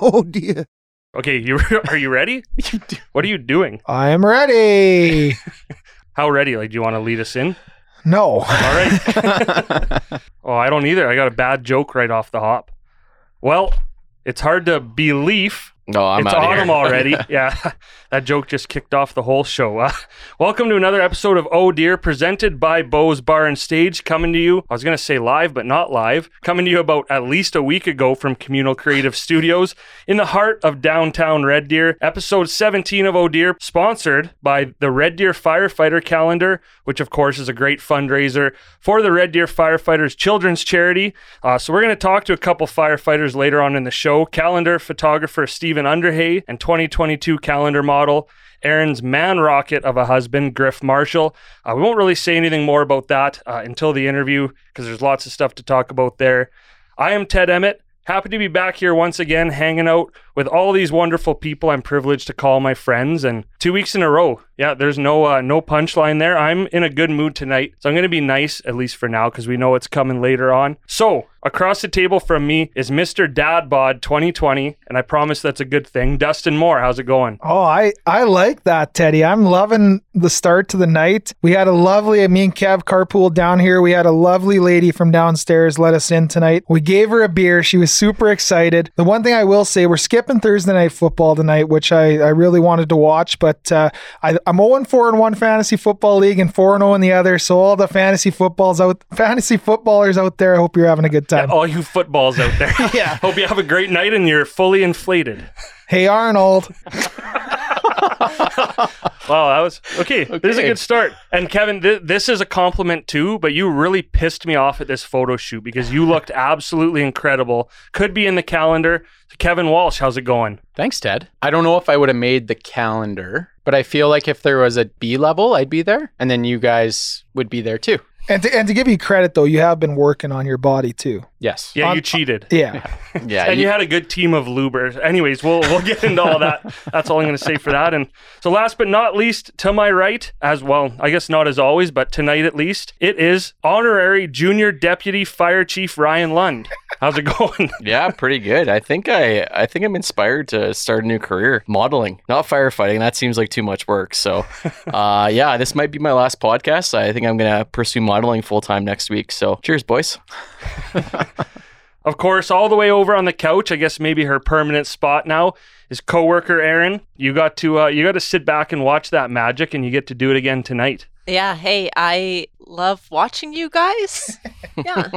Oh dear. Okay, you are you ready? What are you doing? I am ready. How ready? Like, do you want to lead us in? No. All right. oh, I don't either. I got a bad joke right off the hop. Well, it's hard to believe No, I'm it's autumn already. yeah, that joke just kicked off the whole show. Uh, welcome to another episode of Oh Dear, presented by Bo's Bar and Stage. Coming to you, I was going to say live, but not live. Coming to you about at least a week ago from Communal Creative Studios in the heart of downtown Red Deer. Episode 17 of Oh Dear, sponsored by the Red Deer Firefighter Calendar, which of course is a great fundraiser for the Red Deer Firefighters Children's Charity. Uh, so we're going to talk to a couple firefighters later on in the show. Calendar photographer Stephen Underhay and 2022 calendar model Erin's man rocket of a husband, Griff Marshall. Uh, we won't really say anything more about that uh, until the interview because there's lots of stuff to talk about there. I am Ted Emmett. Happy to be back here once again, hanging out with all these wonderful people I'm privileged to call my friends. And two weeks in a row, yeah, there's no uh, no punchline there. I'm in a good mood tonight, so I'm going to be nice at least for now because we know it's coming later on. So across the table from me is Mr. Dad Bod 2020, and I promise that's a good thing. Dustin Moore, how's it going? Oh, I I like that, Teddy. I'm loving the start to the night. We had a lovely me and Kev carpool down here. We had a lovely lady from downstairs let us in tonight. We gave her a beer. She was super excited. The one thing I will say, we're skipping Thursday night football tonight, which I, I really wanted to watch, but uh, I, I'm 0 4 in one fantasy football league and 4 0 in the other. So all the fantasy footballs out, fantasy footballers out there, I hope you're having a good time. All you footballs out there. Yeah. Hope you have a great night and you're fully inflated. Hey Arnold. Wow, that was okay. This is a good start. And Kevin, th- this is a compliment too, but you really pissed me off at this photo shoot because you looked absolutely incredible. Could be in the calendar. Kevin Walsh, how's it going? Thanks, Ted. I don't know if I would have made the calendar, but I feel like if there was a B level, I'd be there, and then you guys would be there too. And to, and to give you credit though, you have been working on your body too. Yes. Yeah, On- you cheated. Yeah. Yeah. And you you- had a good team of lubers. Anyways, we'll we'll get into all that. That's all I'm going to say for that. And so, last but not least, to my right, as well, I guess not as always, but tonight at least, it is honorary junior deputy fire chief Ryan Lund. How's it going? yeah, pretty good. I think I I think I'm inspired to start a new career, modeling, not firefighting. That seems like too much work. So, uh, yeah, this might be my last podcast. I think I'm gonna pursue modeling full time next week. So, cheers, boys. Of course, all the way over on the couch, I guess maybe her permanent spot now is coworker Erin. You got to uh, you got to sit back and watch that magic, and you get to do it again tonight. Yeah, hey, I love watching you guys. Yeah.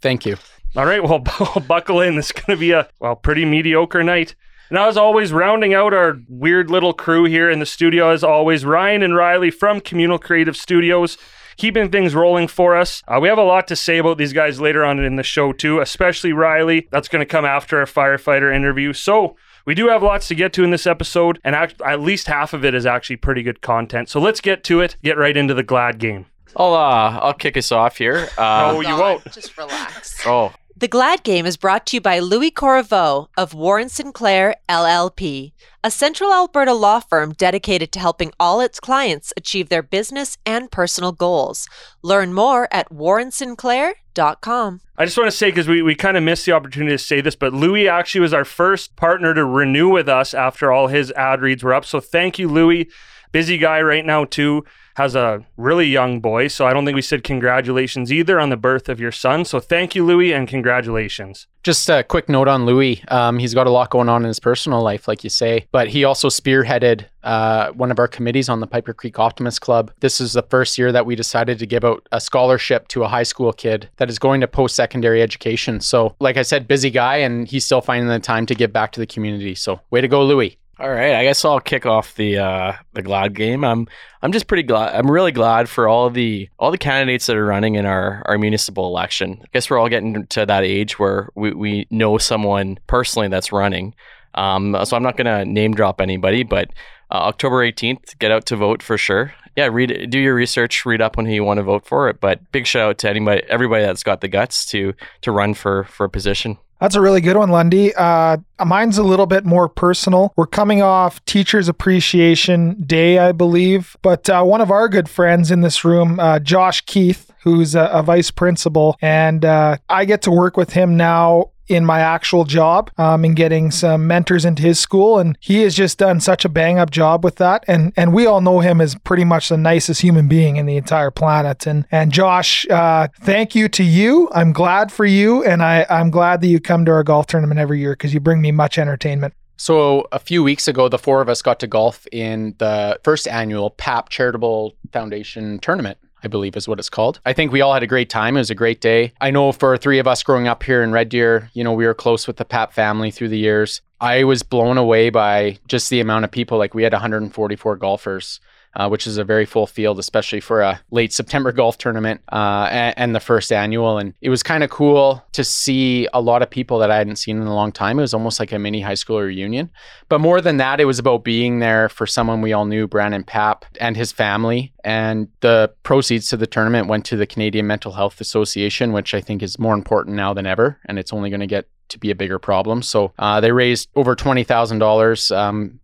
Thank you. All right, well, buckle in. This is going to be a well pretty mediocre night. And as always, rounding out our weird little crew here in the studio, as always, Ryan and Riley from Communal Creative Studios, keeping things rolling for us. Uh, we have a lot to say about these guys later on in the show, too, especially Riley. That's going to come after our firefighter interview. So we do have lots to get to in this episode, and act- at least half of it is actually pretty good content. So let's get to it, get right into the Glad game. I'll uh I'll kick us off here. Uh, Oh, you won't. Just relax. oh, The Glad Game is brought to you by Louis Corriveau of Warren Sinclair LLP, a Central Alberta law firm dedicated to helping all its clients achieve their business and personal goals. Learn more at warrensinclair.com. I just want to say because we, we kind of missed the opportunity to say this, but Louis actually was our first partner to renew with us after all his ad reads were up. So thank you, Louis. Busy guy right now too. Has a really young boy, so I don't think we said congratulations either on the birth of your son. So thank you, Louis, and congratulations. Just a quick note on Louis. Um, he's got a lot going on in his personal life, like you say, but he also spearheaded uh, one of our committees on the Piper Creek Optimist Club. This is the first year that we decided to give out a scholarship to a high school kid that is going to post secondary education. So, like I said, busy guy, and he's still finding the time to give back to the community. So, way to go, Louis. All right, I guess I'll kick off the uh, the Glad game. I'm I'm just pretty glad. I'm really glad for all the all the candidates that are running in our, our municipal election. I guess we're all getting to that age where we, we know someone personally that's running. Um, so I'm not going to name drop anybody, but uh, October 18th, get out to vote for sure. Yeah, read do your research, read up on who you want to vote for it. But big shout out to anybody, everybody that's got the guts to to run for for a position. That's a really good one, Lundy. Uh, mine's a little bit more personal. We're coming off Teachers Appreciation Day, I believe, but uh, one of our good friends in this room, uh, Josh Keith, who's a, a vice principal, and uh, I get to work with him now in my actual job um, and getting some mentors into his school. And he has just done such a bang up job with that. And and we all know him as pretty much the nicest human being in the entire planet. And and Josh, uh, thank you to you. I'm glad for you, and I I'm glad that you come to our golf tournament every year because you bring me much entertainment. So a few weeks ago, the four of us got to golf in the first annual PAP Charitable Foundation tournament. I believe is what it's called. I think we all had a great time. It was a great day. I know for three of us growing up here in Red Deer, you know, we were close with the PAP family through the years. I was blown away by just the amount of people. Like we had 144 golfers uh, which is a very full field, especially for a late September golf tournament uh, and, and, the first annual. And it was kind of cool to see a lot of people that I hadn't seen in a long time. It was almost like a mini high school reunion. But more than that, it was about being there for someone we all knew, Brandon Papp, and his family. And the proceeds to the tournament went to the Canadian Mental Health Association, which I think is more important now than ever. And it's only going to get to be a bigger problem. So uh, they raised over twenty thousand um, dollars,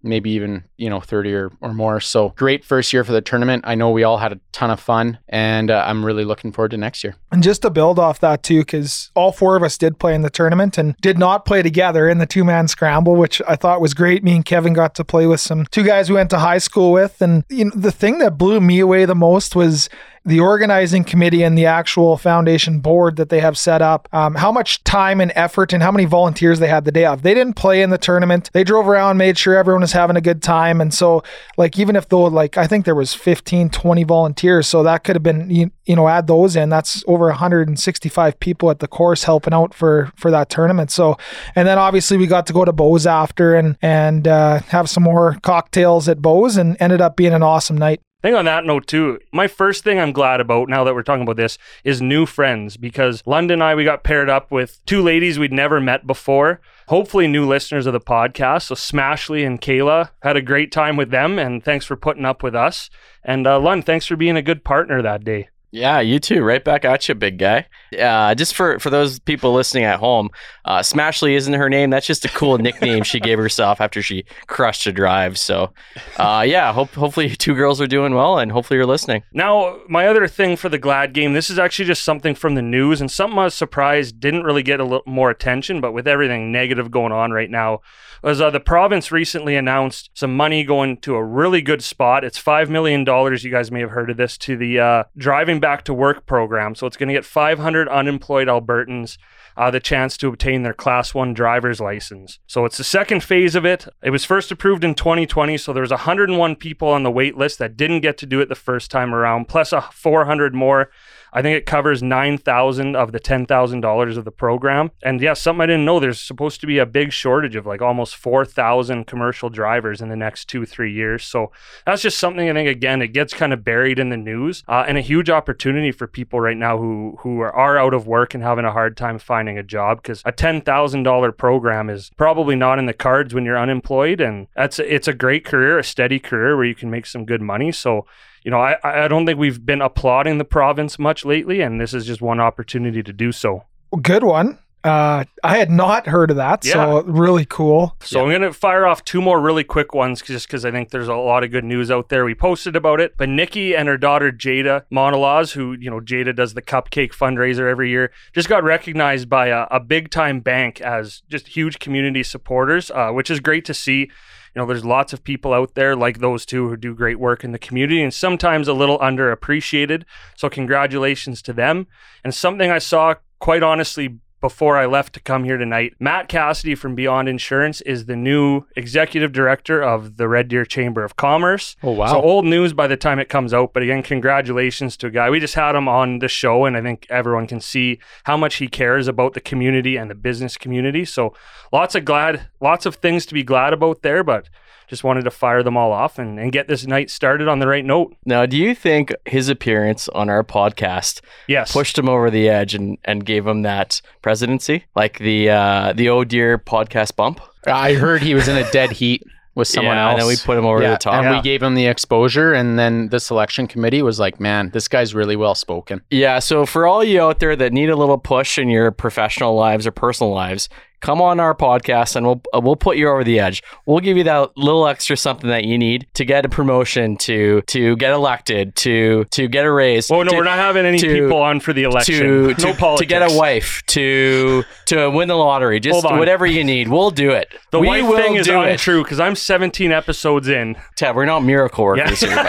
maybe even you know thirty or, or more. So great first year for the tournament. I know we all had a ton of fun, and uh, I'm really looking forward to next year. And just to build off that too, because all four of us did play in the tournament and did not play together in the two man scramble, which I thought was great. Me and Kevin got to play with some two guys we went to high school with, and you know the thing that blew me away the most was the organizing committee and the actual foundation board that they have set up, um, how much time and effort and how many volunteers they had the day of. They didn't play in the tournament. They drove around, made sure everyone was having a good time. And so, like, even if though, like, I think there was 15, 20 volunteers, so that could have been, you, you know, add those in. That's over 165 people at the course helping out for for that tournament. So, and then obviously we got to go to Bo's after and and uh, have some more cocktails at Bo's, and ended up being an awesome night. I think on that note too, my first thing I'm glad about now that we're talking about this is new friends because London and I we got paired up with two ladies we'd never met before. Hopefully new listeners of the podcast. So Smashley and Kayla had a great time with them and thanks for putting up with us. And uh, Lund, thanks for being a good partner that day. Yeah, you too. Right back at you, big guy. Uh, just for, for those people listening at home, uh, Smashley isn't her name. That's just a cool nickname she gave herself after she crushed a drive. So, uh, yeah, hope hopefully two girls are doing well, and hopefully you're listening. Now, my other thing for the Glad game. This is actually just something from the news, and something I was surprised didn't really get a little more attention. But with everything negative going on right now, was uh, the province recently announced some money going to a really good spot. It's $5 million. You guys may have heard of this to the uh, Driving Back to Work program. So it's going to get 500 unemployed Albertans. Uh, the chance to obtain their class one driver's license. So it's the second phase of it. It was first approved in 2020, so there was 101 people on the wait list that didn't get to do it the first time around, plus a 400 more I think it covers 9,000 of the $10,000 of the program. And yeah, something I didn't know, there's supposed to be a big shortage of like almost 4,000 commercial drivers in the next two, three years. So that's just something I think, again, it gets kind of buried in the news uh, and a huge opportunity for people right now who, who are, are out of work and having a hard time finding a job because a $10,000 program is probably not in the cards when you're unemployed. And that's, it's a great career, a steady career where you can make some good money. So you know, I, I don't think we've been applauding the province much lately, and this is just one opportunity to do so. Good one. Uh, I had not heard of that, yeah. so really cool. So yeah. I'm gonna fire off two more really quick ones, just because I think there's a lot of good news out there. We posted about it, but Nikki and her daughter Jada Monolaws, who you know Jada does the cupcake fundraiser every year, just got recognized by a, a big time bank as just huge community supporters, uh, which is great to see you know, there's lots of people out there like those two who do great work in the community and sometimes a little underappreciated. So congratulations to them. And something I saw quite honestly before I left to come here tonight. Matt Cassidy from Beyond Insurance is the new executive director of the Red Deer Chamber of Commerce. Oh, wow. So old news by the time it comes out. But again, congratulations to a guy. We just had him on the show, and I think everyone can see how much he cares about the community and the business community. So lots of glad, lots of things to be glad about there. But just wanted to fire them all off and, and get this night started on the right note. Now, do you think his appearance on our podcast yes. pushed him over the edge and, and gave him that presidency? Like the uh, the Oh Dear podcast bump? I heard he was in a dead heat with someone yeah, else. And then we put him over yeah, the top. And yeah. we gave him the exposure. And then the selection committee was like, man, this guy's really well spoken. Yeah. So for all you out there that need a little push in your professional lives or personal lives, come on our podcast and we'll uh, we'll put you over the edge. We'll give you that little extra something that you need to get a promotion, to to get elected, to to get a raise. Oh no, to, we're not having any to- people on for the election. to no to, politics. to get a wife, to to win the lottery. Just Hold on. whatever you need, we'll do it. The we wife will thing is do it. untrue because I'm 17 episodes in. Ted, we're not miracle workers here.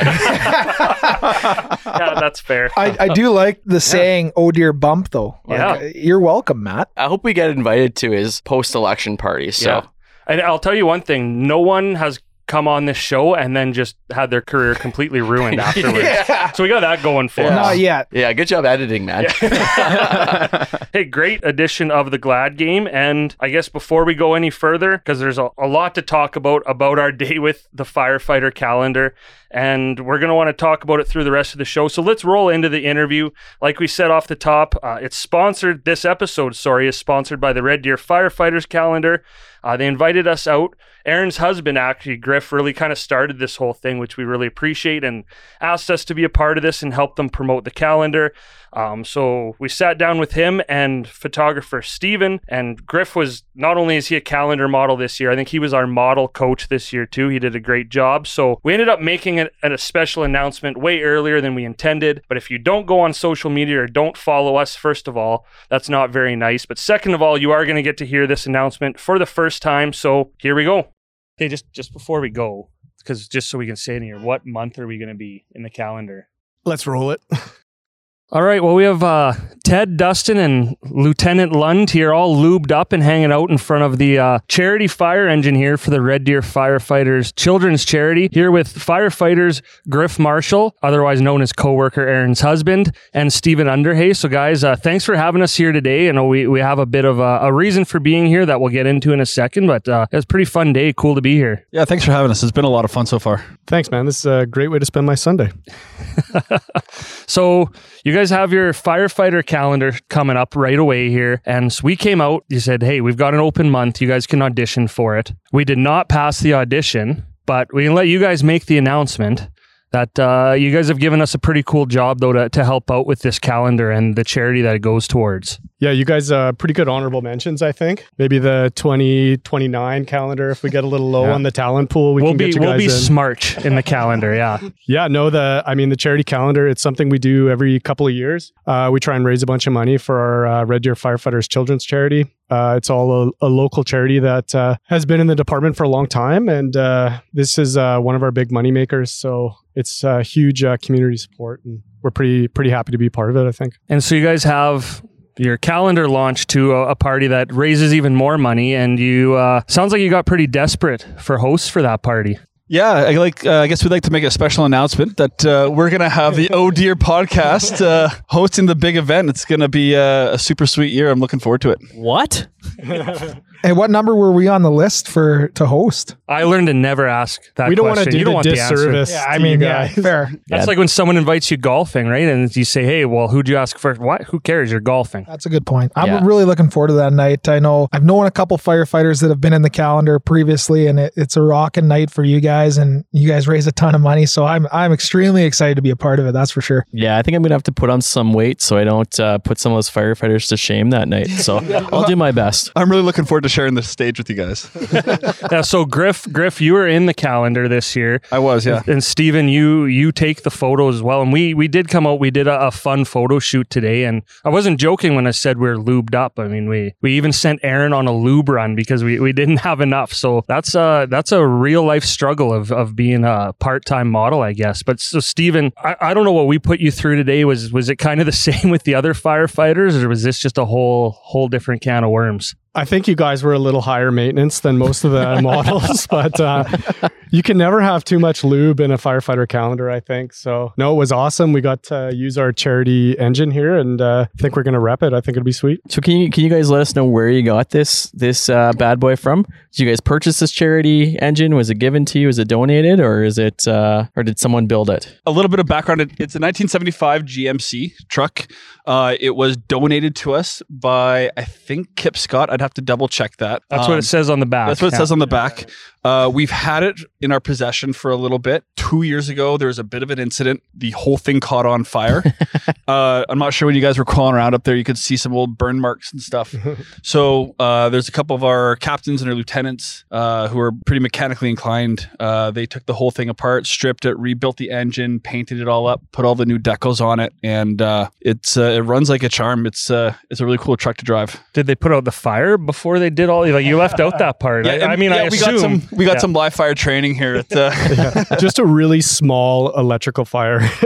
Yeah, that's fair. I, I do like the saying "Oh dear bump" though. Like, Yeah. uh, you're welcome, Matt. I hope we get invited to his post-election party. So Yeah. And I'll tell you one thing: no one has come on this show and then just had their career completely ruined afterwards. So we got that going for us. Not yet. yeah, good job editing, man. Hey, great edition of the Glad game. And I guess before we go any further, because there's a, a lot to talk about about our day with the firefighter calendar, and we're going to want to talk about it through the rest of the show. So let's roll into the interview. Like we said off the top, uh, it's sponsored, this episode, sorry, is sponsored by the Red Deer Firefighters calendar. Uh, they invited us out. Erin's husband, actually, Griff, really kind of started this whole thing, which we really appreciate, and asked us to be a part of this and help them promote the calendar. Um, so we sat down with him and photographer Steven. And Griff was not only is he a calendar model this year, I think he was our model coach this year too. He did a great job. So we ended up making it a special announcement way earlier than we intended. But if you don't go on social media or don't follow us, first of all, that's not very nice. But second of all, you are going to get to hear this announcement for the first time. So here we go. Hey, just just before we go, because just so we can say it in here, what month are we going to be in the calendar? Let's roll it. All right. Well, we have uh, Ted, Dustin, and Lieutenant Lund here, all lubed up and hanging out in front of the uh, charity fire engine here for the Red Deer Firefighters Children's Charity. Here with firefighters Griff Marshall, otherwise known as coworker Erin's husband, and Stephen Underhay. So, guys, uh, thanks for having us here today. I know we, we have a bit of a, a reason for being here that we'll get into in a second, but uh, it was a pretty fun day. Cool to be here. Yeah, thanks for having us. It's been a lot of fun so far. Thanks, man. This is a great way to spend my Sunday. So you guys have your firefighter calendar coming up right away here. And so we came out, you said, hey, we've got an open month. You guys can audition for it. We did not pass the audition, but we can let you guys make the announcement that uh, you guys have given us a pretty cool job, though, to, to help out with this calendar and the charity that it goes towards. Yeah, you guys uh pretty good honorable mentions, I think. Maybe the 2029 calendar if we get a little low Yeah. on the talent pool, we we'll can be get you we'll be in. smart in the calendar, yeah. Yeah, no, the I mean the charity calendar, it's something we do every couple of years. Uh, we try and raise a bunch of money for our uh, Red Deer Firefighters Children's Charity. Uh, it's all a, a local charity that uh, has been in the department for a long time, and uh, this is uh, one of our big money makers. So it's uh, huge uh, community support, and we're pretty pretty happy to be part of it. I think. And so you guys have your calendar launch to a, a party that raises even more money, and you uh, sounds like you got pretty desperate for hosts for that party. Yeah, I like. Uh, I guess we'd like to make a special announcement that uh, we're gonna have the Oh Dear podcast uh, hosting the big event. It's gonna be uh, a super sweet year. I'm looking forward to it. What? Hey, what number were we on the list for to host? I learned to never ask that. we don't want to do you don't the want the disservice. Yeah, I to mean, you yeah, fair. That's like when someone invites you golfing, right? And you say, "Hey, well, who'd you ask first? What? Who cares? You're golfing." That's a good point. I'm Yeah. really looking forward to that night. I know I've known a couple firefighters that have been in the calendar previously, and it, it's a rocking night for you guys, and you guys raise a ton of money. So I'm I'm extremely excited to be a part of it. That's for sure. Yeah, I think I'm gonna have to put on some weight so I don't uh, put some of those firefighters to shame that night. So I'll do my best. I'm really looking forward to sharing the stage with you guys. yeah. So Griff, Griff, you were in the calendar this year, I was, yeah. and Steven, you you take the photos as well. And we we did come out. We did a, a fun photo shoot today, and I wasn't joking when I said we are lubed up. I mean, we we even sent Erin on a lube run because we, we didn't have enough. So that's a that's a real life struggle of of being a part time model, I guess. But so Steven, I, I don't know what we put you through today. Was was it kind of the same with the other firefighters, or was this just a whole whole different can of worms? I think you guys were a little higher maintenance than most of the models, but uh, you can never have too much lube in a firefighter calendar, I think. So, no, it was awesome. We got to use our charity engine here, and uh, I think we're going to wrap it. I think it'll be sweet. So can you can you guys let us know where you got this this uh, bad boy from? Did you guys purchase this charity engine? Was it given to you? Was it donated, or is it uh, or did someone build it? A little bit of background. It's a 1975 GMC truck. Uh, it was donated to us by I think Kip Scott. I'd have to double check that. That's what Um, it says on the back. That's what it Yeah. says on the back. Uh, we've had it in our possession for a little bit. Two years ago, there was a bit of an incident. The whole thing caught on fire. uh, I'm not sure when you guys were crawling around up there, you could see some old burn marks and stuff. so uh, there's a couple of our captains and our lieutenants uh, who are pretty mechanically inclined. Uh, they took the whole thing apart, stripped it, rebuilt the engine, painted it all up, put all the new decals on it, and uh, it's uh, it runs like a charm. It's uh, it's a really cool truck to drive. Did they put out the fire before they did all? Like you left out that part. I, and- I mean, I yeah, we assume got some we got Yeah. some live fire training here at uh, Just a really small electrical fire.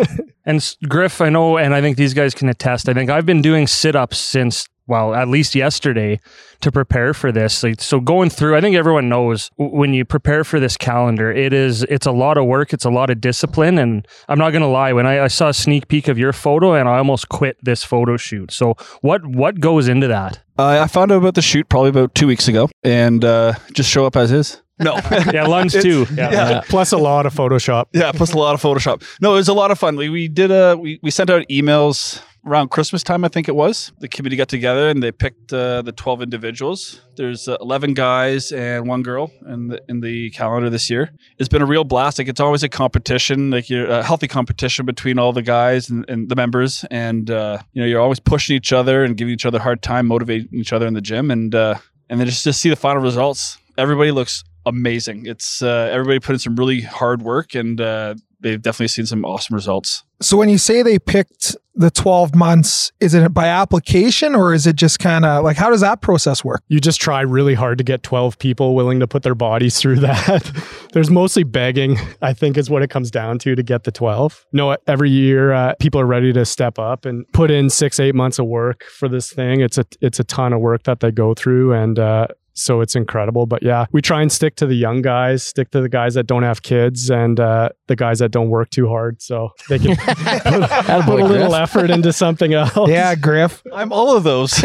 And Griff, I know, and I think these guys can attest. I think I've been doing sit ups since, well, at least yesterday to prepare for this. Like, so going through, I think everyone knows when you prepare for this calendar, it is, it's a lot of work. It's a lot of discipline. And I'm not going to lie, when I, I saw a sneak peek of your photo and I almost quit this photo shoot. So what, what goes into that? Uh, I found out about the shoot probably about two weeks ago, and uh, just show up as is. No, Yeah, Lunds too. Yeah. yeah. Plus a lot of Photoshop. Yeah, plus a lot of Photoshop. No, it was a lot of fun. We, we did a we, we sent out emails around Christmas time, I think it was. The committee got together and they picked uh, the twelve individuals. There's uh, eleven guys and one girl in the in the calendar this year. It's been a real blast. Like it's always a competition, like you're a healthy competition between all the guys and, and the members, and uh, you know you're always pushing each other and giving each other a hard time, motivating each other in the gym, and uh, and then just to see the final results. Everybody looks amazing. It's uh, everybody put in some really hard work, and uh, they've definitely seen some awesome results. So when you say they picked the 12 months, is it by application or is it just kind of like how does that process work? You just try really hard to get 12 people willing to put their bodies through that. There's mostly begging, I think, is what it comes down to to get the 12. No, every year uh, people are ready to step up and put in six, eight months of work for this thing. It's a it's a ton of work that they go through, and uh, so it's incredible. But yeah, we try and stick to the young guys, stick to the guys that don't have kids, and uh, the guys that don't work too hard, so they can put, put a little effort into something else. Yeah, Griff. I'm all of those.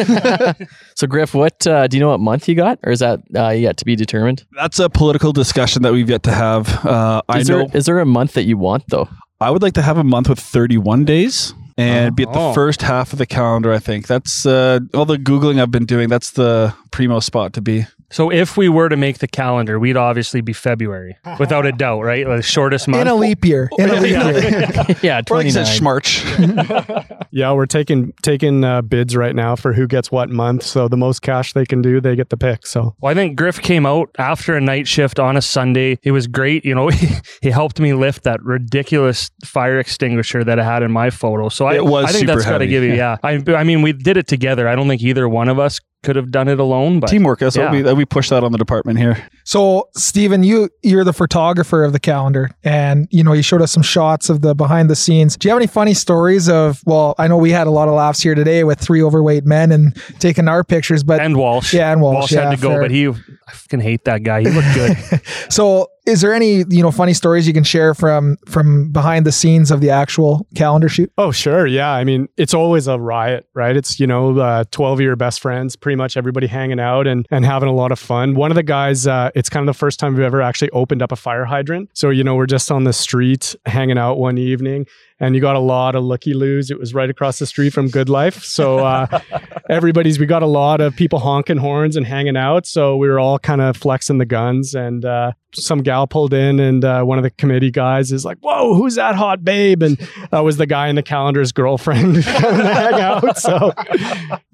So Griff, what uh, do you know? What month you got, or is that uh, yet to be determined? That's a political discussion that we've yet to have. Uh, I Is know there is there a month that you want though? I would like to have a month with 31 days and be at the Oh. first half of the calendar. I think that's uh, all the googling I've been doing. That's the primo spot to be. So if we were to make the calendar, we'd obviously be February without a doubt, right? The shortest month. In a leap year. In a leap year. yeah, Or like you twenty said, nine. Schmarch. Yeah, we're taking taking uh, bids right now for who gets what month. So the most cash they can do, they get the pick. So Well, I think Griff came out after a night shift on a Sunday. It was great. You know, he, he helped me lift that ridiculous fire extinguisher that I had in my photo. So I, It was I think super that's got to give you, yeah. I, I mean, we did it together. I don't think either one of us could have done it alone, but Teamwork. That's yeah. what we, that we push that on the department here. So, Stephen, you you're the photographer of the calendar, and you know you showed us some shots of the behind the scenes. Do you have any funny stories of? Well, I know we had a lot of laughs here today with three overweight men and taking our pictures, but and Walsh. yeah, and Walsh, Walsh yeah, had to go, but he, I fucking hate that guy. He looked good. So, is there any you know funny stories you can share from from behind the scenes of the actual calendar shoot? Oh, sure. Yeah. I mean, it's always a riot, right? It's, you know, uh, 12 of your best friends, pretty much everybody hanging out and, and having a lot of fun. One of the guys, uh, it's kind of the first time we've ever actually opened up a fire hydrant. So, you know, we're just on the street hanging out one evening and you got a lot of looky loos. It was right across the street from Good Life. So, uh, everybody's, we got a lot of people honking horns and hanging out. So, we were all kind of flexing the guns and, uh, some gal pulled in and uh, one of the committee guys is like, "Whoa, who's that hot babe?" And that was the guy in the calendar's girlfriend hang out. So,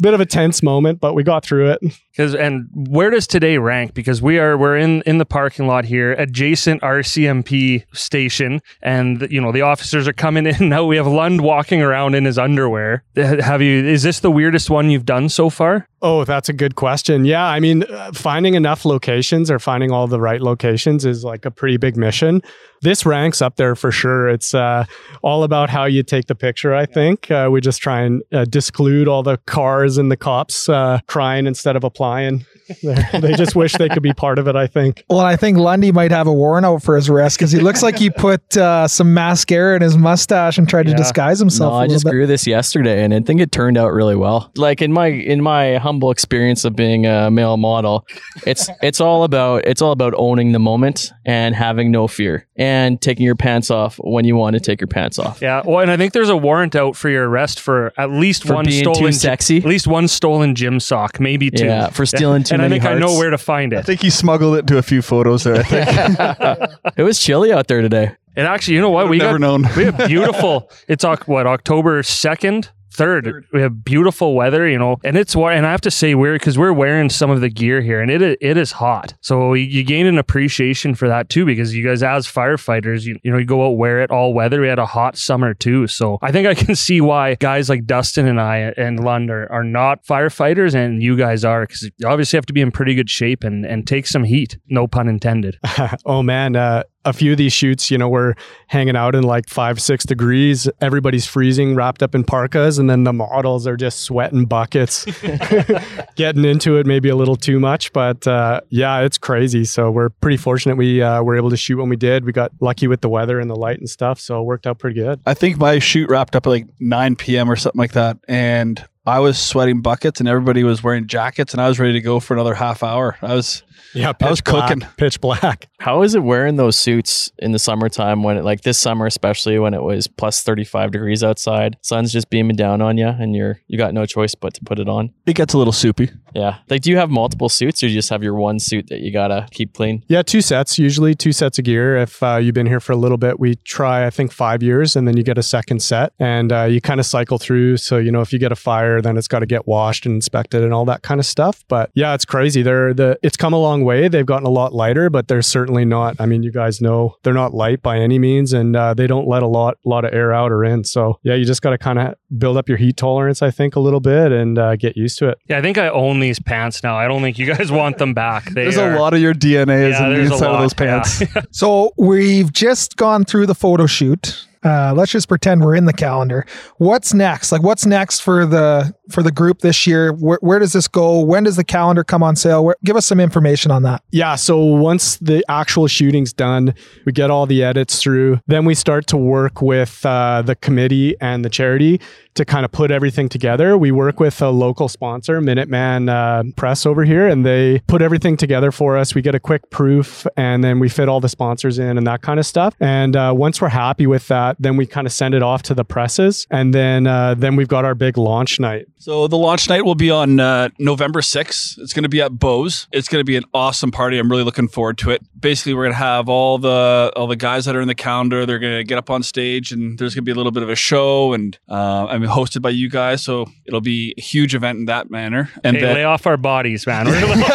bit of a tense moment, but we got through it. Because and where does today rank? Because we are we're in in the parking lot here, adjacent RCMP station, and you know the officers are coming in now. We have Lund walking around in his underwear. Uh, Have you? Is this the weirdest one you've done so far? Oh, that's a good question. Yeah, I mean, uh, finding enough locations or finding all the right locations is like a pretty big mission. This ranks up there for sure. It's uh, all about how you take the picture. I think uh, we just try and uh, disclude all the cars and the cops uh, crying instead of applying. They're- they just wish they could be part of it. I think. Well, I think Lundy might have a warrant out for his arrest because he looks like he put uh, some mascara in his mustache and tried to disguise himself. No, a I little just bit. grew this yesterday, and I think it turned out really well. Like in my in my humble experience of being a male model. It's it's all about it's all about owning the moment and having no fear and taking your pants off when you want to take your pants off. Yeah, well, and I think there's a warrant out for your arrest for at least For one being stolen too sexy. at least one stolen gym sock, maybe two. Yeah, for stealing too and many I think I know where to find it. I think he smuggled it to a few photos there. I think. It was chilly out there today. And actually, you know what? We Never got known. we have beautiful. It's what October second. Third, we have beautiful weather, you know, and it's wa- and I have to say we're because we're wearing some of the gear here, and it it is hot, so you- you gain an appreciation for that too, because you guys as firefighters, you, you know, you go out wear it all weather. We had a hot summer too, so I think I can see why guys like Dustin and I and Lund are, are not firefighters, and you guys are, because you obviously have to be in pretty good shape and and take some heat, no pun intended. oh man, uh, a few of these shoots, you know, we're hanging out in like five, six degrees. Everybody's freezing, wrapped up in parkas, and then the models are just sweating buckets, getting into it maybe a little too much. But uh, yeah, it's crazy. So we're pretty fortunate we uh, were able to shoot when we did. We got lucky with the weather and the light and stuff, so it worked out pretty good. I think my shoot wrapped up at like 9 p.m. or something like that. And I was sweating buckets and everybody was wearing jackets and I was ready to go for another half hour. I was Yeah, I was pitch black, cooking. pitch black. How is it wearing those suits in the summertime when it like this summer especially when it was plus 35 degrees outside sun's just beaming down on you and you're you got no choice but to put it on it gets a little soupy. yeah like do you have multiple suits or do you just have your one suit that you gotta keep clean Yeah, two sets usually, two sets of gear. If uh, you've been here for a little bit, we try I think five years, and then you get a second set, and uh, you kind of cycle through. So you know, if you get a fire, then it's got to get washed and inspected and all that kind of stuff. But yeah, it's crazy. They're the it's come a long way. They've gotten a lot lighter, but they're certainly not. I mean, you guys know they're not light by any means, and uh, they don't let a lot lot of air out or in. So yeah, you just got to kind of build up your heat tolerance, I think, a little bit, and uh, get used to it. Yeah, I think I own these pants now. I don't think you guys want them back. They There's are- a lot of your DNA is Yeah, in the there's a inside of those pants. yeah. So we've just gone through the photo shoot. Uh, let's just pretend we're in the calendar. What's next? Like, what's next for the for the group this year? Where, where does this go? When does the calendar come on sale? Where, give us some information on that. Yeah, so once the actual shooting's done, we get all the edits through, then we start to work with uh, the committee and the charity to kind of put everything together. We work with a local sponsor, Minuteman uh, Press over here, and they put everything together for us. We get a quick proof, and then we fit all the sponsors in and that kind of stuff. And uh, once we're happy with that, then we kind of send it off to the presses, and then uh, then we've got our big launch night. So the launch night will be on uh, November 6th. It's going to be at Bo's. It's going to be an awesome party. I'm really looking forward to it. Basically, we're going to have all the all the guys that are in the calendar. They're going to get up on stage, and there's going to be a little bit of a show, and uh, I mean hosted by you guys. So it'll be a huge event in that manner. And Hey, then lay off our bodies, man. We're little-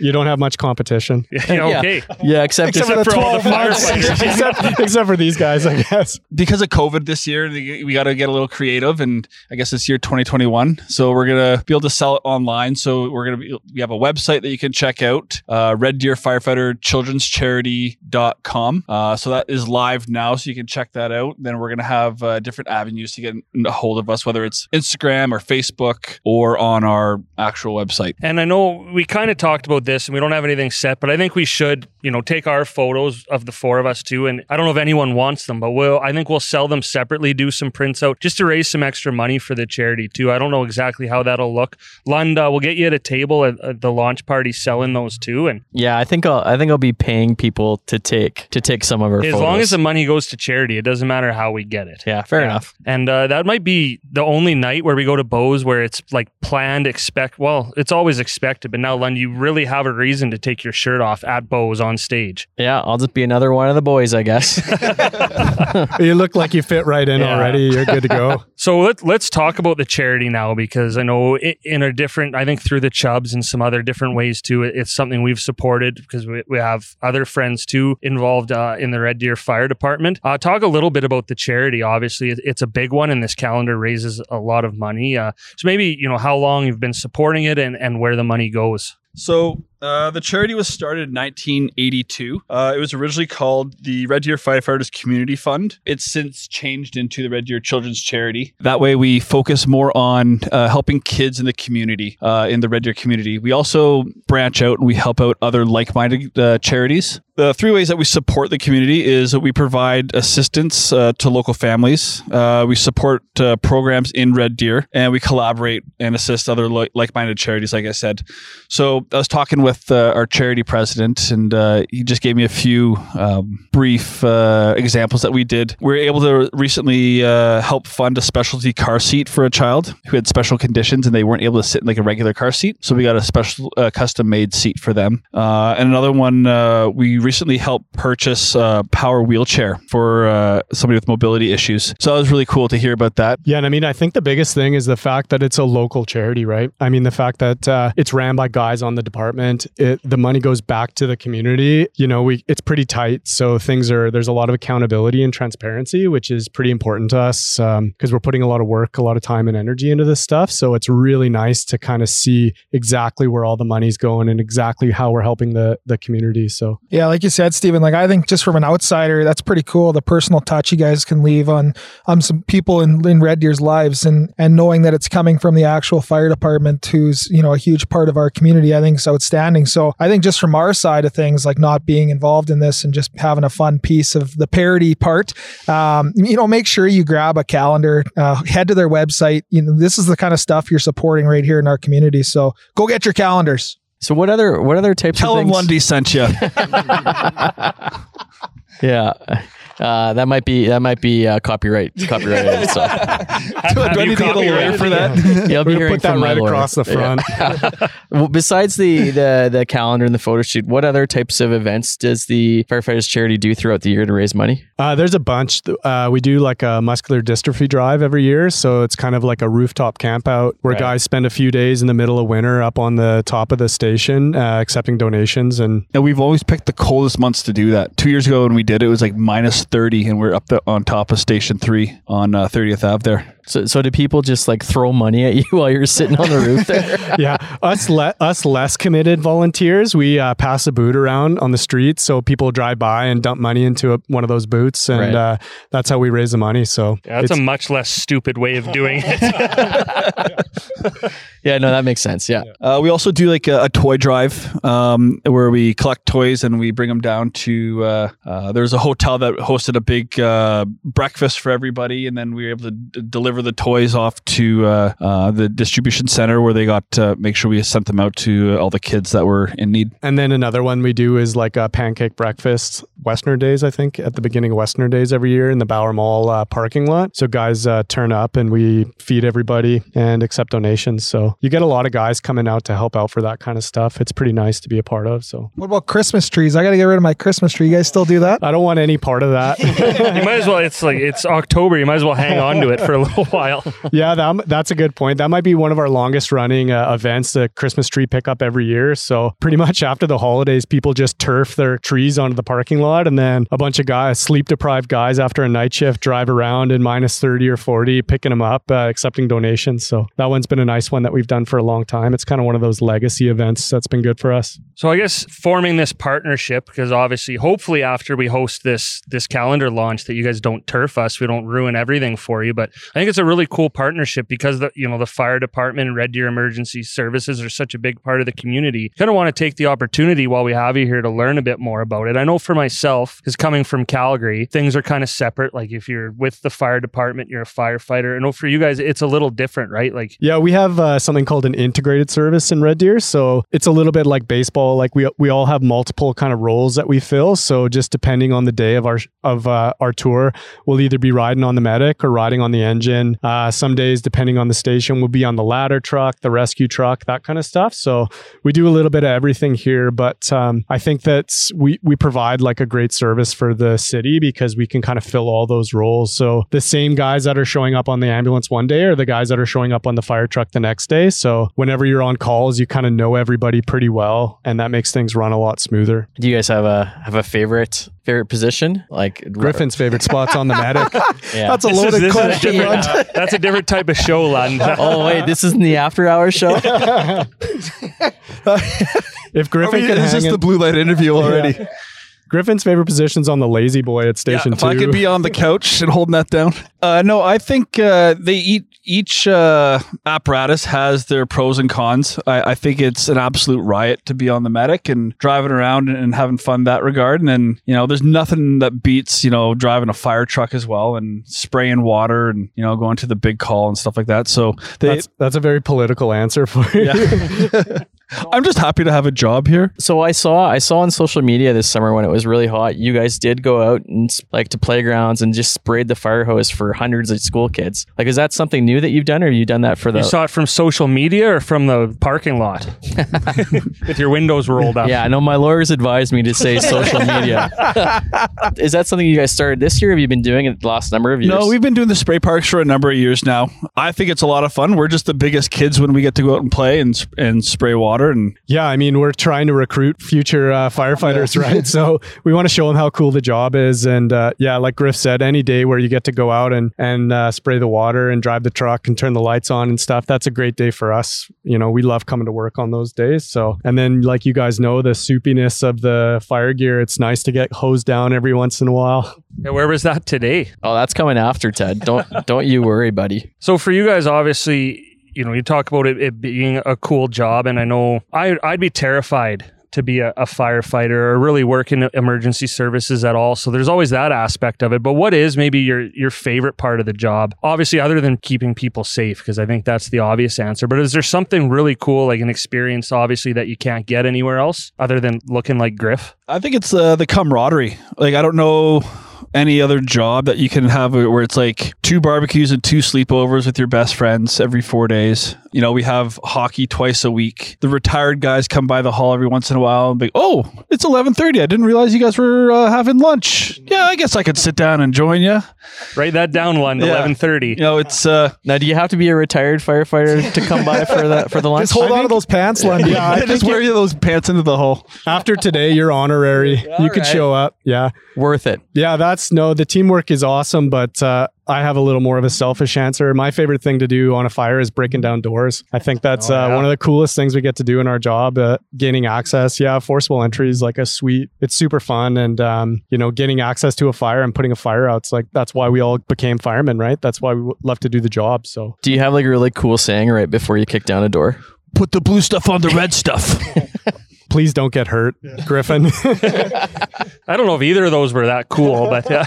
You don't have much competition, yeah, okay. yeah except, Except it's- for the for all the 12 months. firefighters. except, except for these guys, I guess. because of COVID this year, we got to get a little creative, and I guess this year 2021. So we're gonna be able to sell it online. So we're gonna be, we have a website that you can check out, uh, Red Deer Firefighter Children's Charity.com. Uh, so that is live now, so you can check that out. Then we're gonna have uh, different avenues to get a hold of us, whether it's Instagram or Facebook or on our actual website. And I know we kind of talked about this and we don't have anything set, but I think we should, you know, take our photos of the four of us too. And I don't know if anyone wants them, but we'll, I think we'll sell them separately, do some prints out just to raise some extra money for the charity too. I don't know exactly how that'll look. Lund, uh, we'll get you at a table at, at the launch party selling those too. And yeah i think i'll i think i'll be paying people to take to take some of our as photos. long as the money goes to charity, it doesn't matter how we get it. yeah fair Yeah. enough And uh, that might be the only night where we go to Bo's where it's like planned, expect. Well, it's always expected, but now, Lund, you really have a reason to take your shirt off at Bo's on stage. yeah i'll just be another one of the boys i guess You look like you fit right in Yeah. already. You're good to go. So let, let's talk about the charity now because I know i in a different, I think through the Chubs and some other different ways too, it- it's something we've supported because we, we have other friends too involved uh, in the Red Deer Fire Department. Uh, talk a little bit about the charity. Obviously, it- it's a big one and this calendar raises a lot of money. Uh, so maybe, you know, how long you've been supporting it and, and where the money goes. So Uh, the charity was started in 1982. Uh, it was originally called the Red Deer Firefighters Community Fund. It's since changed into the Red Deer Children's Charity. That way, we focus more on uh, helping kids in the community, uh, in the Red Deer community. We also branch out and we help out other like minded uh, charities. The three ways that we support the community is that we provide assistance to local families. We support programs in Red Deer, and we collaborate and assist other li- like-minded charities. Like I said, so I was talking with uh, our charity president, and uh, he just gave me a few um, brief uh, examples that we did. We were able to recently uh, help fund a specialty car seat for a child who had special conditions, and they weren't able to sit in like a regular car seat. So we got a special uh, custom-made seat for them. Uh, and another one, we recently helped purchase a power wheelchair for somebody with mobility issues. So that was really cool to hear about that. Yeah, and I mean, I think the biggest thing is the fact that it's a local charity, right? I mean, the fact that it's ran by guys on the department, it, the money goes back to the community. You know, we it's pretty tight, so things are there's a lot of accountability and transparency, which is pretty important to us um, because we're putting a lot of work, a lot of time and energy into this stuff. So it's really nice to kind of see exactly where all the money's going and exactly how we're helping the the community. So Yeah, like you said, Stephen. Like I think just from an outsider, that's pretty cool. The personal touch you guys can leave on on some people in, in Red Deer's lives, and and knowing that it's coming from the actual fire department, who's you know a huge part of our community, I think outstanding. So I think just from our side of things, like not being involved in this and just having a fun piece of the parody part, um, you know, make sure you grab a calendar, uh, head to their website. You know, this is the kind of stuff you're supporting right here in our community. So go get your calendars. So what other what other types Tell of them things? Lundy sent you. yeah. Uh, that might be that might be uh, copyright copyrighted. So do, I need to get a lawyer for that? Yeah, you'll be we're hearing put that from my right lawyer. across the front. Yeah. well, besides the, the the calendar and the photo shoot, what other types of events does the firefighters charity do throughout the year to raise money? Uh, there's a bunch. Uh, we do like a muscular dystrophy drive every year. So it's kind of like a rooftop camp out where Right. guys spend a few days in the middle of winter up on the top of the station uh, accepting donations. And And we've always picked the coldest months to do that. Two years ago when we did it, it was like minus 30, and we're up the, on top of Station 3 on uh, 30th Ave there. So, so do people just like throw money at you while you're sitting on the roof there? yeah, us le- us less committed volunteers, we uh, pass a boot around on the street so people drive by and dump money into a, one of those boots, and Right. uh, that's how we raise the money. So Yeah, that's a much less stupid way of doing it. yeah, no, that makes sense. Yeah. Uh, we also do like a, a toy drive um, where we collect toys and we bring them down to. Uh, uh, there's a hotel that hosted a big uh, breakfast for everybody, and then we were able to d- deliver the toys off to uh, uh, the distribution center where they got to make sure we sent them out to all the kids that were in need. And then another one we do is like a pancake breakfast, Westerner Days, I think, at the beginning of Westerner Days every year in the Bower Mall uh, parking lot. So guys uh, turn up and we feed everybody and accept donations. So you get a lot of guys coming out to help out for that kind of stuff. It's pretty nice to be a part of. So What about Christmas trees? I got to get rid of my Christmas tree. You guys still do that? I don't want any part of that. you might as well. It's like it's October. You might as well hang on to it for a little while. yeah, that, that's a good point. That might be one of our longest running uh, events, the Christmas tree pickup every year. So pretty much after the holidays, people just turf their trees onto the parking lot, and then a bunch of guys, sleep deprived guys, after a night shift, drive around in minus thirty or forty, picking them up, uh, accepting donations. So that one's been a nice one that we've done for a long time. It's kind of one of those legacy events that's been good for us. So I guess forming this partnership because obviously, hopefully, after we host this this calendar launch, that you guys don't turf us, we don't ruin everything for you. But I think it's a really cool partnership because the you know the fire department and Red Deer Emergency Services are such a big part of the community. Kind of want to take the opportunity while we have you here to learn a bit more about it. I know for myself, because coming from Calgary, things are kind of separate. Like if you're with the fire department, you're a firefighter. I know for you guys, it's a little different, right? Like Yeah, we have uh, something called an integrated service in Red Deer. So it's a little bit like baseball. Like we we all have multiple kind of roles that we fill. So just depending on the day of our of uh, our tour, we'll either be riding on the medic or riding on the engine. Uh, some days, depending on the station, we'll be on the ladder truck, the rescue truck, that kind of stuff. So we do a little bit of everything here. But um, I think that we we provide like a great service for the city because we can kind of fill all those roles. So the same guys that are showing up on the ambulance one day are the guys that are showing up on the fire truck the next day. So whenever you're on calls, you kind of know everybody pretty well, and that makes things run a lot smoother. Do you guys have a have a favorite favorite position? Like Griffin's favorite spots on the medic. Yeah. That's a loaded this is a question. different- Rod. that's a different type of show, Lund. oh wait, this isn't the after hours show. if Are Griffin we- could is hang this in- the blue light interview already? Griffin's favorite position's on the lazy boy at station if two. I could be on the couch and holding that down. Uh, no, I think uh, they eat, each uh, apparatus has their pros and cons. I, I think it's an absolute riot to be on the medic and driving around and, and having fun that regard. And then you know, there's nothing that beats you know driving a fire truck as well and spraying water and you know going to the big call and stuff like that. So they, that's, that's a very political answer for you. yeah. I'm just happy to have a job here. So I saw I saw on social media this summer when it was really hot, you guys did go out and like to playgrounds and just sprayed the fire hose for hundreds of school kids. Like, is that something new that you've done, or have you done that for the? You saw it from social media or from the parking lot with your windows rolled up? yeah, I know my lawyers advised me to say social media. is that something you guys started this year? Have you been doing it the last number of years? No, we've been doing the spray parks for a number of years now. I think it's a lot of fun. We're just the biggest kids when we get to go out and play and and spray water and Yeah, I mean, we're trying to recruit future uh, firefighters, right? So we want to show them how cool the job is, and uh, yeah, like Griff said, any day where you get to go out and and uh, spray the water and drive the truck and turn the lights on and stuff, that's a great day for us. You know, we love coming to work on those days. So, and then like you guys know, the soupiness of the fire gear, it's nice to get hosed down every once in a while. Yeah, where was that today? Oh, that's coming after Ted. Don't don't you worry, buddy. So for you guys, obviously, you know, you talk about it, it being a cool job, and I know I I'd be terrified to be a, a firefighter or really work in emergency services at all. So there's always that aspect of it. But what is maybe your your favorite part of the job? Obviously, other than keeping people safe, because I think that's the obvious answer. But is there something really cool, like an experience, obviously, that you can't get anywhere else other than looking like Griff? I think it's uh, the camaraderie. Like I don't know any other job that you can have where it's like two barbecues and two sleepovers with your best friends every four days. You know, we have hockey twice a week. The retired guys come by the hall every once in a while and be, "Oh, it's eleven thirty. I didn't realize you guys were uh, having lunch. Yeah, I guess I could sit down and join you. Write that down, Lund. Yeah. Eleven thirty. You know, it's uh, Now, do you have to be a retired firefighter to come by for the for the lunch? Just hold on to those pants, Lundy. Yeah, I just wear you those pants into the hole. After today, you're honorary. you could right. show up. Yeah. Worth it. Yeah, that's no, the teamwork is awesome, but uh, I have a little more of a selfish answer. My favorite thing to do on a fire is breaking down doors. I think that's Oh, uh, one of the coolest things we get to do in our job, uh, gaining access. Yeah, forcible entry is like a sweet, it's super fun. And, um, you know, getting access to a fire and putting a fire out, it's like that's why we all became firemen, right? That's why we love to do the job. So, Do you have like a really cool saying right before you kick down a door? Put the blue stuff on the red stuff. please don't get hurt, Griffin. I don't know if either of those were that cool, but uh,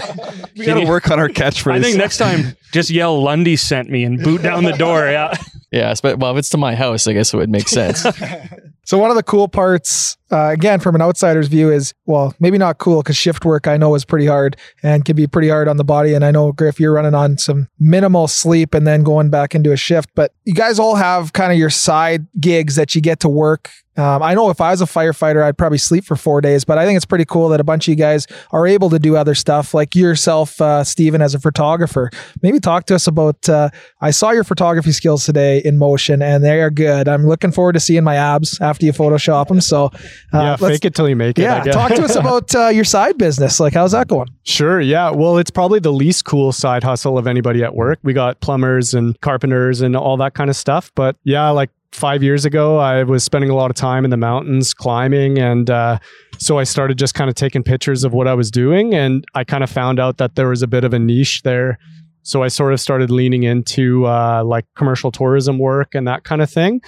we got to work on our catchphrase. I think next time just yell Lundy sent me and boot down the door. Yeah. Yeah, but well, if it's to my house, I guess it would make sense. So one of the cool parts, uh, again, from an outsider's view, is well, maybe not cool because shift work I know is pretty hard and can be pretty hard on the body. And I know Griff, you're running on some minimal sleep and then going back into a shift. But you guys all have kind of your side gigs that you get to work. Um, I know if I was a firefighter, I'd probably sleep for four days. But I think it's pretty cool that a bunch of you guys are able to do other stuff, like yourself, uh, Stephen, as a photographer. Maybe talk to us about. Uh, I saw your photography skills today in motion, and they are good. I'm looking forward to seeing my abs after you Photoshop them. So, uh, yeah, let's- fake it till you make it. Yeah, talk to us about uh, your side business. Like, how's that going? Sure. Yeah. Well, it's probably the least cool side hustle of anybody at work. We got plumbers and carpenters and all that kind of stuff. But yeah, like five years ago, I was spending a lot of time in the mountains climbing. And uh, so I started just kind of taking pictures of what I was doing. And I kind of found out that there was a bit of a niche there. So I sort of started leaning into uh, like commercial tourism work and that kind of thing.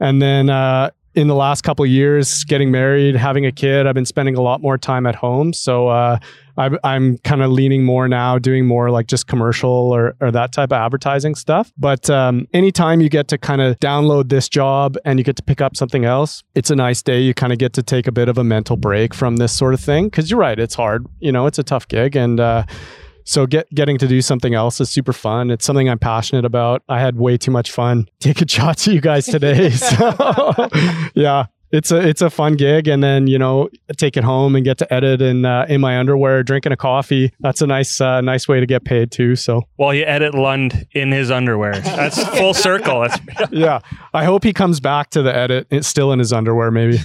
And then, uh, in the last couple years, getting married, having a kid, I've been spending a lot more time at home. So uh, I, I'm kind of leaning more now, doing more like just commercial or, or that type of advertising stuff. But um, anytime you get to kind of download this job and you get to pick up something else, it's a nice day. You kind of get to take a bit of a mental break from this sort of thing. Cause you're right, it's hard. You know, it's a tough gig. And, uh, so get getting to do something else is super fun. It's something I'm passionate about. I had way too much fun taking shots of you guys today. So yeah, it's a it's a fun gig. And then you know take it home and get to edit in uh, in my underwear, drinking a coffee. That's a nice uh, nice way to get paid too. So While you edit Lund in his underwear. That's full circle. That's yeah, I hope he comes back to the edit. It's still in his underwear, maybe.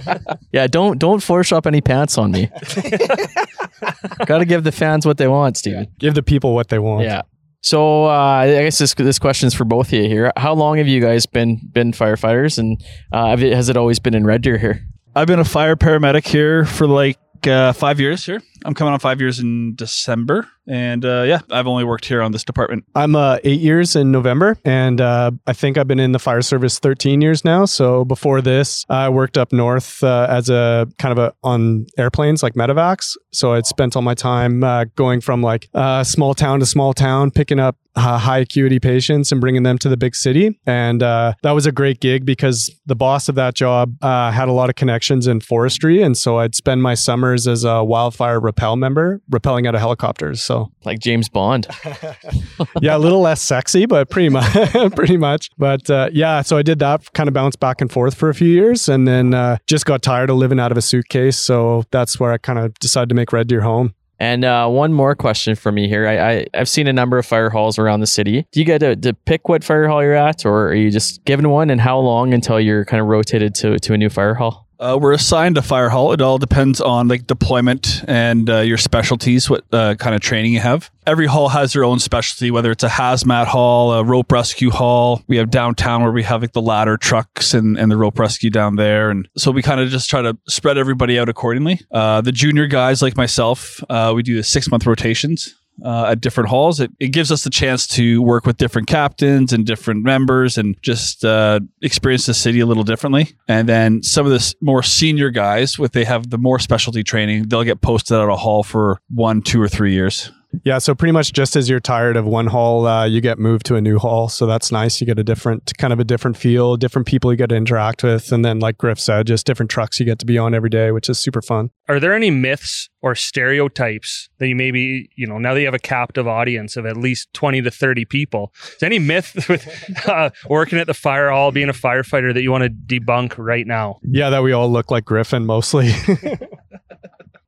yeah, don't don't Photoshop any pants on me. Got to give the fans what they want, Steven. Give the people what they want. Yeah. So uh, I guess this this question is for both of you here. How long have you guys been been firefighters, and uh, has it always been in Red Deer here? I've been a fire paramedic here for like uh, five years here. I'm coming on five years in December. And uh, yeah, I've only worked here on this department. I'm uh, eight years in November, and uh, I think I've been in the fire service 13 years now. So before this, I worked up north uh, as a kind of a on airplanes like medevacs. So I'd spent all my time uh, going from like small town to small town, picking up uh, high acuity patients and bringing them to the big city. And uh, that was a great gig because the boss of that job uh, had a lot of connections in forestry. And so I'd spend my summers as a wildfire rappel member, rappelling out of helicopters. So, Like James Bond. yeah, a little less sexy, but pretty much, pretty much. But uh, yeah, so I did that, kind of bounced back and forth for a few years, and then uh, just got tired of living out of a suitcase. So that's where I kind of decided to make Red Deer home. And uh, one more question for me here. I, I, I've seen a number of fire halls around the city. Do you get to, to pick what fire hall you're at, or are you just given one? And how long until you're kind of rotated to, to a new fire hall? Uh, we're assigned a fire hall. It all depends on like deployment and uh, your specialties, what uh, kind of training you have. Every hall has their own specialty, whether it's a hazmat hall, a rope rescue hall. We have downtown where we have like the ladder trucks and, and the rope rescue down there. And so we kind of just try to spread everybody out accordingly. Uh, the junior guys like myself, uh, we do the six month rotations uh, at different halls. It, it gives us the chance to work with different captains and different members and just uh, experience the city a little differently. And then some of the more senior guys, if they have the more specialty training, they'll get posted at a hall for one, two, or three years. Yeah, so pretty much just as you're tired of one hall, uh, you get moved to a new hall. So that's nice. You get a different kind of a different feel, different people you get to interact with, and then like Griff said, just different trucks you get to be on every day, which is super fun. Are there any myths or stereotypes that you maybe, you know, now that you have a captive audience of at least 20 to 30 people, is any myth with uh, working at the fire hall, being a firefighter that you want to debunk right now? Yeah, that we all look like Griffin mostly.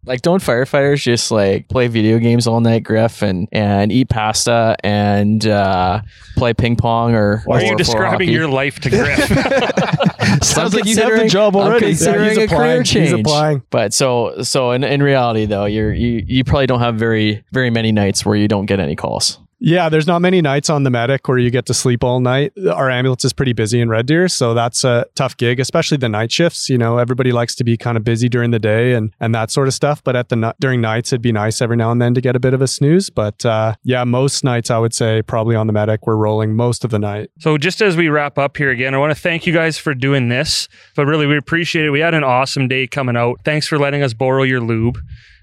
Like, don't firefighters just like play video games all night, Griff, and and eat pasta and uh, play ping pong or? Or are you describing hockey? your life to Griff? Sounds like you have the considering- job I'm already. considering he's a applying. career He's change. applying. But so so in, in reality though, you're you you probably don't have very very many nights where you don't get any calls. Yeah, there's not many nights on the medic where you get to sleep all night. Our ambulance is pretty busy in Red Deer, so that's a tough gig, especially the night shifts. You know, everybody likes to be kind of busy during the day and and that sort of stuff. But at the during nights, it'd be nice every now and then to get a bit of a snooze. But uh, yeah, most nights I would say probably on the medic we're rolling most of the night. So just as we wrap up here again, I want to thank you guys for doing this. But really, we appreciate it. We had an awesome day coming out. Thanks for letting us borrow your lube.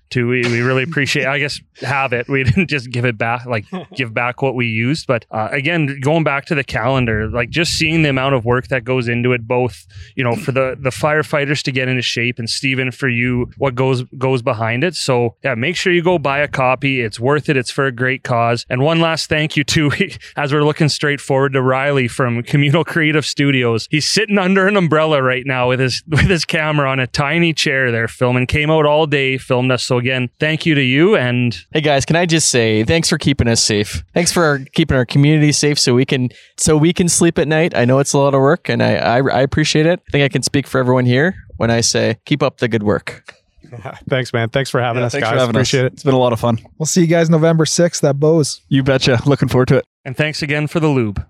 Too, we, we really appreciate. I guess have it. We didn't just give it back, like give back what we used. But uh, again, going back to the calendar, like just seeing the amount of work that goes into it, both you know for the the firefighters to get into shape, and Stephen for you, what goes goes behind it. So yeah, make sure you go buy a copy. It's worth it. It's for a great cause. And one last thank you to as we're looking straight forward to Riley from Communal Creative Studios. He's sitting under an umbrella right now with his with his camera on a tiny chair there filming. Came out all day, filmed us. So again, thank you to you and Hey guys, can I just say thanks for keeping us safe. Thanks for keeping our community safe so we can so we can sleep at night. I know it's a lot of work and I I, I appreciate it. I think I can speak for everyone here when I say keep up the good work. Thanks, man. Thanks for having Yeah, us, thanks guys. for having Appreciate us. it. It's been a lot of fun. We'll see you guys November 6th at Bo's. You betcha. Looking forward to it. And thanks again for the lube.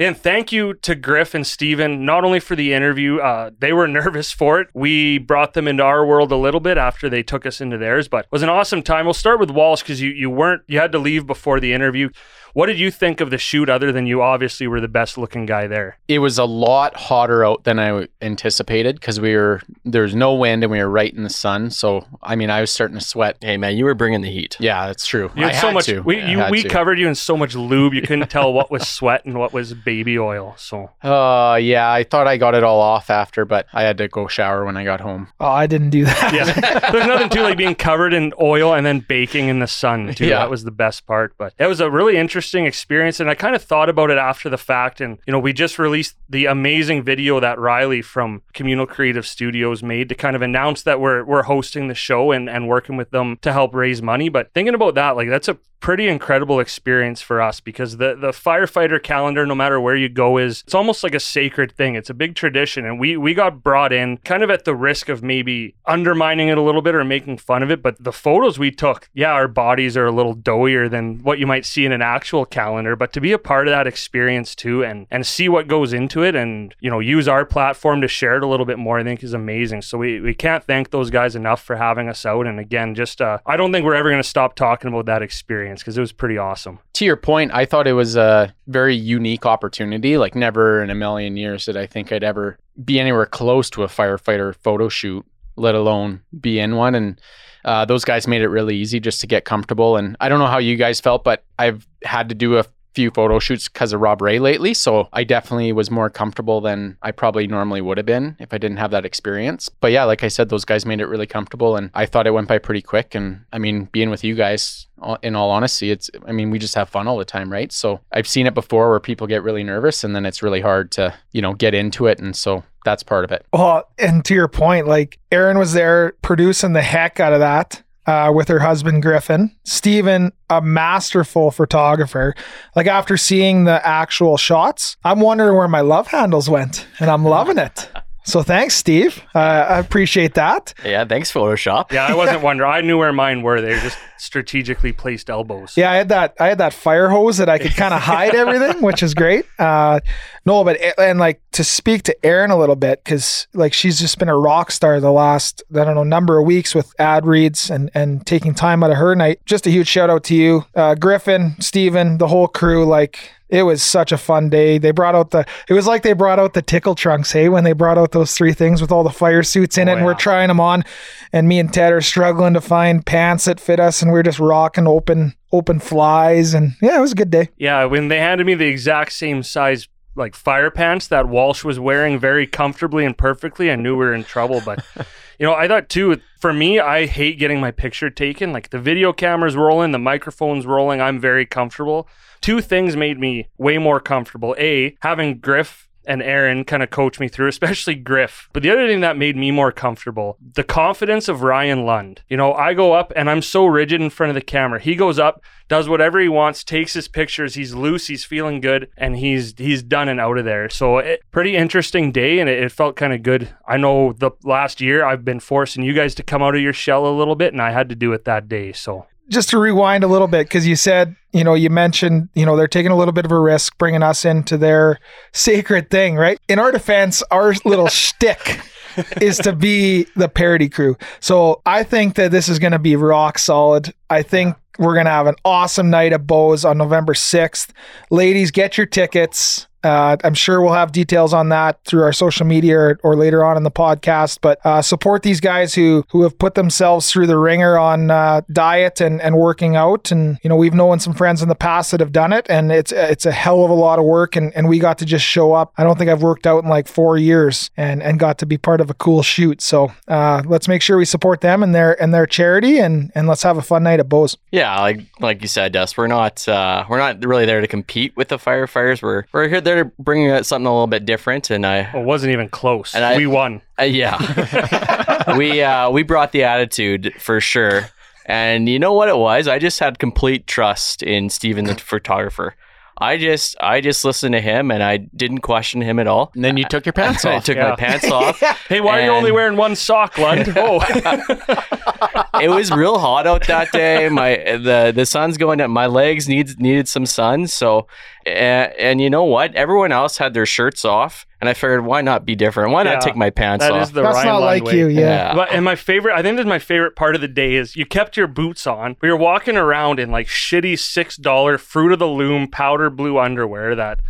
And thank you to Griff and Steven, not only for the interview, uh, they were nervous for it. We brought them into our world a little bit after they took us into theirs, but it was an awesome time. We'll start with Walsh because you, you weren't, you had to leave before the interview. What did you think of the shoot other than you obviously were the best looking guy there? It was a lot hotter out than I anticipated because we were there was no wind and we were right in the sun. So I mean, I was starting to sweat. Hey man, you were bringing the heat. Yeah, that's true. You had I so had much, to. we, I you, had we to. covered you in so much lube, you couldn't tell what was sweat and what was baby oil. So Uh, yeah, I thought I got it all off after, but I had to go shower when I got home. Oh, I didn't do that. yeah, there's nothing to like being covered in oil and then baking in the sun too. Yeah. That was the best part. But it was a really interesting experience, and I kind of thought about it after the fact. And you know, we just released the amazing video that Riley from Communal Creative Studios made to kind of announce that we're we're hosting the show and and working with them to help raise money. But thinking about that, like that's a pretty incredible experience for us because the the firefighter calendar, no matter where you go, is it's almost like a sacred thing. It's a big tradition, and we we got brought in kind of at the risk of maybe undermining it a little bit or making fun of it. But the photos we took, yeah, our bodies are a little doughier than what you might see in an actual calendar. But to be a part of that experience too, and and see what goes into it, and you know use our platform to share it a little bit more, I think is amazing. So we we can't thank those guys enough for having us out. And again, just uh, I don't think we're ever going to stop talking about that experience because it was pretty awesome. To your point, I thought it was a very unique opportunity. Like never in a million years did I think I'd ever be anywhere close to a firefighter photo shoot, let alone be in one. And uh, those guys made it really easy just to get comfortable. And I don't know how you guys felt, but I've had to do a few photo shoots because of Rob Ray lately. So I definitely was more comfortable than I probably normally would have been if I didn't have that experience. But yeah, like I said, those guys made it really comfortable and I thought it went by pretty quick. And I mean, being with you guys, in all honesty, it's, I mean, we just have fun all the time, right? So I've seen it before where people get really nervous and then it's really hard to, you know, get into it. And so that's part of it. Well, and to your point, like Erin was there producing the heck out of that uh, with her husband Griffin. Steven, a masterful photographer. Like after seeing the actual shots, I'm wondering where my love handles went, and I'm loving it. So thanks, Steve. Uh, I appreciate that. Yeah, thanks, Photoshop. Yeah, I wasn't wondering. I knew where mine were. They were just strategically placed elbows. Yeah, I had that. I had that fire hose that I could kind of hide everything, which is great. Uh, no, but and like to speak to Erin a little bit because like she's just been a rock star the last I don't know number of weeks with ad reads and and taking time out of her night. Just a huge shout out to you, uh, Griffin, Steven, the whole crew. Like it was such a fun day. They brought out the, it was like they brought out the tickle trunks, hey, when they brought out those three things with all the fire suits in Oh, it. And we're trying them on. And me and Ted are struggling to find pants that fit us. And we're just rocking open, open flies. And yeah, it was a good day. Yeah, when they handed me the exact same size like fire pants that Walsh was wearing very comfortably and perfectly, I knew we were in trouble. But you know, I thought too. For me, I hate getting my picture taken. Like the video camera's rolling, the microphone's rolling. I'm very comfortable. Two things made me way more comfortable. A, having Griff and Erin kind of coach me through, especially Griff. But the other thing that made me more comfortable, the confidence of Ryan Lund. You know, I go up and I'm so rigid in front of the camera. He goes up, does whatever he wants, takes his pictures. He's loose, he's feeling good, and he's he's done and out of there. So it, pretty interesting day, and it, it felt kind of good. I know the last year I've been forcing you guys to come out of your shell a little bit, and I had to do it that day. So just to rewind a little bit, because you said, you know, you mentioned, you know, they're taking a little bit of a risk bringing us into their sacred thing, right? In our defense, our little shtick is to be the parody crew. So I think that this is going to be rock solid. I think we're going to have an awesome night at Bo's on November 6th. Ladies, get your tickets. Uh, I'm sure we'll have details on that through our social media or, or later on in the podcast. But uh, support these guys who who have put themselves through the ringer on uh, diet and, and working out. And you know we've known some friends in the past that have done it, and it's it's a hell of a lot of work. And, and we got to just show up. I don't think I've worked out in like four years, and and got to be part of a cool shoot. So uh, let's make sure we support them and their and their charity, and and let's have a fun night at Bo's. Yeah, like like you said, Dust. We're not uh, we're not really there to compete with the firefighters. We're we're here there to bring uh, something a little bit different. And I, it wasn't even close. And I- we won. uh, yeah, we uh, we brought the attitude for sure. And you know what it was? I just had complete trust in Steven the photographer. I just I just listened to him and I didn't question him at all. And then you took your pants off. I took Yeah. my pants off. Hey, why are you only wearing one sock, Lund? Oh, it was real hot out that day. My the the sun's going up. My legs needs needed some sun. So, and, and you know what? Everyone else had their shirts off, and I figured, why not be different? Why not take my pants that off? is the That's Ryan not Lund like way. you, yeah. Yeah. But and my favorite, I think this is my favorite part of the day is you kept your boots on. but you're walking around in like shitty six dollar fruit of the loom powder blue underwear that.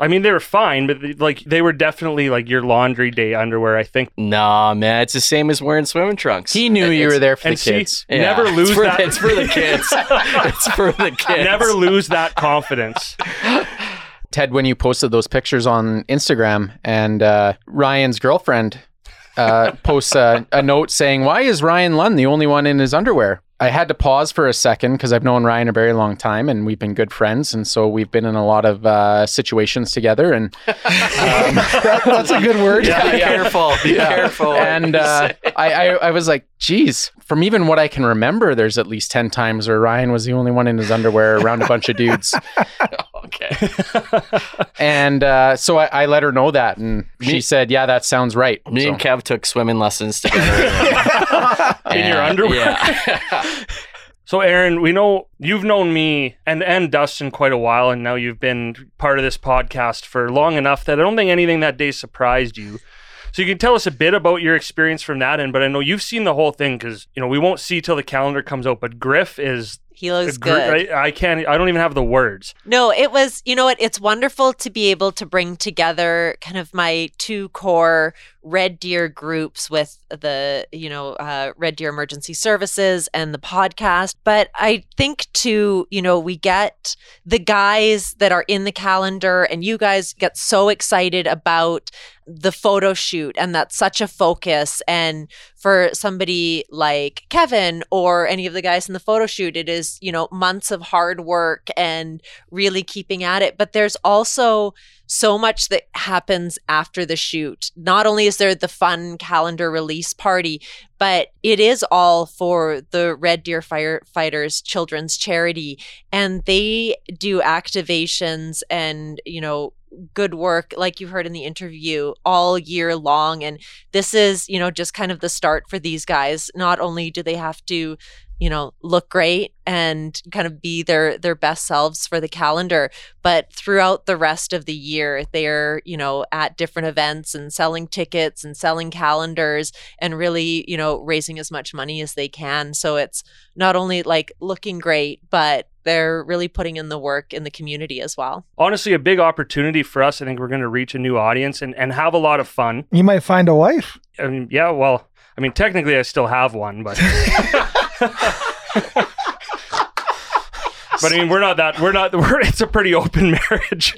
I mean, they were fine, but they- like they were definitely like your laundry day underwear. I think. Nah, man, it's the same as wearing swimming trunks. He knew you were there for the And see, kids. Yeah, never it's lose for- that. It's for the kids. it's for the kids. Never lose that confidence. Ted, when you posted those pictures on Instagram, and uh, Ryan's girlfriend uh, posts a, a note saying, "Why is Ryan Lund the only one in his underwear?" I had to pause for a second because I've known Ryan a very long time and we've been good friends. And so we've been in a lot of uh, situations together. And That- that's a good word. Yeah, be careful. Be careful. and uh, I, I, I was like, geez, from even what I can remember, there's at least 10 times where Ryan was the only one in his underwear around a bunch of dudes. Okay. And uh, so I, I let her know that. And she said, yeah, that sounds right. Me So- and Kev took swimming lessons together. In your underwear? Yeah. So, Erin, we know you've known me and and Dustin quite a while, and now you've been part of this podcast for long enough that I don't think anything that day surprised you. So you can tell us a bit about your experience from that end, but I know you've seen the whole thing because you know we won't see till the calendar comes out. But Griff is He looks gr- good. I, I can't. I don't even have the words. No, it was, you know what? It's wonderful to be able to bring together kind of my two core Red Deer groups with the, you know, uh, Red Deer Emergency Services and the podcast. But I think too, you know, we get the guys that are in the calendar and you guys get so excited about the photo shoot and that's such a focus and for somebody like Kevin or any of the guys in the photo shoot it is you know months of hard work and really keeping at it but there's also so much that happens after the shoot. Not only is there the fun calendar release party but it is all for the Red Deer Firefighters Children's Charity. And they do activations and you know good work like you heard in the interview all year long. And this is you know just kind of the start for these guys. Not only do they have to you know look great and kind of be their their best selves for the calendar but throughout the rest of the year they're you know at different events and selling tickets and selling calendars and really you know raising as much money as they can so it's not only like looking great but they're really putting in the work in the community as well Honestly, a big opportunity for us. I think we're going to reach a new audience and, and have a lot of fun. You might find a wife. I mean, yeah, well, I mean, technically, I still have one, but. But I mean, we're not that. We're not. We're, it's a pretty open marriage.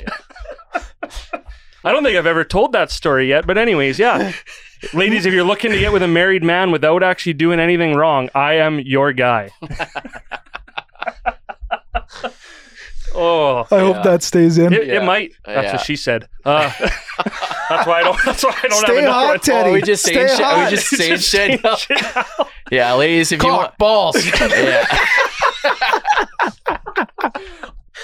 I don't think I've ever told that story yet. But anyways, yeah, ladies, if you're looking to get with a married man without actually doing anything wrong, I am your guy. oh, I hope that stays in. it, Yeah. it might. That's Yeah. what she said. Uh, that's why I don't. That's why I don't Stay have enough. hot, right- Teddy. Oh, we just Stay saying shit. hot. We just saying Just shit. saying shit now. Yeah, ladies, if you want. Balls. Yeah.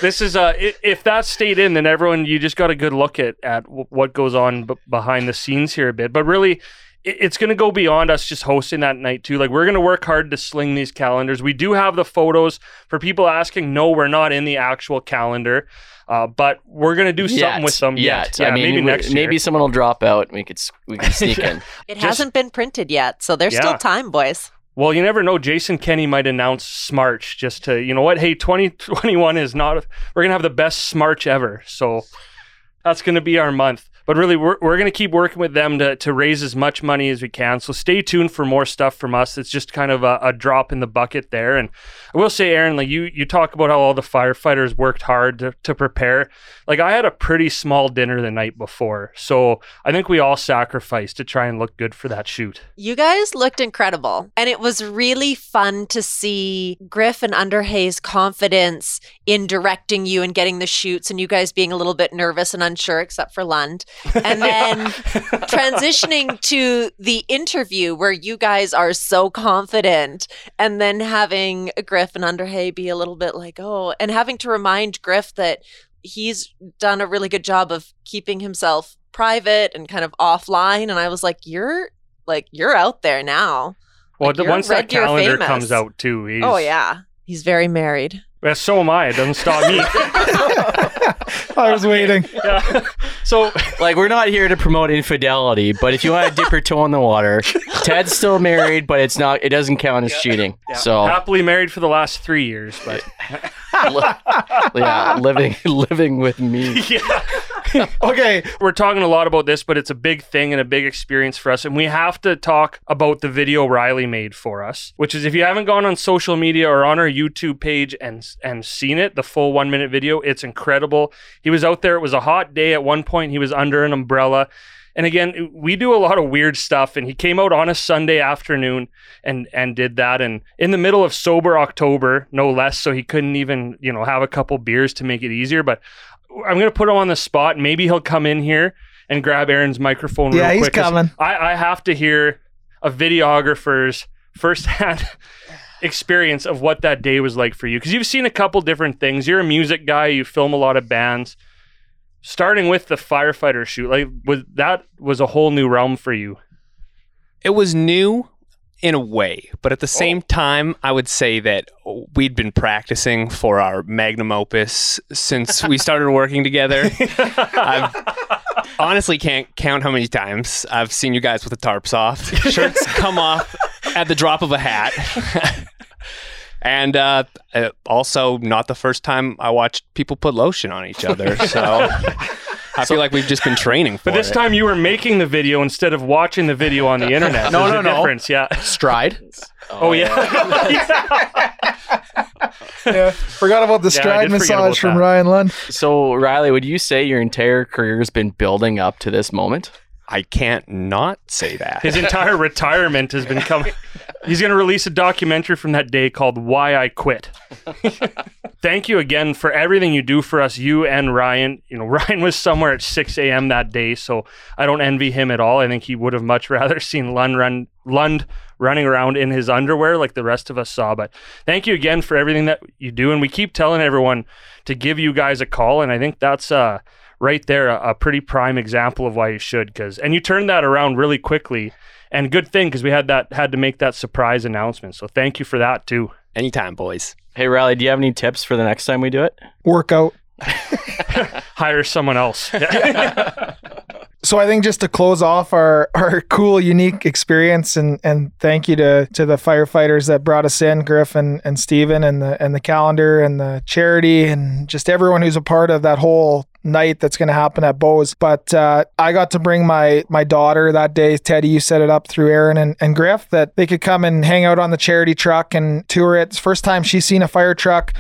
This is uh, if that stayed in, then everyone you just got a good look at at what goes on b- behind the scenes here a bit. But really, i- it's going to go beyond us just hosting that night too. Like we're going to work hard to sling these calendars. We do have the photos for people asking. No, we're not in the actual calendar, uh, but we're going to do something with them. Yet. Yeah, I mean, maybe we- next year. maybe someone will drop out. And we could we can sneak in. it Just- hasn't been printed yet so there's Yeah. still time boys Well, you never know. Jason Kenney might announce Smarch just to, you know what? Hey, 2021 is not, we're going to have the best Smarch ever. So that's going to be our month. But really, we're, we're going to keep working with them to, to raise as much money as we can. So stay tuned for more stuff from us. It's just kind of a, a drop in the bucket there. And I will say, Erin, like you, you talk about how all the firefighters worked hard to, to prepare. Like I had a pretty small dinner the night before. So I think we all sacrificed to try and look good for that shoot. You guys looked incredible. And it was really fun to see Griff and Underhay's confidence in directing you and getting the shoots, and you guys being a little bit nervous and unsure, except for Lund. And then transitioning to the interview where you guys are so confident, and then having Griff and Underhay be a little bit like, oh, and having to remind Griff that he's done a really good job of keeping himself private and kind of offline. And I was like, you're like you're out there now. Well, Like, the- once that calendar famous. comes out too, oh, he's, Oh yeah, he's very married. Well, so am I. It doesn't stop me. I was waiting. yeah. So like we're not here to promote infidelity, but if you want to dip your toe in the water, Ted's still married, but it's not. It doesn't count as cheating. yeah, So happily married for the last three years, but yeah, living living with me. yeah. Okay. We're talking a lot about this, but it's a big thing and a big experience for us. And we have to talk about the video Riley made for us, which is if you haven't gone on social media or on our YouTube page and and seen it, the full one minute video, it's incredible. He was out there. It was a hot day. At one point, he was under an umbrella. And again, we do a lot of weird stuff. And he came out on a Sunday afternoon and and did that, and in the middle of sober October, no less. So he couldn't even you know have a couple beers to make it easier. But I'm gonna put him on the spot. Maybe he'll come in here and grab Erin's microphone. Yeah, real he's quick, coming. I, I have to hear a videographer's firsthand experience of what that day was like for you because you've seen a couple different things. You're a music guy. You film a lot of bands. Starting with the firefighter shoot, like was that was a whole new realm for you. It was new in a way, but at the oh. same time, I would say that we'd been practicing for our magnum opus since we started working together. I honestly can't count how many times I've seen you guys with the tarps off, shirts come off at the drop of a hat. And uh, uh, also, not the first time I watched people put lotion on each other. So I feel like we've just been training for But this it. time you were making the video instead of watching the video on the internet. No, There's no, a no. difference. Yeah. Stride. Oh, yeah. Yeah, forgot about the stride did forget about massage from that. Ryan Lund. So Riley, would you say your entire career has been building up to this moment? I can't not say that. His entire retirement has been coming. He's going to release a documentary from that day called Why I Quit. Thank you again for everything you do for us, you and Ryan. You know, Ryan was somewhere at 6 a.m. that day, so I don't envy him at all. I think he would have much rather seen Lund run Lund running around in his underwear like the rest of us saw. But thank you again for everything that you do, and we keep telling everyone to give you guys a call, and I think that's uh right there a, a pretty prime example of why you should because and you turned that around really quickly and good thing because we had that had to make that surprise announcement so thank you for that too Anytime, boys. Hey Riley, do you have any tips for the next time we do it? Workout. hire someone else So I think just to close off our, our cool, unique experience, and, and thank you to, to the firefighters that brought us in, Griff and, and Steven and the and the calendar and the charity and just everyone who's a part of that whole night that's going to happen at Bo's. But uh, I got to bring my my daughter that day. Teddy, you set it up through Erin and, and Griff that they could come and hang out on the charity truck and tour it. It's first time she's seen a fire truck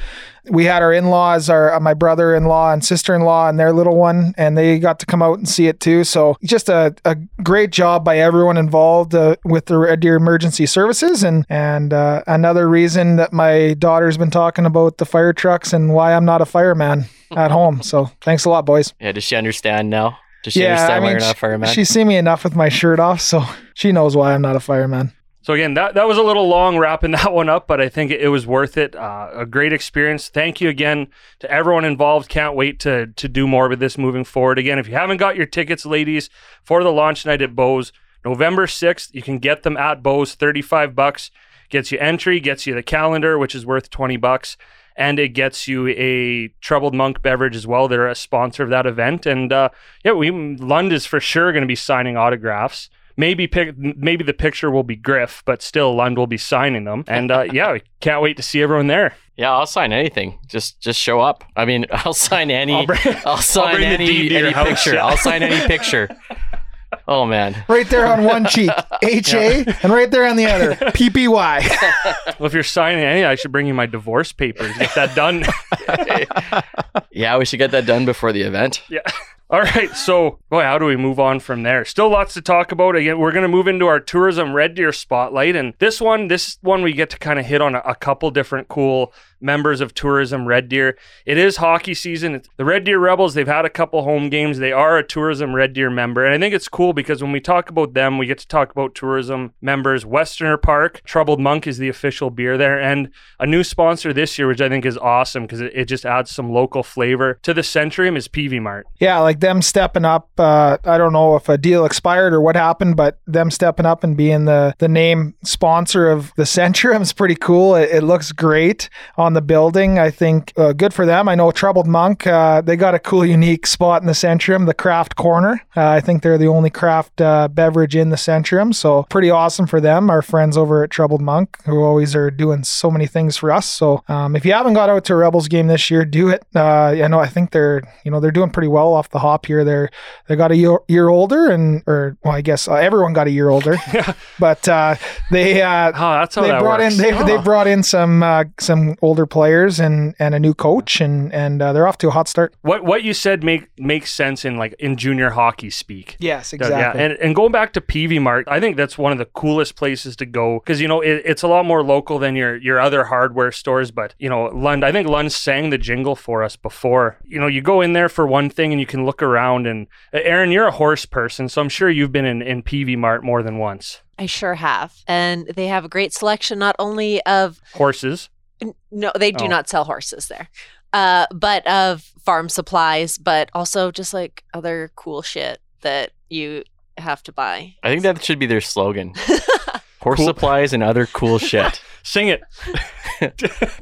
we had our in-laws our uh, my brother-in-law and sister-in-law and their little one and they got to come out and see it too so just a, a great job by everyone involved uh, with the red deer emergency services and and uh, another reason that my daughter's been talking about the fire trucks and why i'm not a fireman at home. So thanks a lot boys. Yeah, does she understand now? Does she yeah understand i why mean you're not a she- fireman? she's seen me enough with my shirt off so she knows why i'm not a fireman. So again that, that was a little long wrapping that one up but i think it, it was worth it. Uh, a great experience. Thank you again to everyone involved. Can't wait to to do more with this moving forward. Again if you haven't got your tickets ladies for the launch night at Bo's november 6th you can get them at Bo's. 35 bucks gets you entry gets you the calendar which is worth 20 bucks and it gets you a troubled monk beverage as well they're a sponsor of that event and uh, yeah we lund is for sure going to be signing autographs maybe pic- maybe the picture will be griff but still lund will be signing them and uh, yeah we can't wait to see everyone there yeah, I'll sign anything. Just just show up. I mean, I'll sign any. I'll I'll, sign bring the any any house, picture. yeah. I'll sign any picture. Oh man. right there on one cheek ha and right there on the other ppy well if you're signing any i should bring you my divorce papers get that done Yeah, we should get that done before the event. Yeah. All right. So, boy, how do we move on from there? Still lots to talk about. Again, we're going to move into our tourism Red Deer spotlight. And this one, this one, we get to kind of hit on a, a couple different cool members of tourism Red Deer. It is hockey season. It's the Red Deer Rebels, they've had a couple home games. They are a tourism Red Deer member. And I think it's cool because when we talk about them, we get to talk about tourism members. Westerner Park, Troubled Monk is the official beer there. And a new sponsor this year, which I think is awesome because it, it just adds some local flavor to the Centrium, is Peavey Mart. Yeah, like them stepping up. Uh, I don't know if a deal expired or what happened, but them stepping up and being the the name sponsor of the Centrium is pretty cool. It, it looks great on the building. I think uh, good for them. I know Troubled Monk. Uh, they got a cool, unique spot in the Centrium, the craft corner. Uh, I think they're the only craft uh, beverage in the Centrium, so pretty awesome for them. Our friends over at Troubled Monk, who always are doing so many things for us. So um, if you haven't got out to a Rebels game this year, do it. Uh, I know I think they're you know they're doing pretty well off the hop here. They're they got a year, year older, and or well, I guess uh, everyone got a year older, but uh, they uh, Oh, they brought works. in they, they Oh. brought in some uh, some older older players and and a new coach, and and uh, they're off to a hot start. What what you said make makes sense in like in junior hockey speak. Yes, exactly. Yeah, and, and going back to Peavey Mart, I think that's one of the coolest places to go because you know it, it's a lot more local than your your other hardware stores. But you know, Lund, I think Lund sang the jingle for us before. You know, you go in there for one thing and you can look around. And uh, Erin, you're a horse person, so I'm sure you've been in in Peavey Mart more than once. I sure have. And they have a great selection not only of Horses. N- No, they do Oh. not sell horses there. Uh, but of farm supplies, but also just like other cool shit that you have to buy. I think that should be their slogan. Horse Cool. supplies and other cool shit. Sing it.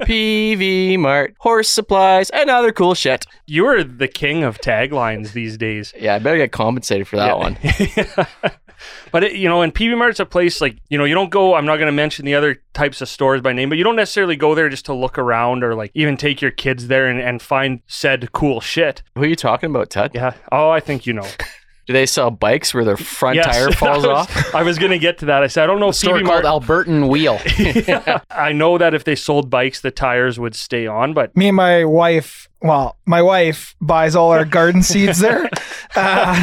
Peavey Mart, horse supplies and other cool shit. You are the king of taglines these days. Yeah, I better get compensated for that Yeah. one. but it, you know, and Peavey Mart's a place like you know you don't go. I'm not going to mention the other types of stores by name, but you don't necessarily go there just to look around or like even take your kids there and, and find said cool shit. Who are you talking about, Ted? Yeah. Oh, I think you know. Do they sell bikes where their front Yes. tire falls I was- off? I was going to get to that. I said I don't know if Store PV called Mart. Albertan Wheel. Yeah. I know that if they sold bikes, the tires would stay on, but me and my wife well my wife buys all our garden seeds there uh,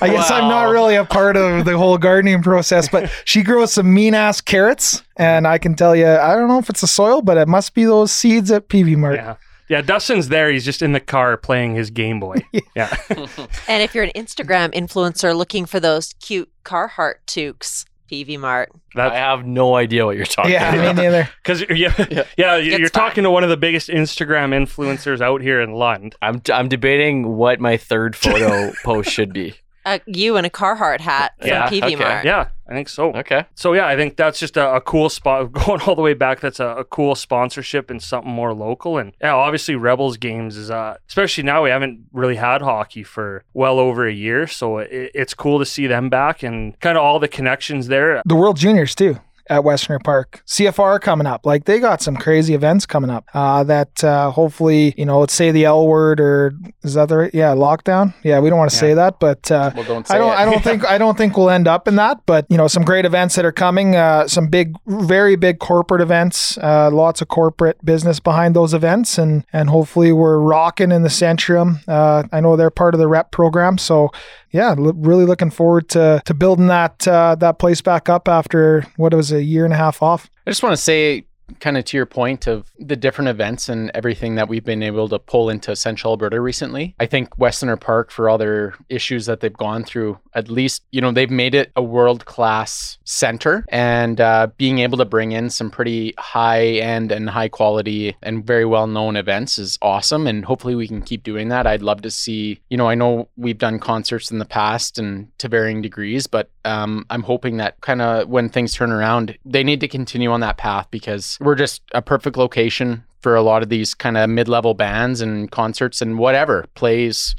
i guess i'm not really a part of the whole gardening process but she grows some mean ass carrots and i can tell you i don't know if it's the soil but it must be those seeds at Peavey Mart yeah. Yeah, Dustin's there. He's just in the car playing his Game Boy. yeah. And if you're an Instagram influencer looking for those cute Carhartt toques, Peavey Mart. I have no idea what you're talking yeah about. me neither because yeah, yeah, you're It's talking to one of the biggest Instagram influencers out here in Lund. I'm, I'm debating what my third photo post should be. Uh, you in a Carhartt hat from Yeah, PV okay. Mart. Yeah, I think so. Okay. So yeah, I think that's just a, a cool spot going all the way back. That's a, a cool sponsorship and something more local. And yeah, obviously Rebels games is uh, especially now we haven't really had hockey for well over a year, so it, it's cool to see them back and kind of all the connections there. the world juniors too at Westerner Park. CFR coming up. Like they got some crazy events coming up. Uh, that uh, hopefully, you know, let's say the L word or is that the right? Yeah, lockdown. Yeah, we don't want to say that, but uh, Well, don't say I don't. it. I don't think. I don't think we'll end up in that. But you know, some great events that are coming. Uh, some big, very big corporate events. Uh, lots of corporate business behind those events, and and hopefully we're rocking in the Centrium. Uh, I know they're part of the rep program, so yeah, really looking forward to to building that uh, that place back up after what was a year and a half off. I just want to say, kind of to your point of the different events and everything that we've been able to pull into Central Alberta recently. I think Westerner Park, for all their issues that they've gone through, at least, you know, they've made it a world class center and uh, being able to bring in some pretty high end and high quality and very well known events is awesome. And hopefully we can keep doing that. I'd love to see, you know, I know we've done concerts in the past and to varying degrees, but um, I'm hoping that kind of when things turn around, they need to continue on that path because we're just a perfect location for a lot of these kind of mid-level bands and concerts and whatever plays.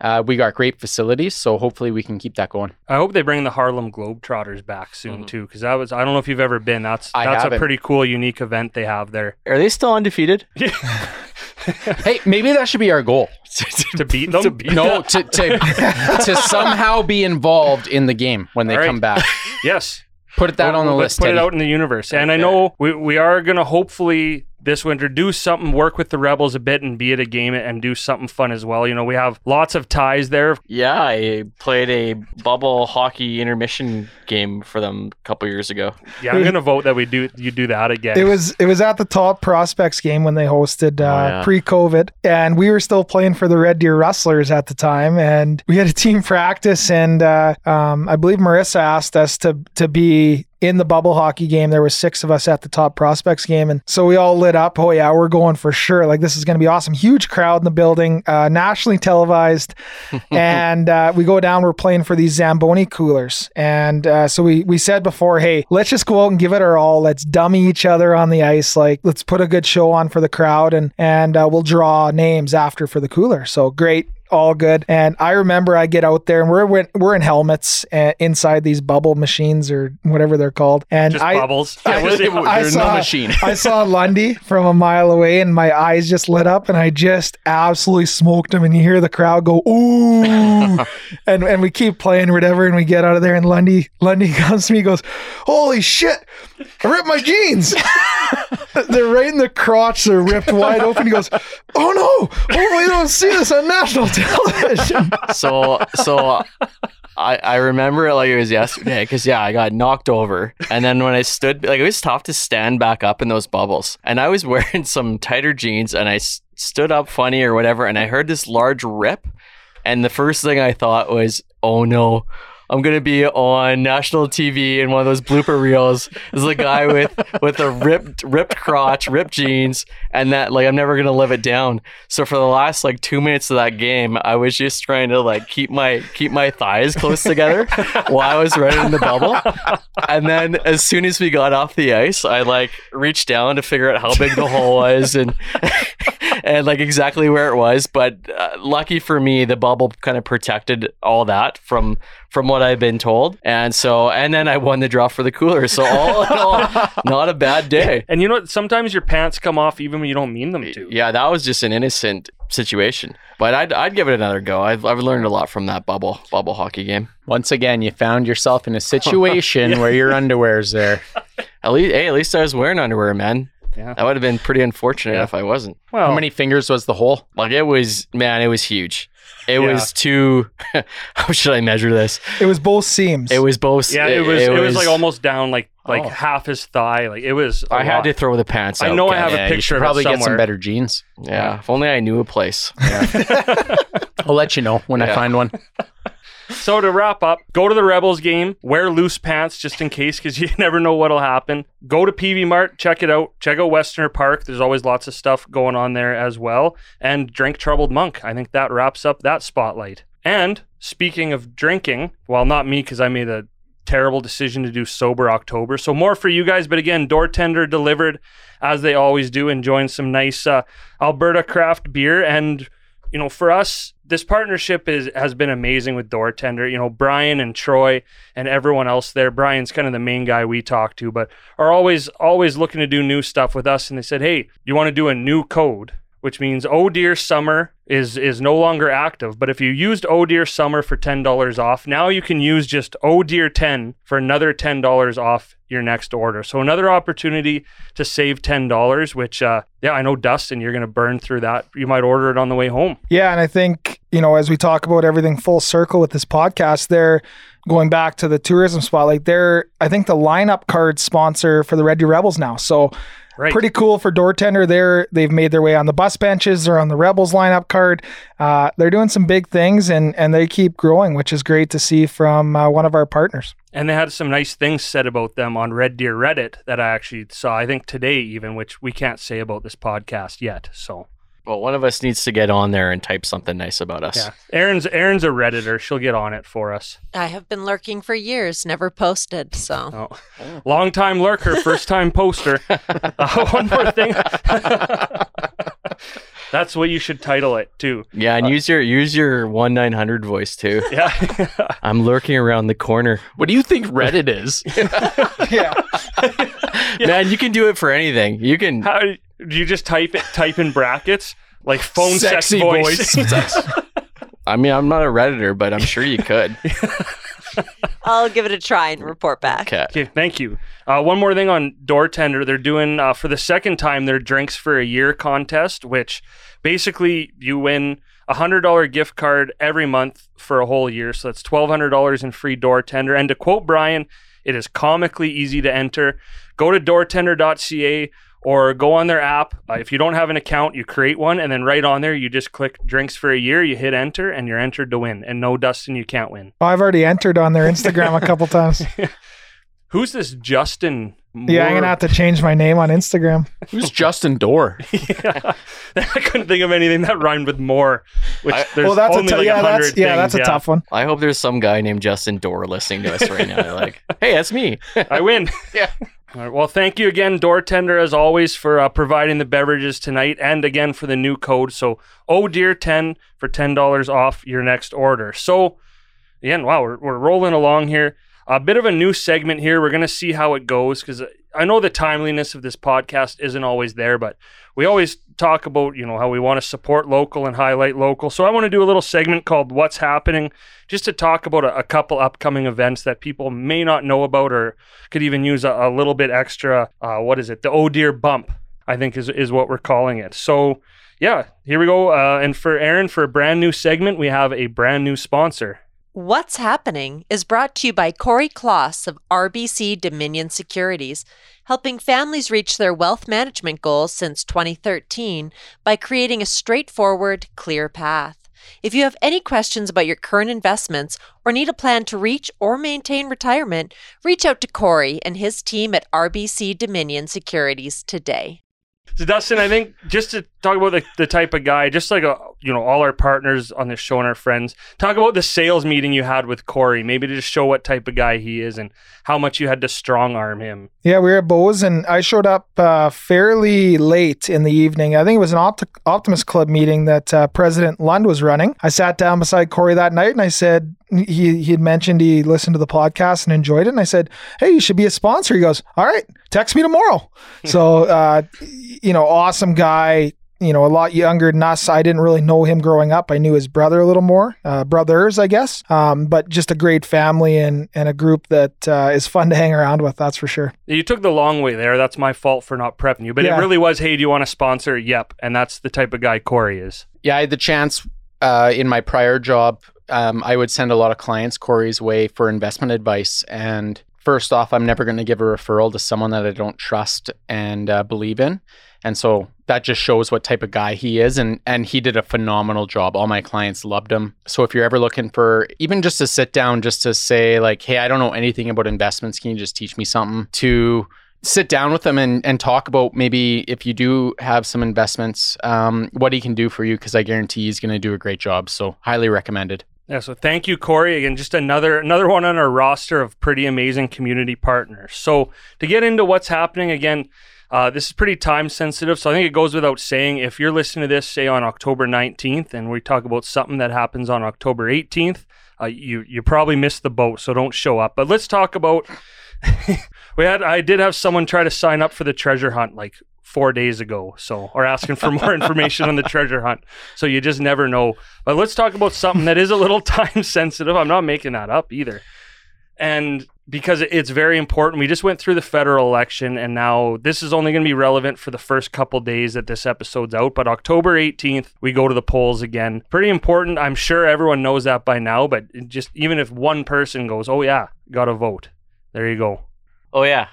Uh, we got great facilities, so hopefully we can keep that going. I hope they bring the Harlem Globetrotters back soon Mhm. too, because that was I don't know if you've ever been. That's I that's a haven't. pretty cool, unique event they have there Are they still undefeated? hey, maybe that should be our goal. to beat them. No, to to, to somehow be involved in the game when they All right. come back. yes, Put that Well, on the let's list. Put it out in the universe. And I know we, we are going to hopefully this winter do something, work with the Rebels a bit and be at a game and do something fun as well. You know, we have lots of ties there. Yeah, I played a bubble hockey intermission game for them a couple years ago. Yeah, I'm going to vote that we do you do that again. It was it was at the top prospects game when they hosted uh, Oh, yeah. pre-COVID, and we were still playing for the Red Deer Rustlers at the time, and we had a team practice, and uh, um, I believe Marissa asked us to to be in the bubble hockey game. There was six of us at the top prospects game, and so we all lit up. Oh yeah, we're going for sure. Like this is going to be awesome. Huge crowd in the building, uh, nationally televised, and uh, we go down. We're playing for these Zamboni coolers, and uh, so we we said before, hey, let's just go out and give it our all. Let's dummy each other on the ice. Like let's put a good show on for the crowd, and and uh, we'll draw names after for the cooler. So great. All good, and I remember I get out there and we're we're, we're in helmets uh, inside these bubble machines or whatever they're called, and just I bubbles. I- It was- it was- I saw- no machine. I saw Lundy from a mile away and my eyes just lit up and I just absolutely smoked him and you hear the crowd go, ooh. and and we keep playing whatever and we get out of there and Lundy Lundy comes to me and goes, Holy shit, I ripped my jeans. They're right in the crotch. They're ripped wide open. He goes, "Oh no! Oh, we don't see this on national television." so so I, I remember it like it was yesterday because yeah I got knocked over and then when I stood like it was tough to stand back up in those bubbles and I was wearing some tighter jeans and I s- stood up funny or whatever and I heard this large rip and the first thing I thought was oh no I'm gonna be on national TV in one of those blooper reels. There's a guy with with a ripped ripped crotch, ripped jeans, and that like I'm never gonna live it down. So for the last like two minutes of that game, I was just trying to like keep my keep my thighs close together while I was running in the bubble. And then as soon as we got off the ice, I like reached down to figure out how big the hole was and and like exactly where it was. But uh, lucky for me, the bubble kind of protected all that from from what I've been told. And so, and then I won the draw for the cooler. So all in all, not a bad day. And you know what? Sometimes your pants come off even when you don't mean them to. Yeah, that was just an innocent situation. But I'd, I'd give it another go. I've, I've learned a lot from that bubble bubble hockey game. Once again, you found yourself in a situation where your underwear's there. At least, hey, at least I was wearing underwear, man. Yeah. That would have been pretty unfortunate Yeah. if I wasn't. Well, How many fingers was the hole? Like it was, man, it was huge. It Yeah. was too. how should I measure this? It was both seams. It was both. yeah, it was. It, was, like almost down like oh. like Oh. half his thigh. Like it was. I I had to throw the pants. I out, know I Kev. have a Yeah, you picture should of it probably get some better jeans. Yeah, if only I knew a place. I'll let you know when I find one. So to wrap up, go to the Rebels game, wear loose pants just in case because you never know what'll happen. Go to Peavey Mart, check it out. Check out Westerner Park. There's always lots of stuff going on there as well. And drink Troubled Monk. I think that wraps up that spotlight. And speaking of drinking, well, not me because I made a terrible decision to do sober October. So more for you guys, but again, door tender delivered as they always do, enjoying some nice uh, Alberta craft beer and you know, for us, this partnership is has been amazing with Door Tender. You know, Brian and Troy and everyone else there. Brian's kind of the main guy we talk to, but are always always looking to do new stuff with us. And they said, "Hey, you want to do a new code?" Which means Oh Dear Summer is is no longer active. But if you used Oh Dear Summer for ten dollars off, now you can use just Oh Dear ten for another ten dollars off your next order. So another opportunity to save ten dollars. Which, uh, yeah, I know Dustin, you're gonna burn through that. You might order it on the way home. Yeah, and I think, you know, as we talk about everything full circle with this podcast, they're going back to the tourism spot. Like they're I think the lineup card sponsor for the Red Deer Rebels now. So Right. pretty cool for door tender. They're they've made their way on the bus benches. They're on the Rebels lineup card. Uh, they're doing some big things and and they keep growing, which is great to see from uh, one of our partners. And they had some nice things said about them on Red Deer Reddit that I actually saw, I think today even, which we can't say about this podcast yet. So Well, one of us needs to get on there and type something nice about us. yeah. Erin's Erin's a Redditor. She'll get on it for us. I have been lurking for years, never posted. So Oh. Long time lurker, first time poster. Uh, one more thing. That's what you should title it too. Yeah, and use your use your one nine hundred voice too. Yeah. I'm lurking around the corner. What do you think Reddit is? Yeah. Man, you can do it for anything. You can How do you just type it type in brackets? Like phone Sexy sex voice. voice. I mean, I'm not a redditor, but I'm sure you could. I'll give it a try and report back. Okay. Okay, thank you. Uh, one more thing on Door Tender. They're doing, uh, for the second time, their Drinks for a Year contest, which basically you win a $100 gift card every month for a whole year. So that's $1,200 in free Door Tender. And to quote Brian, it is comically easy to enter. Go to doortender.ca or go on their app. Uh, if you don't have an account, you create one, and then right on there, you just click Drinks for a Year, you hit enter, and you're entered to win. And no, Dustin, you can't win. I've already entered on their Instagram a couple times. Who's this Justin? Yeah, I'm gonna have to change my name on Instagram. Who's Justin Door? yeah. I couldn't think of anything that rhymed with more. Which I- there's well, that's a only t- like yeah, 100 that's yeah, things, that's a tough one. I hope there's some guy named Justin Door listening to us right now. Like, hey, that's me. I win. Yeah. All right, well, thank you again, Door Tender, as always, for uh, providing the beverages tonight, and again for the new code. So, oh dear, ten for ten dollars off your next order. So, again, wow, we're, we're rolling along here. A bit of a new segment here. We're gonna see how it goes because I know the timeliness of this podcast isn't always there, but we always talk about, you know, how we want to support local and highlight local. So I want to do a little segment called What's Happening, just to talk about a, a couple upcoming events that people may not know about or could even use a, a little bit extra. Uh, what is it? The Oh Dear Bump, I think is, is what we're calling it. So yeah, here we go. Uh, and for Erin, for a brand new segment, we have a brand new sponsor. What's Happening is brought to you by Corey Kloss of RBC Dominion Securities, helping families reach their wealth management goals since 2013 by creating a straightforward, clear path. If you have any questions about your current investments or need a plan to reach or maintain retirement, reach out to Corey and his team at RBC Dominion Securities today. So Dustin, I think just to talk about the, the type of guy, just like a, you know all our partners on this show and our friends, talk about the sales meeting you had with Corey. Maybe to just show what type of guy he is and how much you had to strong arm him. Yeah, we were at Bo's, and I showed up uh, fairly late in the evening. I think it was an Opti- Optimist Club meeting that uh, President Lund was running. I sat down beside Corey that night, and I said he he had mentioned he listened to the podcast and enjoyed it, and I said, "Hey, you should be a sponsor." He goes, "All right, text me tomorrow." so, uh, you know, awesome guy. You know, a lot younger than us. I didn't really know him growing up. I knew his brother a little more, uh, brothers, I guess. Um, but just a great family and and a group that uh, is fun to hang around with. That's for sure. You took the long way there. That's my fault for not prepping you. But Yeah. it really was, hey, do you want to sponsor? Yep. And that's the type of guy Corey is. Yeah, I had the chance uh, in my prior job. Um, I would send a lot of clients Corey's way for investment advice. And first off, I'm never going to give a referral to someone that I don't trust and uh, believe in. And so that just shows what type of guy he is. And and he did a phenomenal job. All my clients loved him. So if you're ever looking for even just to sit down, just to say like, hey, I don't know anything about investments. Can you just teach me something? To sit down with him and, and talk about maybe if you do have some investments, um, what he can do for you, because I guarantee he's going to do a great job. So, highly recommended. Yeah, so thank you, Corey. Again, just another another one on our roster of pretty amazing community partners. So to get into what's happening again, uh, this is pretty time sensitive. So I think it goes without saying if you're listening to this, say on October 19th, and we talk about something that happens on October 18th, uh, you you probably missed the boat, so don't show up. But let's talk about. we had I did have someone try to sign up for the treasure hunt like four days ago, so or asking for more information on the treasure hunt. So you just never know. But let's talk about something that is a little time sensitive. I'm not making that up either. And because it's very important, we just went through the federal election, and now this is only going to be relevant for the first couple days that this episode's out. But October 18th, we go to the polls again. Pretty important. I'm sure everyone knows that by now, but just even if one person goes, oh, yeah, got to vote. There you go. Oh yeah,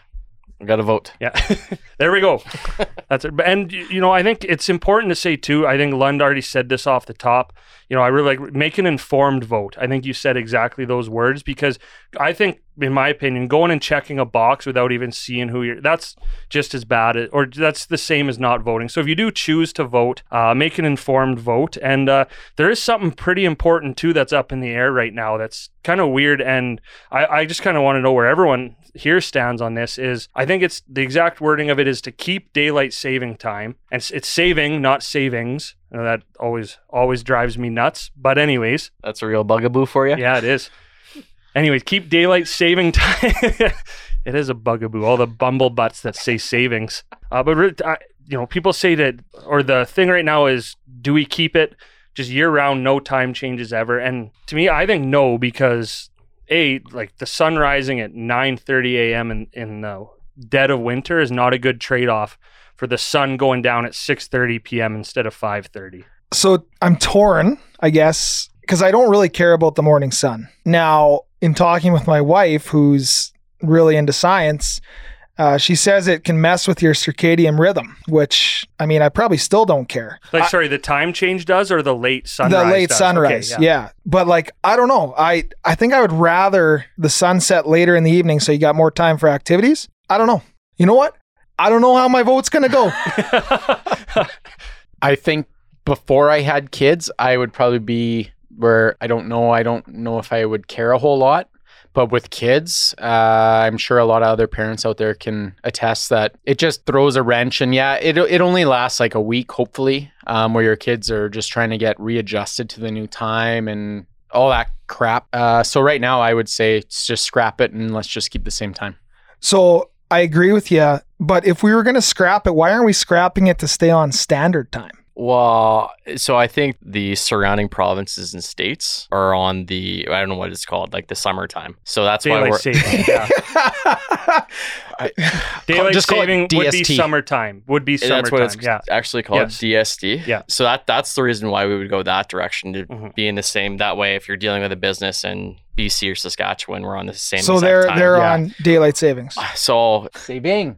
I got to vote. Yeah, there we go. That's it. And you know, I think it's important to say too. I think Lund already said this off the top. You know, I really like make an informed vote. I think you said exactly those words because I think, in my opinion, going and checking a box without even seeing who you're that's just as bad, or that's the same as not voting. So if you do choose to vote, uh, make an informed vote. And uh, there is something pretty important too that's up in the air right now. That's kind of weird, and I, I just kind of want to know where everyone here stands on this. Is I think it's the exact wording of it is to keep daylight saving time, and it's, it's saving, not savings. I know that always always drives me nuts. But anyways, That's a real bugaboo for you. yeah, it is. Anyways, keep daylight saving time. it is a bugaboo. All the bumble butts that say savings. Uh, but you know, people say that, or the thing right now is, do we keep it just year round, no time changes ever? And to me, I think no, because a like the sun rising at nine thirty a.m. in in the dead of winter is not a good trade off for the sun going down at six thirty p.m. instead of five thirty. So I'm torn, I guess, because I don't really care about the morning sun. Now, in talking with my wife, who's really into science, uh, she says it can mess with your circadian rhythm, which I mean, I probably still don't care. Like, sorry, the time change does, or the late sunrise? the late does? sunrise, Okay, yeah. But like, I don't know. I I think I would rather the sunset later in the evening, so you got more time for activities. I don't know. You know what? I don't know how my vote's gonna go. I think before I had kids, I would probably be where I don't know. I don't know if I would care a whole lot. But with kids, uh, I'm sure a lot of other parents out there can attest that it just throws a wrench. And yeah, it, it only lasts like a week, hopefully, um, where your kids are just trying to get readjusted to the new time and all that crap. Uh, so right now, I would say it's just scrap it and let's just keep the same time. So I agree with you. But if we were going to scrap it, why aren't we scrapping it to stay on standard time? Well, so I think the surrounding provinces and states are on the I don't know what it's called, like the summertime. So that's why we're saving. Yeah. Daylight just call it saving would be DST. summertime. Would be summertime. that's what it's yeah. actually called Yes. DSD. Yeah. So that that's the reason why we would go that direction to Mhm. be in the same. That way, if you're dealing with a business in BC or Saskatchewan, we're on the same. so exact they're time. they're Yeah. on daylight savings. So Saving.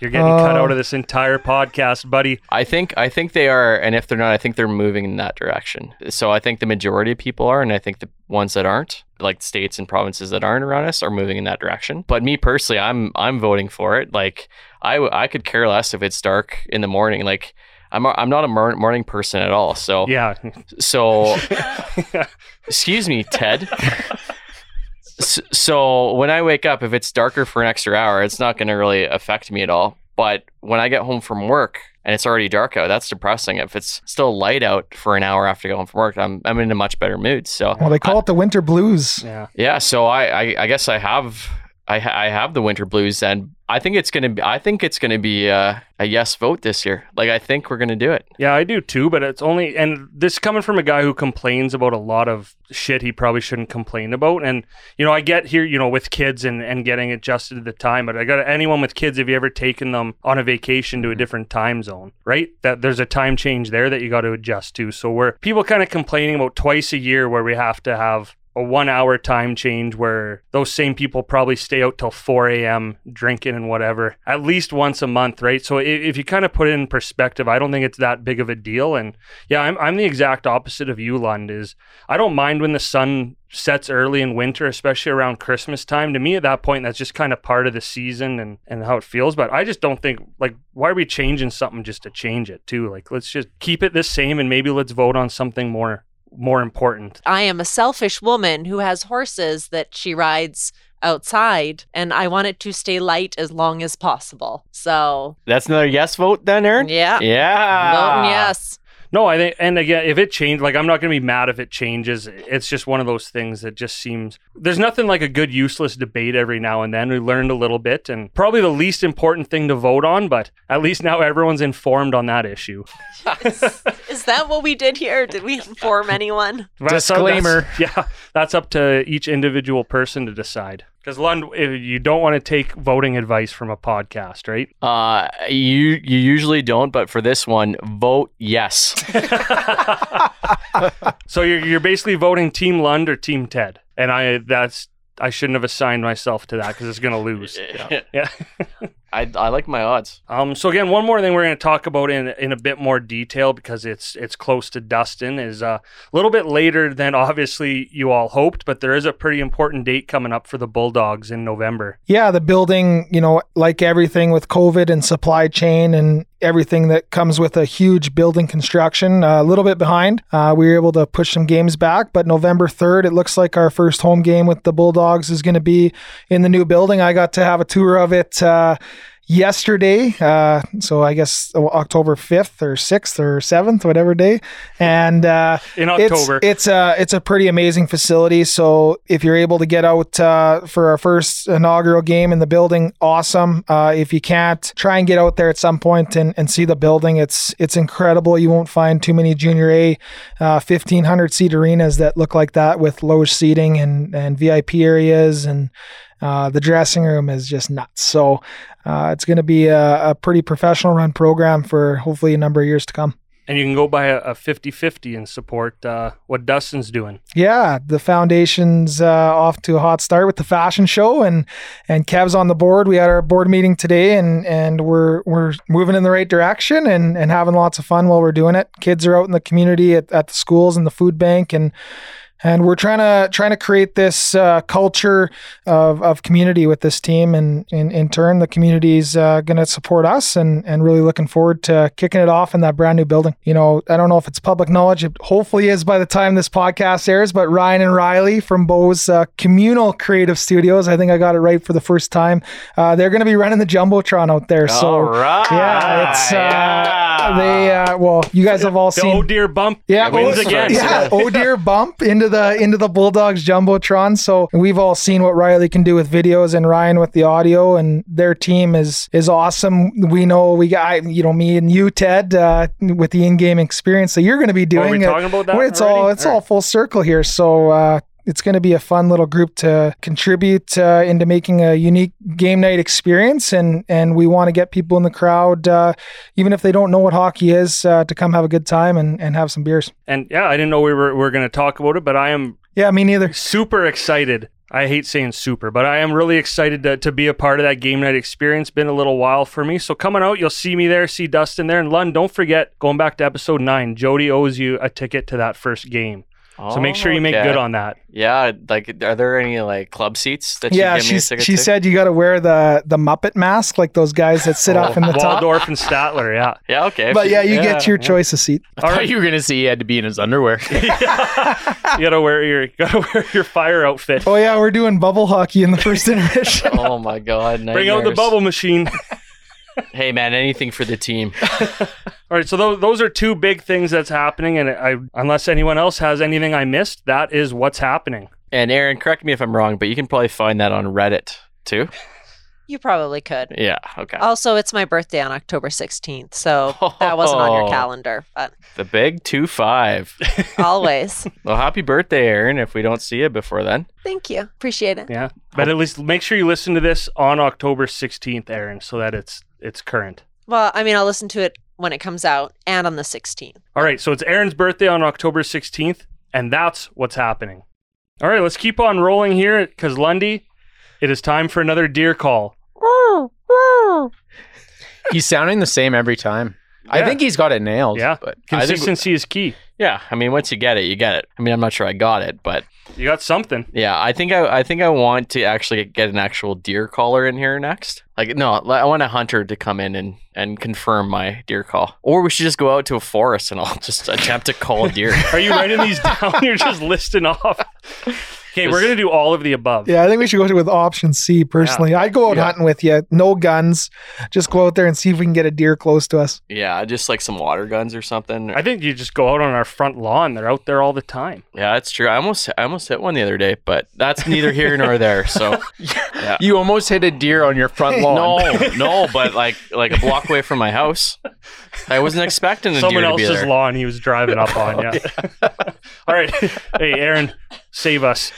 You're getting cut Oh. out of this entire podcast, buddy. I think I think they are, and if they're not, I think they're moving in that direction. So I think the majority of people are, and I think the ones that aren't, like states and provinces that aren't around us, are moving in that direction. But me personally, I'm I'm voting for it. Like I I could care less if it's dark in the morning. Like I'm a, I'm not a mor- morning person at all. So Yeah. so excuse me, Ted. So when I wake up, if it's darker for an extra hour, it's not going to really affect me at all. But when I get home from work and it's already dark out, that's depressing. If it's still light out for an hour after going go from work, I'm I'm in a much better mood. So Well, they call it the winter blues. yeah. yeah, so I, I I guess I have I ha- I have the winter blues, and I think it's gonna be I think it's gonna be a, a yes vote this year. Like I think we're gonna do it. Yeah, I do too, but it's only and this coming from a guy who complains about a lot of shit he probably shouldn't complain about. And you know, I get here, you know, with kids and and getting adjusted to the time, but I got anyone with kids, have you ever taken them on a vacation to a mm-hmm. different time zone, right? That there's a time change there that you got to adjust to. So we're people kind of complaining about twice a year where we have to have a one hour time change where those same people probably stay out till 4 a.m. drinking and whatever at least once a month, right? So if, you kind of put it in perspective, I don't think it's that big of a deal. And yeah, I'm, I'm the exact opposite of you, Lund, is I don't mind when the sun sets early in winter, especially around Christmas time. To me, at that point, that's just kind of part of the season and, and how it feels. But I just don't think, like, why are we changing something just to change it, too? Like, let's just keep it the same and maybe let's vote on something more more important. I am a selfish woman who has horses that she rides outside, and I want it to stay light as long as possible. So, That's another yes vote then, Erin. yeah. Yeah. Voting yes. No, I think, and again, if it changed, like I'm not going to be mad if it changes. It's just one of those things that just seems there's nothing like a good useless debate every now and then. We learned a little bit, and probably the least important thing to vote on, but at least now everyone's informed on that issue. Is that what we did here? Did we inform anyone? Disclaimer. that's- yeah, that's up to each individual person to decide. Because Lund, you don't want to take voting advice from a podcast, right? Uh, you you usually don't, but for this one, vote yes. so you're you're basically voting Team Lund or Team Ted, and I that's I shouldn't have assigned myself to that because it's going to lose. Yeah. yeah. I I like my odds. Um, so again, one more thing we're going to talk about in in a bit more detail because it's it's close to Dustin is uh, a little bit later than obviously you all hoped, but there is a pretty important date coming up for the Bulldogs in November. Yeah, the building, you know, like everything with COVID and supply chain and everything that comes with a huge building construction, uh, a little bit behind. Uh, we were able to push some games back, but November 3rd, it looks like our first home game with the Bulldogs is going to be in the new building. I got to have a tour of it. Uh, yesterday uh so i guess october 5th or 6th or 7th whatever day and uh In it's- October. It's, a it's a pretty amazing facility. So if you're able to get out uh, for our first inaugural game in the building, awesome. Uh, if you can't, try and get out there at some point and, and see the building. It's it's incredible. You won't find too many Junior A uh, 1500 seat arenas that look like that with low seating and and VIP areas and. Uh, the dressing room is just nuts. So uh, it's going to be a, a pretty professional run program for hopefully a number of years to come. and you can go buy a, a 50-50 and support uh, what Dustin's doing. Yeah, the foundation's uh, off to a hot start with the fashion show, and and Kev's on the board. We had our board meeting today, and and we're we're moving in the right direction and and having lots of fun while we're doing it. Kids are out in the community at, at the schools and the food bank, and and we're trying to trying to create this uh, culture of, of community with this team, and in, in turn, the community's uh, going to support us, and and really looking forward to kicking it off in that brand new building. You know, I don't know if it's public knowledge; it hopefully is by the time this podcast airs. But Ryan and Riley from Bo's uh, Communal Creative Studios, I think I got it right for the first time. Uh, they're going to be running the jumbotron out there. So All right. yeah, it's They uh, well, you guys have all The seen oh dear bump Yeah, wins oh, again. Yeah, oh dear bump into the into the Bulldogs jumbotron. So we've all seen what Riley can do with videos and Ryan with the audio, and their team is is awesome. We know we got you know me and you, Ted, uh, with the in-game experience that you're going to be Are we doing. talking about that? It's all already? it's all full circle here. So. Uh, it's going to be a fun little group to contribute uh, into making a unique game night experience, and and we want to get people in the crowd, uh, even if they don't know what hockey is, uh, to come have a good time and, and have some beers. And yeah, I didn't know we were, we were going to talk about it, but I am Yeah, me neither. super excited. I hate saying super, but I am really excited to, to be a part of that game night experience. Been a little while for me. So coming out, you'll see me there, see Dustin there. And Lund, don't forget, going back to episode nine, Jody owes you a ticket to that first game. So make sure you make Okay. good oh, on that. Yeah, like, are there any like club seats that you Yeah, give me she a ticket she to? said you got to wear the the Muppet mask, like those guys that sit off oh. in the top. Waldorf and Statler, yeah. Yeah, okay. But yeah, you get your yeah. choice of seat. I thought you were gonna say he had to be in his underwear. You gotta wear your gotta wear your fire outfit. Oh yeah, we're doing bubble hockey in the first intermission. Oh my god! Bring out the bubble machine. Hey man, anything for the team. All right, so those, those are two big things that's happening, and I, unless anyone else has anything I missed, that is what's happening. And Erin, correct me if I'm wrong, but you can probably find that on Reddit too. You probably could. Yeah. Okay. Also, it's my birthday on October 16th, so that wasn't on your Oh. calendar, but The big two five. always. well, happy birthday, Erin! If we don't see you before then. Thank you. Appreciate it. Yeah, but at least make sure you listen to this on October sixteenth, Erin, so that it's it's current. Well, I mean, I'll listen to it when it comes out and on the 16th. All right, so it's Erin's birthday on October sixteenth, and that's what's happening. All right, let's keep on rolling here, because Lundy, it is time for another deer call. He's sounding the same every time. I think he's got it nailed. Yeah. but I think- Consistency is key. Yeah. I mean, once you get it, you get it. I mean, I'm not sure I got it, but You got something. yeah, I think I, I think I want to actually get an actual deer caller in here next. Like, no, I want a hunter to come in and and confirm my deer call, or we should just go out to a forest and I'll just attempt to call a deer. Are you writing these down? You're just listing off. Okay, we're gonna do all of the above. Yeah, I think we should go with option C personally. I'd go out Yeah. hunting with you. No guns. Just go out there and see if we can get a deer close to us. yeah, just like some water guns or something. I think you just go out on our front lawn. They're out there all the time. yeah, that's true. I almost I almost hit one the other day, but that's neither here nor there. So you almost hit a deer on your front lawn. no, no, but like like a block away from my house. I wasn't expecting a Someone deer to be else's there. lawn he was driving up on. Yeah. all right. Hey, Erin, save us.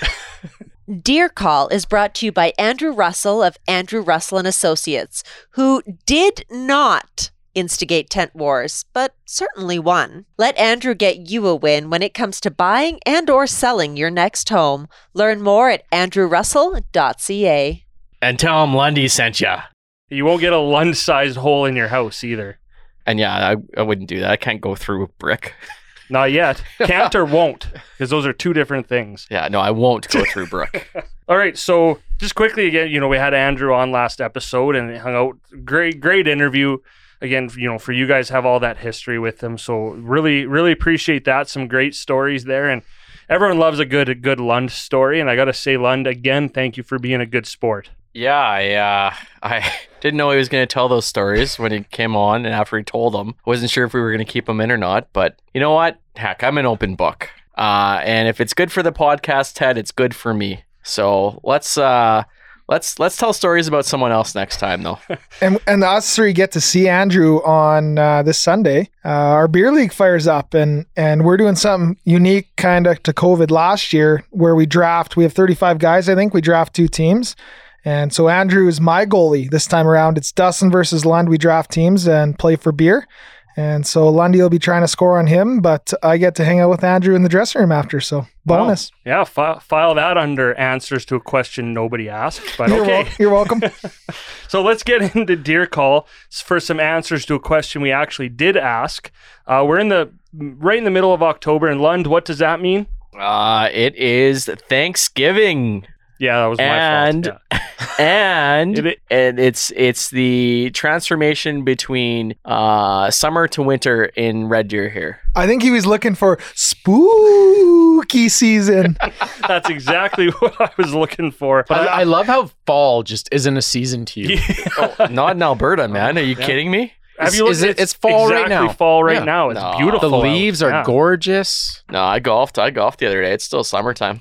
Deer Call is brought to you by Andrew Russell of Andrew Russell and Associates, who did not instigate tent wars, but certainly won. Let Andrew get you a win when it comes to buying and or selling your next home. Learn more at andrewrussell.ca. And tell him Lundy sent ya. You won't get a Lund-sized hole in your house either. And yeah, I, I wouldn't do that. I can't go through a brick. Not yet. Can't or won't, because those are two different things. Yeah, no, I won't go through brick. All right, so just quickly again, you know, we had Andrew on last episode and hung out. Great, great interview. Again, you know, for you guys have all that history with them, so really, really appreciate that. Some great stories there, and everyone loves a good, a good Lund story. And I got to say, Lund again, thank you for being a good sport. Yeah, I uh, I didn't know he was going to tell those stories when he came on, and after he told them, wasn't sure if we were going to keep him in or not. But you know what? Heck, I'm an open book. Uh, and if it's good for the podcast, Ted, it's good for me. So let's uh, let's let's tell stories about someone else next time, though. And and us three get to see Andrew on uh, this Sunday. Uh, our beer league fires up, and and we're doing something unique, kind of to COVID last year, where we draft. We have 35 guys, I think. We draft two teams, and so Andrew is my goalie this time around. It's Dustin versus Lund. We draft teams and play for beer. And so Lundy will be trying to score on him, but I get to hang out with Andrew in the dressing room after. So bonus. Yeah, file, file that under answers to a question nobody asked. But You're, okay. wel- you're welcome. So let's get into Deer Call for some answers to a question we actually did ask. Uh, we're in the right in the middle of October in Lund. What does that mean? Uh, it is Thanksgiving. Yeah, that was my And- fault. Yeah. and It- and it's it's the transformation between uh summer to winter in Red Deer here. I think he was looking for spooky season. That's exactly what I was looking for. But I, I love how fall just isn't a season to you. Not in Alberta, man. Are you kidding me? Have Is- you looked? is it- it's fall right now. Fall right Yeah. now. It's No. beautiful. The out. leaves are Yeah. gorgeous. No, I golfed. I golfed the other day. It's still summertime.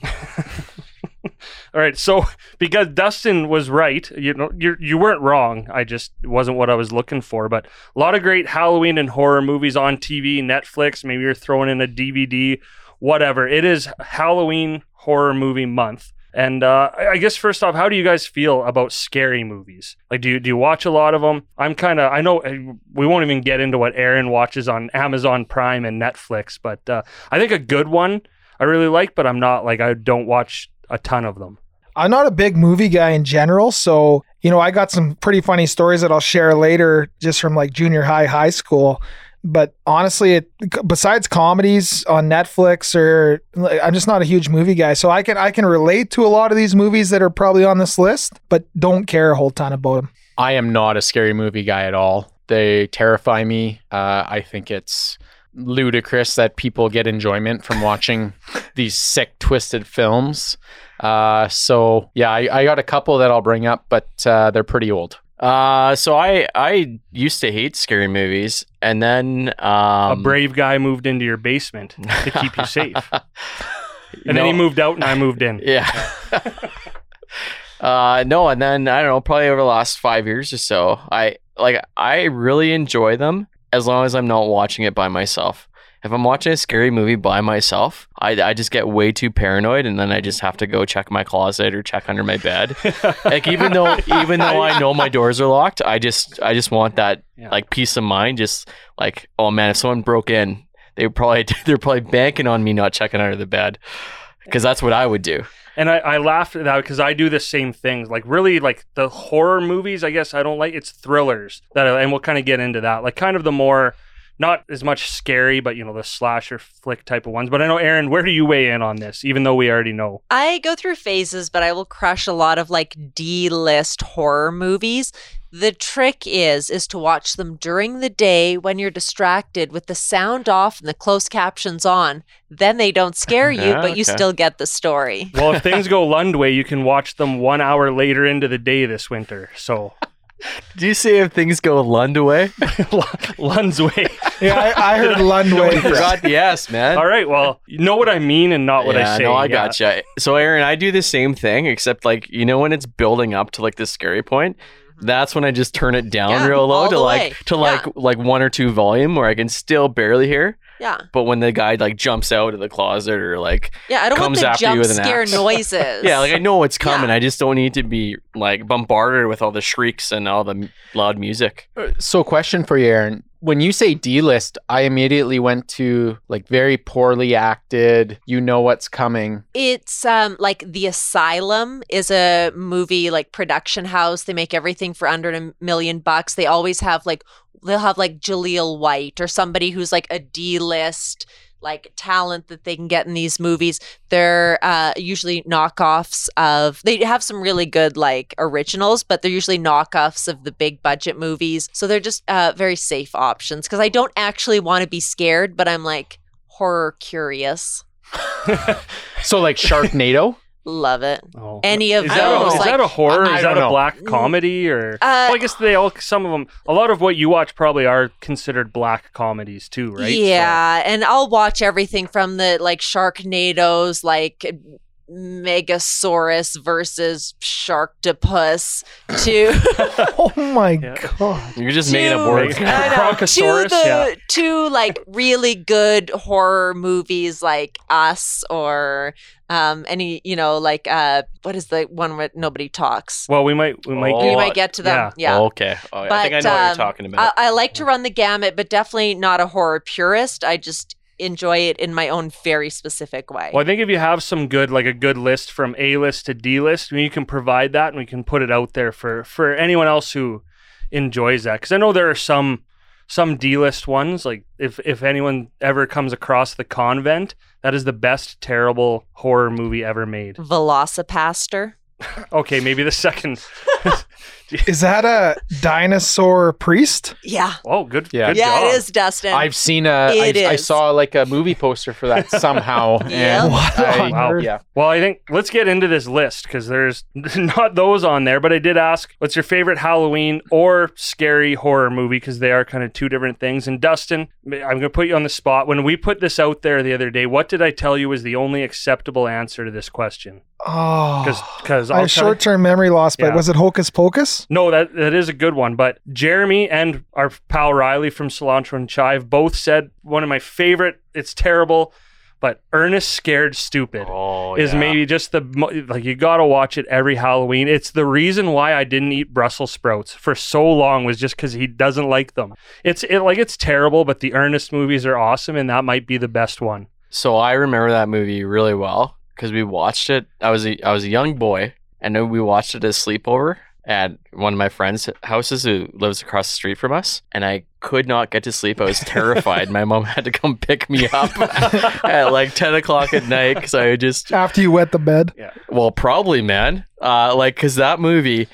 All right, so because Dustin was right, you know, you you weren't wrong. I just wasn't what I was looking for. But a lot of great Halloween and horror movies on TV, Netflix. Maybe you're throwing in a DVD, whatever. It is Halloween horror movie month. And uh, I guess first off, how do you guys feel about scary movies? Like, do you do you watch a lot of them? I'm kind of I know uh, we won't even get into what Erin watches on Amazon Prime and Netflix, but uh, I think a good one I really like, but I'm not like I don't watch a ton of them. I'm not a big movie guy in general, so you know, I got some pretty funny stories that I'll share later just from like junior high, high school. But honestly, it besides comedies on Netflix or I'm just not a huge movie guy. So I can I can relate to a lot of these movies that are probably on this list, but don't care a whole ton about them. I am not a scary movie guy at all. They terrify me. Uh, I think it's ludicrous that people get enjoyment from watching these sick, twisted films. Uh, so yeah, I, I got a couple that I'll bring up, but uh, they're pretty old. Uh, so I I used to hate scary movies, and then um, a brave guy moved into your basement to keep you safe. And You then he moved out and I moved in. Yeah. uh, no, and then I don't know, probably over the last five years or so, I like I really enjoy them as long as I'm not watching it by myself. If I'm watching a scary movie by myself, I, I just get way too paranoid, and then I just have to go check my closet or check under my bed. like even though even though I know my doors are locked, I just I just want that Yeah. like peace of mind. Just like oh man, if someone broke in, they would probably they're probably banking on me not checking under the bed because that's what I would do. And I, I laughed at that because I do the same things. Like really, like the horror movies. I guess I don't like. It's thrillers that, I, and we'll kind of get into that. Like kind of the more, not as much scary, but you know the slasher flick type of ones. But I know Erin, where do you weigh in on this? Even though we already know. I go through phases, but I will crush a lot of like D-list horror movies. The trick is is to watch them during the day when you're distracted with the sound off and the closed captions on. Then they don't scare you, but you still get the story. Well, if things go Lund way, you can watch them one hour later into the day this winter. So Do you say if things go Lund away? Lund's. Yeah, I, I heard Lundway. I forgot the S, man. All right. Well, you know what I mean and not what yeah, I say. no, I Yeah. gotcha. So, Erin, I do the same thing, except like you know when it's building up to like the scary point, mm-hmm. that's when I just turn it down Yeah, real low all to like way. to like like one or two volume where I can still barely hear. Yeah. But when the guy like jumps out of the closet or like Yeah, I don't want the jump scare axe. noises. yeah, like I know it's coming. Yeah. I just don't need to be like bombarded with all the shrieks and all the m- loud music. Uh, so, question for you, Erin. When you say D list, I immediately went to like very poorly acted. You know what's coming. It's um like The Asylum is a movie like production house. They make everything for under a million bucks. They always have like they'll have like Jaleel White or somebody who's like a D list like talent that they can get in these movies. They're uh, usually knockoffs of. They have some really good like originals, but they're usually knockoffs of the big budget movies. So they're just uh, very safe options because I don't actually want to be scared, but I'm like horror curious. So, like Sharknado. Love it. Oh. Any of is that, a, those, is like- that a horror? I- I is that don't a know. black comedy or? Uh, well, I guess they all. Some of them. A lot of what you watch probably are considered black comedies too, right? So- Yeah, and I'll watch everything from the like Sharknadoes, like Megasaurus versus Sharktopus to Oh my Yeah. god. You're just to, making up words. Meg- know, to the yeah. to like really good horror movies like Us or um any you know like uh what is the one where nobody talks. Well, we might. We might. Oh, you might get to them. yeah. Yeah. Okay. Oh, yeah. I think I But, know what um, you're talking about. I, I like to run the gamut, but definitely not a horror purist. I just enjoy it in my own very specific way. Well, I think if you have some good, like a good list from A list to D list, you can provide that and we can put it out there for for anyone else who enjoys that. Because I know there are some some D list ones. Like if if anyone ever comes across the Convent, that is the best terrible horror movie ever made. VelociPastor. Okay, maybe the second. Is that a dinosaur priest? Yeah. Oh, good. Yeah. good yeah, job. it is, Dustin. I've seen a. It I, I is. saw like a movie poster for that somehow. Yeah. and What I- on Wow. earth? Yeah. Well, I think let's get into this list because there's not those on there, but I did ask what's your favorite Halloween or scary horror movie because they are kind of two different things. And Dustin, I'm going to put you on the spot. When we put this out there the other day, what did I tell you was the only acceptable answer to this question? Oh, Because because I have short-term memory loss, but Yeah. was it Hocus Pocus? No, that that is a good one. But Jeremy and our pal Riley from Cilantro and Chive both said one of my favorite. It's terrible, but Ernest Scared Stupid. Oh, is yeah. maybe just the like you got to watch it every Halloween. It's the reason why I didn't eat Brussels sprouts for so long was just because he doesn't like them. It's it like it's terrible, but the Ernest movies are awesome, and that might be the best one. So I remember that movie really well because we watched it. I was a, I was a young boy, and then we watched it as sleepover at one of my friends' houses who lives across the street from us. And I could not get to sleep. I was terrified. my mom had to come pick me up at like ten o'clock at night because I just After you wet the bed? Yeah. well probably man uh, like because that movie.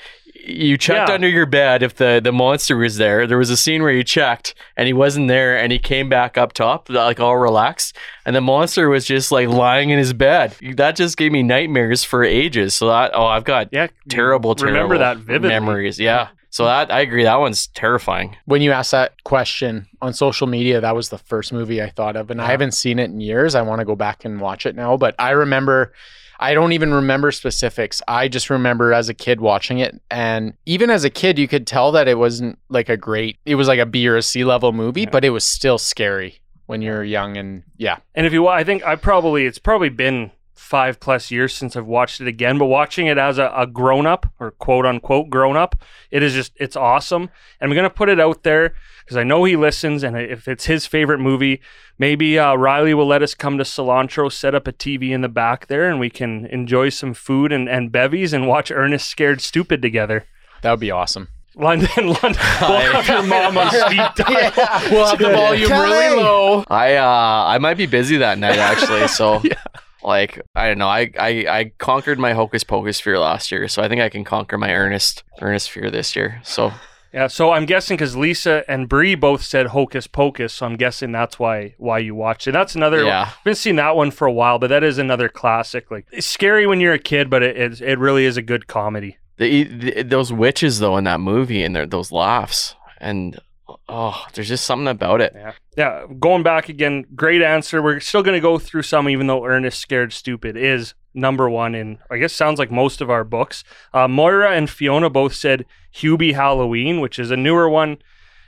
You checked Yeah. under your bed if the, the monster was there. There was a scene where you checked and he wasn't there and he came back up top, like all relaxed and the monster was just like lying in his bed. That just gave me nightmares for ages. So that oh, I've got Yeah, terrible, terrible Remember that vividly. memories. Yeah. So that I agree. That one's terrifying. When you asked that question on social media, that was the first movie I thought of, and I haven't seen it in years. I want to go back and watch it now, but I remember. I don't even remember specifics. I just remember as a kid watching it. And even as a kid, you could tell that it wasn't like a great, it was like a B or a C level movie, Yeah. but it was still scary when you're young. And yeah, And if you, I think I probably it's probably been five plus years since I've watched it again. But watching it as a, a grown up or quote unquote grown up, it is just it's awesome. And I'm gonna put it out there because I know he listens, and if it's his favorite movie, maybe uh, Riley will let us come to Cilantro, set up a TV in the back there, and we can enjoy some food and, and bevies and watch Ernest Scared Stupid together. that would be awesome. London, London. We'll have your mom on speed dial. we'll have the volume Kelly! really low. I uh I might be busy that night actually. So like I don't know. I, I I conquered my hocus pocus fear last year, so I think I can conquer my Ernest Ernest fear this year. So Yeah, so I'm guessing because Lisa and Bree both said Hocus Pocus, so I'm guessing that's why why you watched it. That's another. Yeah. I've been seeing that one for a while, but that is another classic. Like it's scary when you're a kid, but it it, it really is a good comedy. the, the those witches though in that movie and their those laughs and oh, there's just something about it. Yeah, yeah. Going back again, great answer. We're still gonna go through some, even though Ernest Scared Stupid is number one in. I guess sounds like most of our books. Uh, Moira and Fiona both said Hubie Halloween, which is a newer one.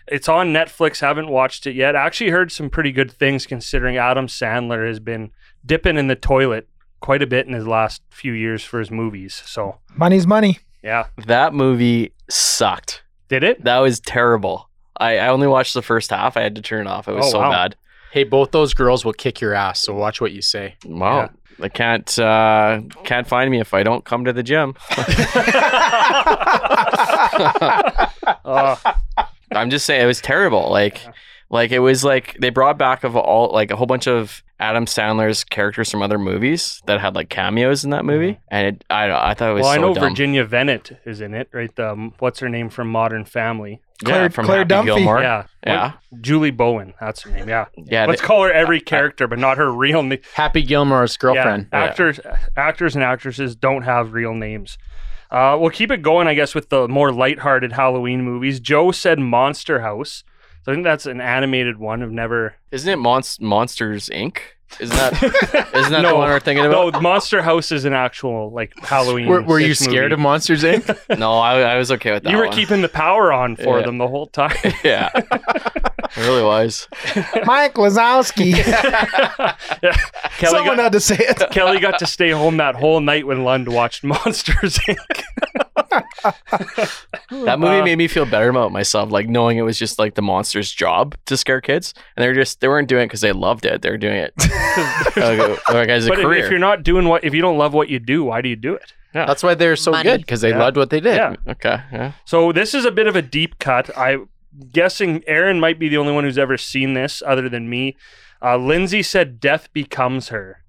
It's on Netflix. Haven't watched it yet. Actually, heard some pretty good things considering Adam Sandler has been dipping in the toilet quite a bit in his last few years for his movies. So Money's money. yeah, That movie sucked. did it? That was terrible. I, I only watched the first half. I had to turn it off. It was Oh, so wow. bad. Hey, both those girls will kick your ass, so watch what you say. Wow. I can't uh, can't find me if I don't come to the gym. Uh, I'm just saying it was terrible. Like like it was like they brought back of all like a whole bunch of Adam Sandler's characters from other movies that had like cameos in that movie, and it, I I thought it was well, I know dumb. Virginia Venet is in it, right? The um, what's her name from Modern Family? Yeah, Claire- from Claire Happy Dunphy. Gilmore. Yeah, Yeah. What- Julie Bowen. That's her name. Yeah, Yeah, Let's they- call her every character, but not her real name. Happy Gilmore's girlfriend. Yeah, actors, actors, and actresses don't have real names. Uh, we'll keep it going, I guess, with the more lighthearted Halloween movies. Joe said Monster House. So I think that's an animated one. I've never. Isn't it Monst- Monsters Inc? Isn't that isn't that No. the one we're thinking about? No. Monster House is an actual like Halloween. Were, were you scared of Monsters Inc? No, I, I was okay with that. You were one. keeping the power on for Yeah. them the whole time. yeah, it really was. Mike Wazowski. Yeah. Kelly Someone got, had to say it. Kelly got to stay home that whole night when Lund watched Monsters Inc. That movie Uh, made me feel better about myself, like knowing it was just like the monster's job to scare kids, and they're just they weren't doing it because they loved it. They're doing it like, like as a But if, career. if you're not doing what, if you don't love what you do, why do you do it? That's why they're so Money. good because they Yeah. loved what they did. Yeah. okay, yeah. So this is a bit of a deep cut. I'm guessing Erin might be the only one who's ever seen this other than me. Uh, Lindsay said death becomes her.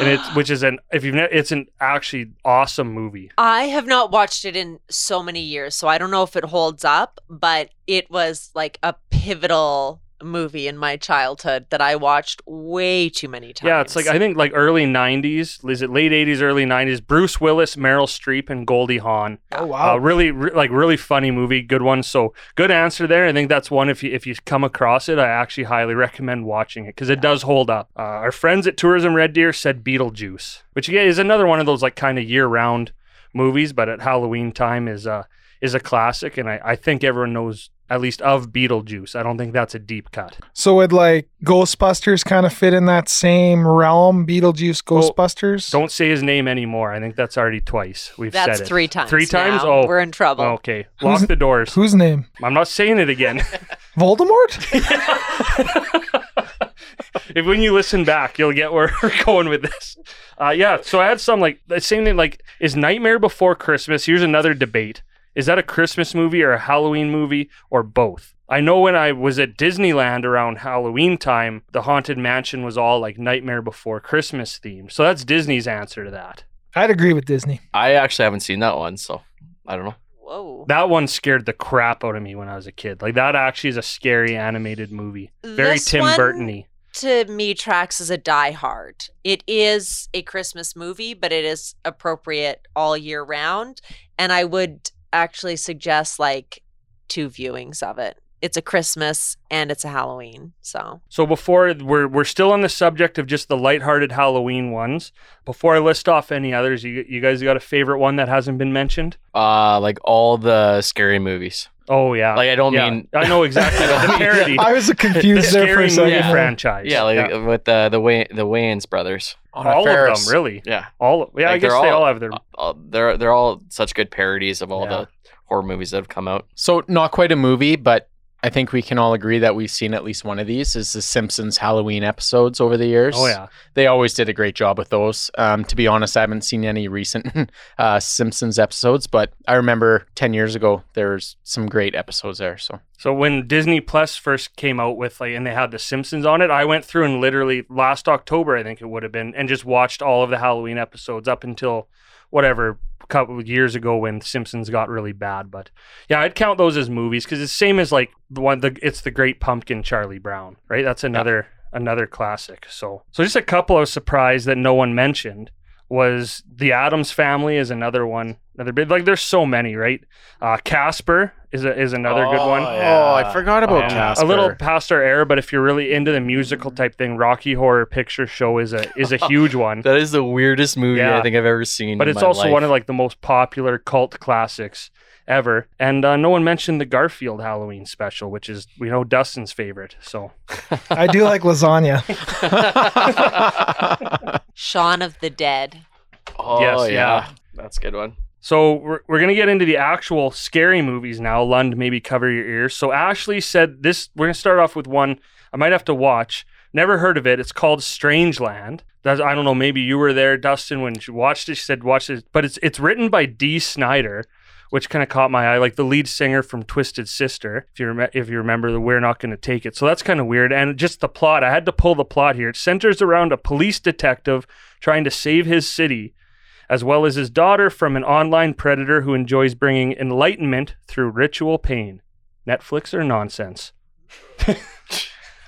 And it's which is an if you've ne- it's an actually awesome movie. I have not watched it in so many years, so I don't know if it holds up, but it was like a pivotal movie in my childhood that I watched way too many times. Yeah, it's like I think like early '90s. Is it late '80s, early '90s? Bruce Willis, Meryl Streep, and Goldie Hawn. Oh wow. Uh, really, re- like really funny movie, good one. So good answer there. I think that's one. If you if you come across it, I actually highly recommend watching it because it does hold up. Uh, our friends at Tourism Red Deer said Beetlejuice, which yeah is another one of those like kind of year round movies, but at Halloween time is uh is a classic, and I, I think everyone knows at least of Beetlejuice. I don't think that's a deep cut. So would like Ghostbusters kind of fit in that same realm? Beetlejuice, Well, Ghostbusters. Don't say his name anymore. I think that's already twice. We've That's said it. three times. Three times? now. Oh, we're in trouble. okay. Lock Who's- the doors. Whose name? I'm not saying it again. Voldemort. if when you listen back, you'll get where we're going with this. Uh, yeah, so I had some like the same thing. Like, is Nightmare Before Christmas? Here's another debate: is that a Christmas movie or a Halloween movie or both? I know when I was at Disneyland around Halloween time, the Haunted Mansion was all like Nightmare Before Christmas themed. So that's Disney's answer to that. I'd agree with Disney. I actually haven't seen that one, so I don't know. Whoa. That one scared the crap out of me when I was a kid. Like that actually is a scary animated movie. Very This Tim one- Burton-y. to me tracks as a Die Hard. It is a Christmas movie, but it is appropriate all year round. And I would actually suggest like two viewings of it. It's a Christmas and it's a Halloween. So So before we're we're still on the subject of just the lighthearted Halloween ones. Before I list off any others, you you guys got a favorite one that hasn't been mentioned? Uh, like all the scary movies. Oh yeah, Like I don't Yeah, mean I know exactly what the parody, I was the confused there for scary a second. Yeah. franchise. yeah, like with the the Way the Wayans brothers. On a all of them really. Yeah, All of, yeah, I guess they're they all- all have their. uh, they're they're all such good parodies of all Yeah. the horror movies that have come out. So not quite a movie, but I think we can all agree that we've seen at least one of these. Is the Simpsons Halloween episodes over the years? Oh yeah, they always did a great job with those. Um, to be honest, I haven't seen any recent uh, Simpsons episodes, but I remember ten years ago there's some great episodes there. So So when Disney Plus first came out with like, and they had The Simpsons on it, I went through and literally last October, I think it would have been, and just watched all of the Halloween episodes up until whatever couple of years ago when Simpsons got really bad. But yeah, I'd count those as movies because it's same as like the one, the it's the Great Pumpkin, Charlie Brown, right? That's another another classic. So so just a couple of surprise that no one mentioned was the Addams Family is another one. Another big like there's so many, right? Uh, Casper is a, is another good one. Oh, I forgot about Um, Casper. A little past our era, but if you're really into the musical type thing, Rocky Horror Picture Show is a is a huge one. That is the weirdest movie Yeah. I think I've ever seen. But in it's my also life. one of like the most popular cult classics ever. And uh, no one mentioned the Garfield Halloween special, which is we know Dustin's favorite. So I do like lasagna. Shaun of the Dead. Oh Yes, yeah. yeah. that's a good one. So we're, we're gonna get into the actual scary movies now. Lund, maybe cover your ears. So Ashley said this. We're gonna start off with one I might have to watch. Never heard of it. It's called Strangeland. That's, I don't know. Maybe you were there, Dustin, when she watched it. She said watch it, but it's it's written by Dee Snider, which kind of caught my eye. Like the lead singer from Twisted Sister. If you rem- if you remember the We're Not Gonna Take It. So that's kind of weird. And just the plot. I had to pull the plot here. It centers around a police detective trying to save his city as well as his daughter from an online predator who enjoys bringing enlightenment through ritual pain. Netflix or nonsense?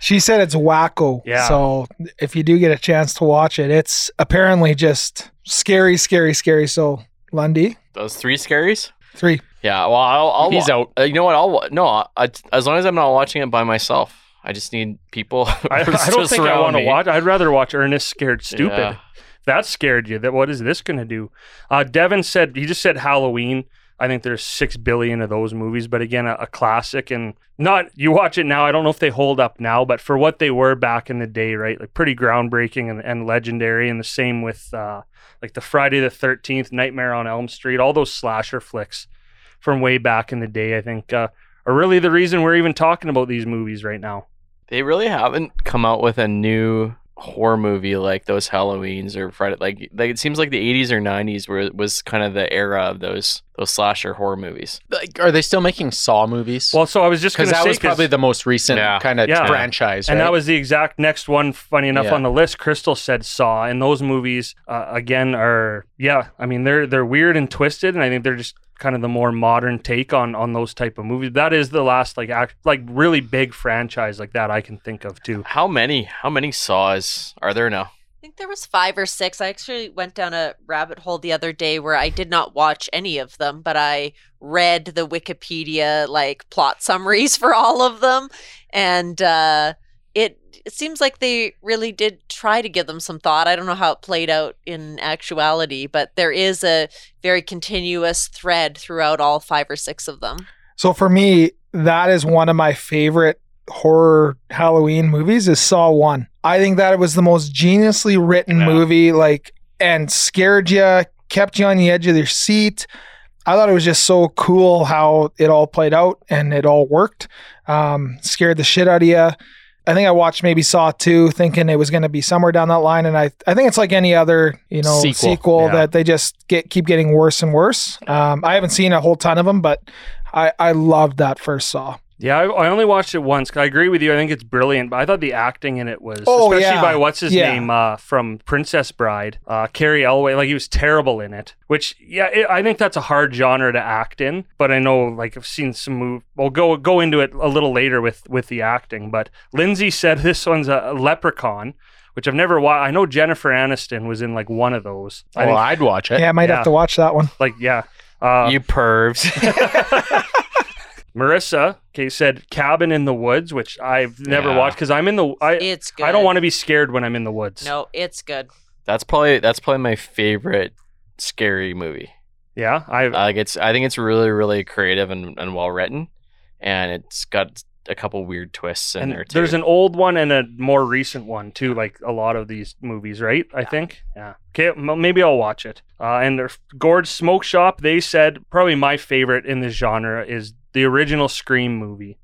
She said it's wacko. Yeah. So if you do get a chance to watch it, it's apparently just scary, scary, scary. So Lundy, Those three scaries. three. Yeah, well, I'll, I'll He's wa- out. Uh, you know what? I'll no. I, as long as I'm not watching it by myself, I just need people. I, I don't think I want to watch. I'd rather watch Ernest Scared Stupid. Yeah. That scared you, that what is this going to do? Uh, Devin said he just said Halloween. I think there's six billion of those movies, but again, a, a classic and not. You watch it now. I don't know if they hold up now, but for what they were back in the day, right? Like pretty groundbreaking and, and legendary. And the same with uh, like the Friday the Thirteenth, Nightmare on Elm Street, all those slasher flicks from way back in the day. I think uh, are really the reason we're even talking about these movies right now. They really haven't come out with a new horror movie like those Halloweens or Friday. Like, like it seems like the 80s or 90s were was kind of the era of those those slasher horror movies. Like, are they still making Saw movies? Well, so I was just because that say was probably the most recent Yeah. kind of Yeah. franchise, and that was the exact next one. Funny enough, Yeah. on the list, Crystal said Saw, and those movies uh, again are yeah. I mean, they're they're weird and twisted, and I think they're just kind of the more modern take on on those type of movies. That is the last like act like really big franchise like that I can think of too. How many how many saws are there now? I think there was five or six. I actually went down a rabbit hole the other day where I did not watch any of them, but I read the Wikipedia like plot summaries for all of them, and uh, it it seems like they really did try to give them some thought. I don't know how it played out in actuality, but there is a very continuous thread throughout all five or six of them. So for me, that is one of my favorite horror Halloween movies is Saw 1. I think that it was the most geniusly written Yeah. movie like and scared you, kept you on the edge of your seat. I thought it was just so cool how it all played out and it all worked. Um, scared the shit out of you. I think I watched maybe Saw 2 thinking it was going to be somewhere down that line and I I think it's like any other, you know, Sequel. sequel, Yeah. that they just get keep getting worse and worse. Um, I haven't seen a whole ton of them, but I I loved that first Saw. Yeah, I, I only watched it once. 'cause I agree with you. I think it's brilliant, but I thought the acting in it was, Oh, especially yeah. by what's his Yeah. name uh, from Princess Bride, uh, Cary Elwes. Like he was terrible in it. Which, yeah, it, I think that's a hard genre to act in. But I know, like, I've seen some move. We'll go go into it a little later with with the acting. But Lindsay said this one's a, a Leprechaun. Which I've never watched. I know Jennifer Aniston was in like one of those. I well, think, I'd watch it. Yeah, I might Yeah. have to watch that one. like yeah. Uh, you pervs. Marissa, okay, said Cabin in the Woods, which I've never Yeah. watched because I'm in the. I It's good. I don't want to be scared when I'm in the woods. No, it's good. that's probably that's probably my favorite scary movie. Yeah, I. Like it's I think it's really really creative and, and well written, and it's got a couple weird twists in and there too. there's an old one and a more recent one too, like a lot of these movies, right? I think. Yeah. Okay, m- maybe I'll watch it. Uh, and their Gord's Smoke Shop, they said probably my favorite in this genre is the original Scream movie.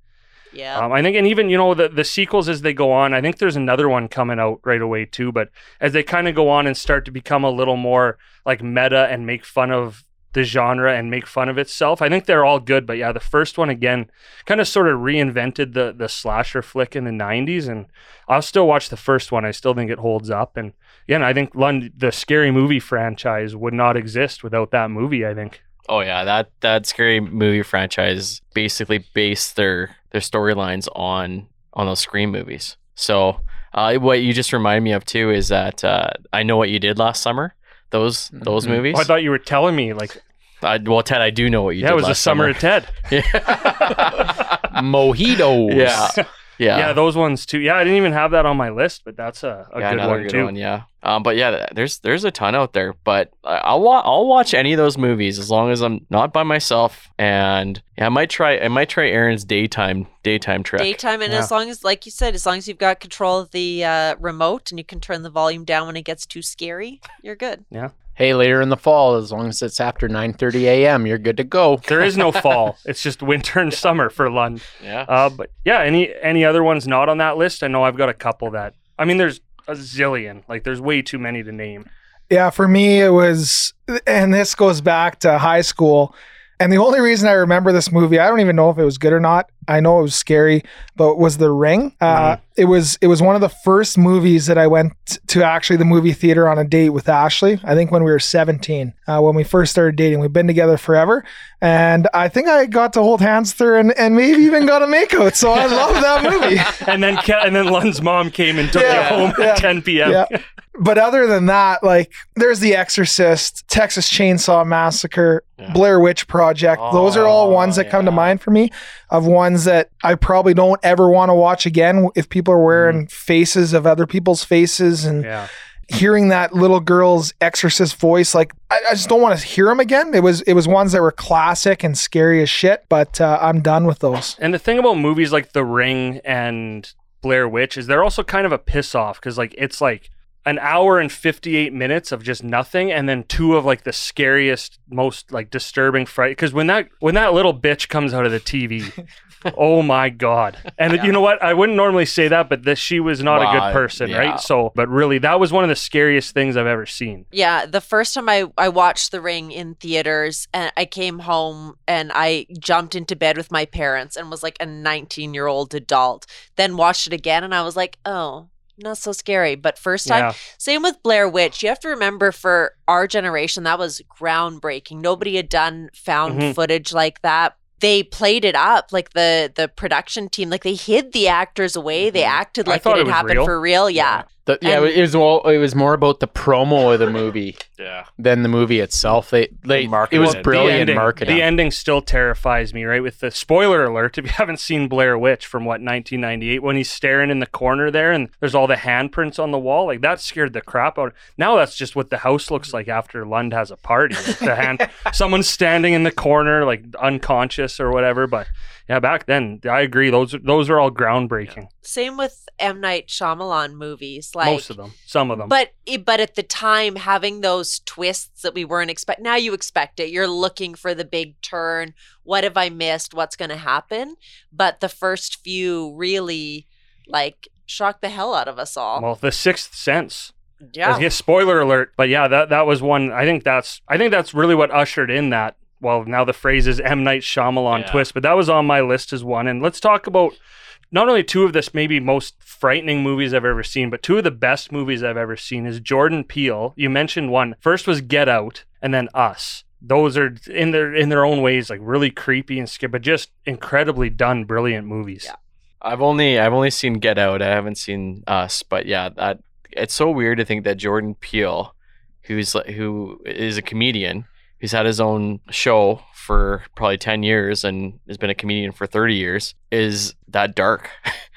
Yeah. Um, I think, and even you know the the sequels as they go on. I think there's another one coming out right away too. But as they kind of go on and start to become a little more like meta and make fun of the genre and make fun of itself, I think they're all good. But yeah, the first one again kind of sort of reinvented the the slasher flick in the '90s, and I'll still watch the first one. I still think it holds up. And yeah, I think London, the scary movie franchise would not exist without that movie. I think. Oh yeah, that that scary movie franchise basically based their their storylines on on those Scream movies. So uh, what you just reminded me of too is that uh, I know what you did last summer. Those those Mhm. movies. Oh, I thought you were telling me like I, well, Ted, I do know what you yeah, did. it was the last summer of Ted. Yeah. Mojitos. yeah. Yeah. Yeah, those ones too. Yeah, I didn't even have that on my list, but that's a, a yeah, good another one good too. one. Yeah. Um, but yeah, there's there's a ton out there. But I- I'll wa- I'll watch any of those movies as long as I'm not by myself. And yeah, I might try I might try Erin's daytime daytime trek. Daytime, and Yeah. as long as, like you said, as long as you've got control of the uh, remote and you can turn the volume down when it gets too scary, you're good. Hey, later in the fall, as long as it's after 9:30 a.m., you're good to go. There is no fall. It's just winter and summer for Lund. Yeah. Uh, but yeah, any any other ones not on that list? I know I've got a couple that. I mean, there's a zillion. Like, there's way too many to name. Yeah, for me it was, and this goes back to high school. And the only reason I remember this movie, I don't even know if it was good or not. I know it was scary, but was The Ring. Uh, It was it was one of the first movies that I went to actually the movie theater on a date with Ashley. I think when we were 17, uh, when we first started dating. We've been together forever, and I think I got to hold hands with her and, and maybe even got a makeout. So I love that movie. And then Ke- and then Lund's mom came and took Yeah, you home yeah, at 10 p.m. yeah. But other than that, like there's The Exorcist, Texas Chainsaw Massacre, Yeah. Blair Witch Project. Those are all Oh, ones that come to mind for me of ones that I probably don't ever want to watch again if people are wearing faces of other people's faces and Yeah. hearing that little girl's exorcist voice like I, I just don't want to hear them again. It was it was ones that were classic and scary as shit, but uh, I'm done with those. And the thing about movies like The Ring and Blair Witch is they're also kind of a piss off because like it's like an hour and 58 minutes of just nothing and then two of like the scariest most like disturbing fright because when that when that little bitch comes out of the tv oh my god. And you know what? I wouldn't normally say that but this she was not a good person yeah. right so but really that was one of the scariest things i've ever seen. Yeah, the first time I, I watched The Ring in theaters and I came home and I jumped into bed with my parents and was like a 19 year old adult. Then watched it again and I was like, oh, not so scary. But first time, yeah same with Blair Witch. You have to remember for our generation, that was groundbreaking. Nobody had done found Mhm. footage like that. They played it up like the the production team, like they hid the actors away. They Mhm. acted like it it had happened real. for real. Yeah. The, yeah, And- it was all, it was more about the promo of the movie Yeah. than the movie itself. They they it marketed was brilliant the ending, marketing. The ending still terrifies me, right? With the spoiler alert, if you haven't seen Blair Witch from what 1998, when he's staring in the corner there and there's all the handprints on the wall, like that scared the crap out. Now that's just what the house looks like after Lund has a party. Like the hand, someone's standing in the corner, like unconscious or whatever. But yeah, back then, I agree. Those those are all groundbreaking. Same with M Night Shyamalan movies. Like Most of them, some of them. But but at the time, having those twists that we weren't expect now you expect it. You're looking for the big turn. What have I missed? What's going to happen? But the first few really like shocked the hell out of us all. well, the Sixth Sense. yeah. Spoiler alert, but yeah, that that was one. I think that's I think that's really what ushered in that. Well, now the phrase is M Night Shyamalan Yeah. twist, but that was on my list as one. And let's talk about not only two of this maybe most frightening movies I've ever seen, but two of the best movies I've ever seen is Jordan Peele. You mentioned one. First was Get Out, and then Us. Those are in their in their own ways like really creepy and scary, but just incredibly done, brilliant movies. Yeah. I've only I've only seen Get Out. I haven't seen Us, but yeah, that it's so weird to think that Jordan Peele, who's who is a comedian, who's had his own show for probably ten years and has been a comedian for thirty years, is that dark.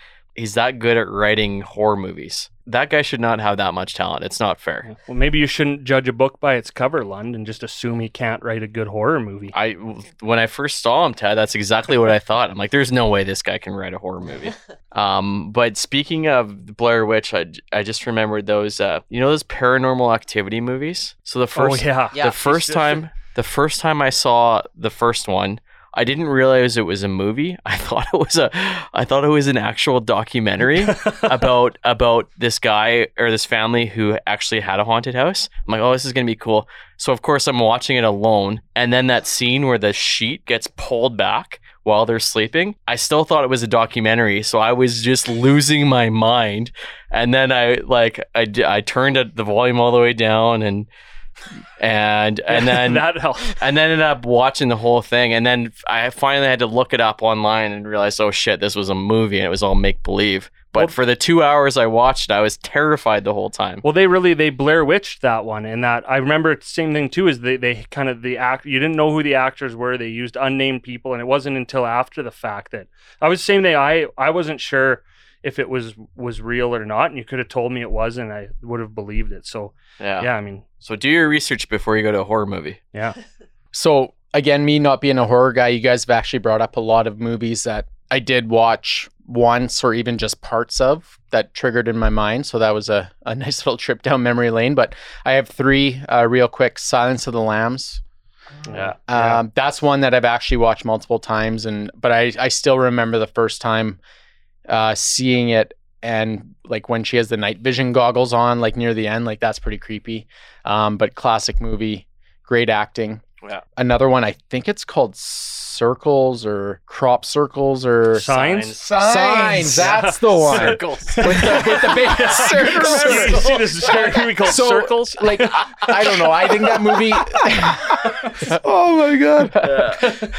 He's that good at writing horror movies. That guy should not have that much talent. It's not fair. Well, maybe you shouldn't judge a book by its cover, Lund, and just assume he can't write a good horror movie. I when I first saw him, Ted, that's exactly what I thought. I'm like, there's no way this guy can write a horror movie. Um, but speaking of Blair Witch, I, I just remembered those. Uh, you know those Paranormal Activity movies. So the first oh yeah, Yeah. the first time the first time I saw the first one, I didn't realize it was a movie. I thought it was a I thought it was an actual documentary about about this guy or this family who actually had a haunted house. I'm like, "Oh, this is going to be cool." So of course I'm watching it alone, and then that scene where the sheet gets pulled back while they're sleeping, I still thought it was a documentary, so I was just losing my mind. And then I like I I turned the volume all the way down and and and then that helped. and then ended up watching the whole thing and then I finally had to look it up online and realize oh shit this was a movie and it was all make believe but Well- for the 2 hours I watched I was terrified the whole time Well, they really they Blair Witched that one, and that I remember same thing too. Is they they kind of the act you didn't know who the actors were. They used unnamed people, and it wasn't until after the fact that I was same thing. I I wasn't sure if it was was real or not, and you could have told me it was, and I would have believed it. So yeah. yeah, I mean so do your research before you go to a horror movie yeah, So again, me not being a horror guy, you guys have actually brought up a lot of movies that I did watch once or even just parts of that triggered in my mind. So that was a, a nice little trip down memory lane. But I have three uh, real quick. Silence of the Lambs. yeah Um, That's one that I've actually watched multiple times, and but I I still remember the first time uh, seeing it and like when she has the night vision goggles on, like near the end, like that's pretty creepy. Um, but classic movie, great acting. Yeah. Another one, I think it's called Circles or Crop Circles or signs. Signs. That's the one. circles with the, with the big circles. you see this movie called So, Circles? Like I, I don't know. I think that movie. Oh my god.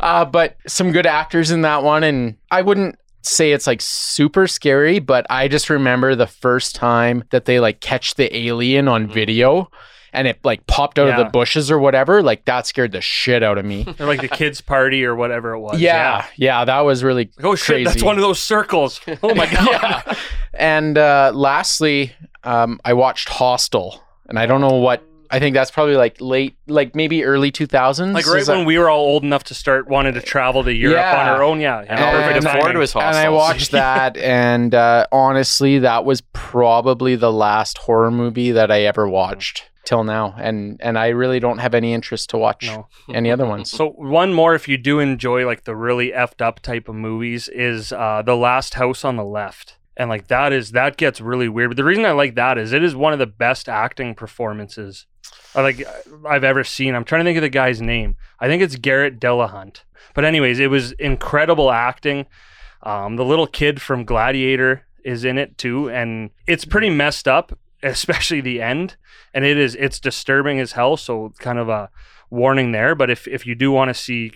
uh, but some good actors in that one, and I wouldn't say it's like super scary, but I just remember the first time that they like catch the alien on video. And it like popped out of the bushes or whatever. Like that scared the shit out of me. Or like the kids' party or whatever it was. yeah, yeah, that was really oh shit, that's one of those circles. Oh my god. yeah. And uh, lastly, um, I watched Hostel, and I don't know what I think that's probably like late, like maybe early 2000s. Like right Is that- when we were all old enough to start wanting to travel to Europe Yeah. on our own. Yeah, And yeah, all we could afford timing. was and I watched that, and uh, honestly, that was probably the last horror movie that I ever watched till now, and and I really don't have any interest to watch No. any other ones. So one more, if you do enjoy like the really effed up type of movies, is uh, the Last House on the Left, and like that is that gets really weird. But the reason I like that is it is one of the best acting performances I like I've ever seen. I'm trying to think of the guy's name. I think it's Garret Dillahunt. But anyways, it was incredible acting. Um, the little kid from Gladiator is in it too, and it's pretty messed up, especially the end. And it is it's disturbing as hell. So kind of a warning there. But if if you do want to see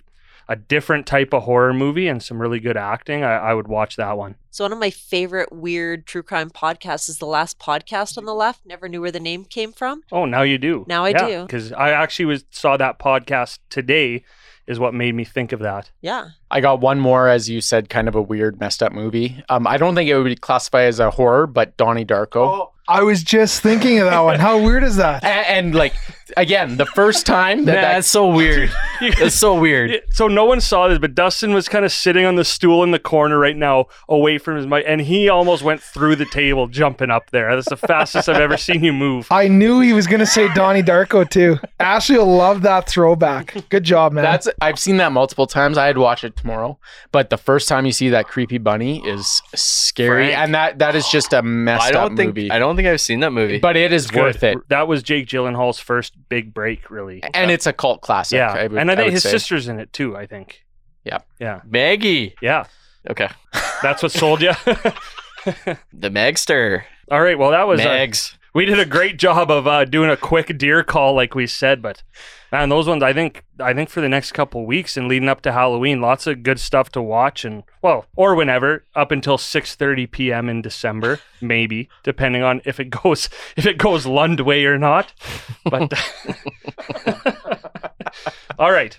a different type of horror movie and some really good acting, I, I would watch that one. So one of my favorite weird true crime podcasts is the last podcast on the left. Never knew where the name came from. Oh, now you do. Now I do. Because I actually was saw that podcast today. Is what made me think of that. Yeah. I got one more, as you said, kind of a weird, messed up movie. Um, I don't think it would be classified as a horror, but Donnie Darko. Oh, I was just thinking of that one. How weird is that? And, and like again, the first time that, Nah, that that's so weird. That's so weird. So no one saw this, but Dustin was kind of sitting on the stool in the corner right now, away from his mic, and he almost went through the table, jumping up there. That's the fastest I've ever seen you move. I knew he was going to say Donnie Darko too. Ashley will love that throwback. Good job, man. That's I've seen that multiple times. I'd watch it tomorrow, but the first time you see that creepy bunny is scary, Frank. and that that is just a messed I don't up think movie. I don't think I've seen that movie. but it is It's good. worth it, That was Jake Gyllenhaal's first big break, really. and it's a cult classic. yeah, I would- and I think would his say. sister's in it too. I think. Yeah. Yeah. Maggie. Yeah. Okay. That's what sold you. The Megster. All right. Well, that was Megs. We did a great job of uh, doing a quick deer call, like we said. But man, those ones, I think, I think for the next couple weeks and leading up to Halloween, lots of good stuff to watch, and well, or whenever up until six thirty p.m. in December, maybe depending on if it goes if it goes Lund way or not. But all right,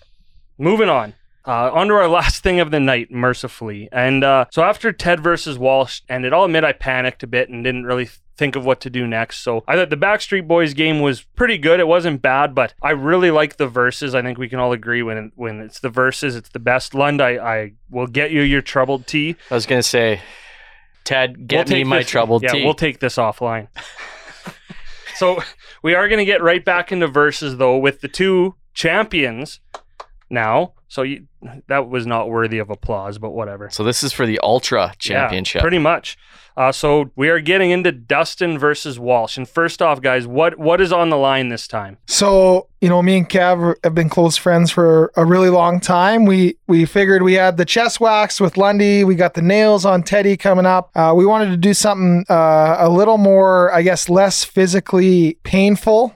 moving on. Uh, on to our last thing of the night, mercifully. And uh, so after Ted versus Walsh ended, I'll admit I panicked a bit and didn't really think of what to do next. So I thought the Backstreet Boys game was pretty good. It wasn't bad, but I really like the verses. I think we can all agree when when it's the verses, it's the best. Lund, I, I will get you your troubled tea. I was gonna say, Ted, get We'll me my this- troubled yeah, tea. we'll take this offline. so we are going to get right back into verses though with the two champions now. So you, that was not worthy of applause, but whatever. so this is for the Ultra Championship, Yeah, Championship. pretty much. Uh, so we are getting into Dustin versus Walsh. And first off, guys, what what is on the line this time? So, you know, me and Kev have been close friends for a really long time. We we figured we had the chest wax with Lundy. We got the nails on Teddy coming up. Uh, we wanted to do something uh, a little more, I guess, less physically painful.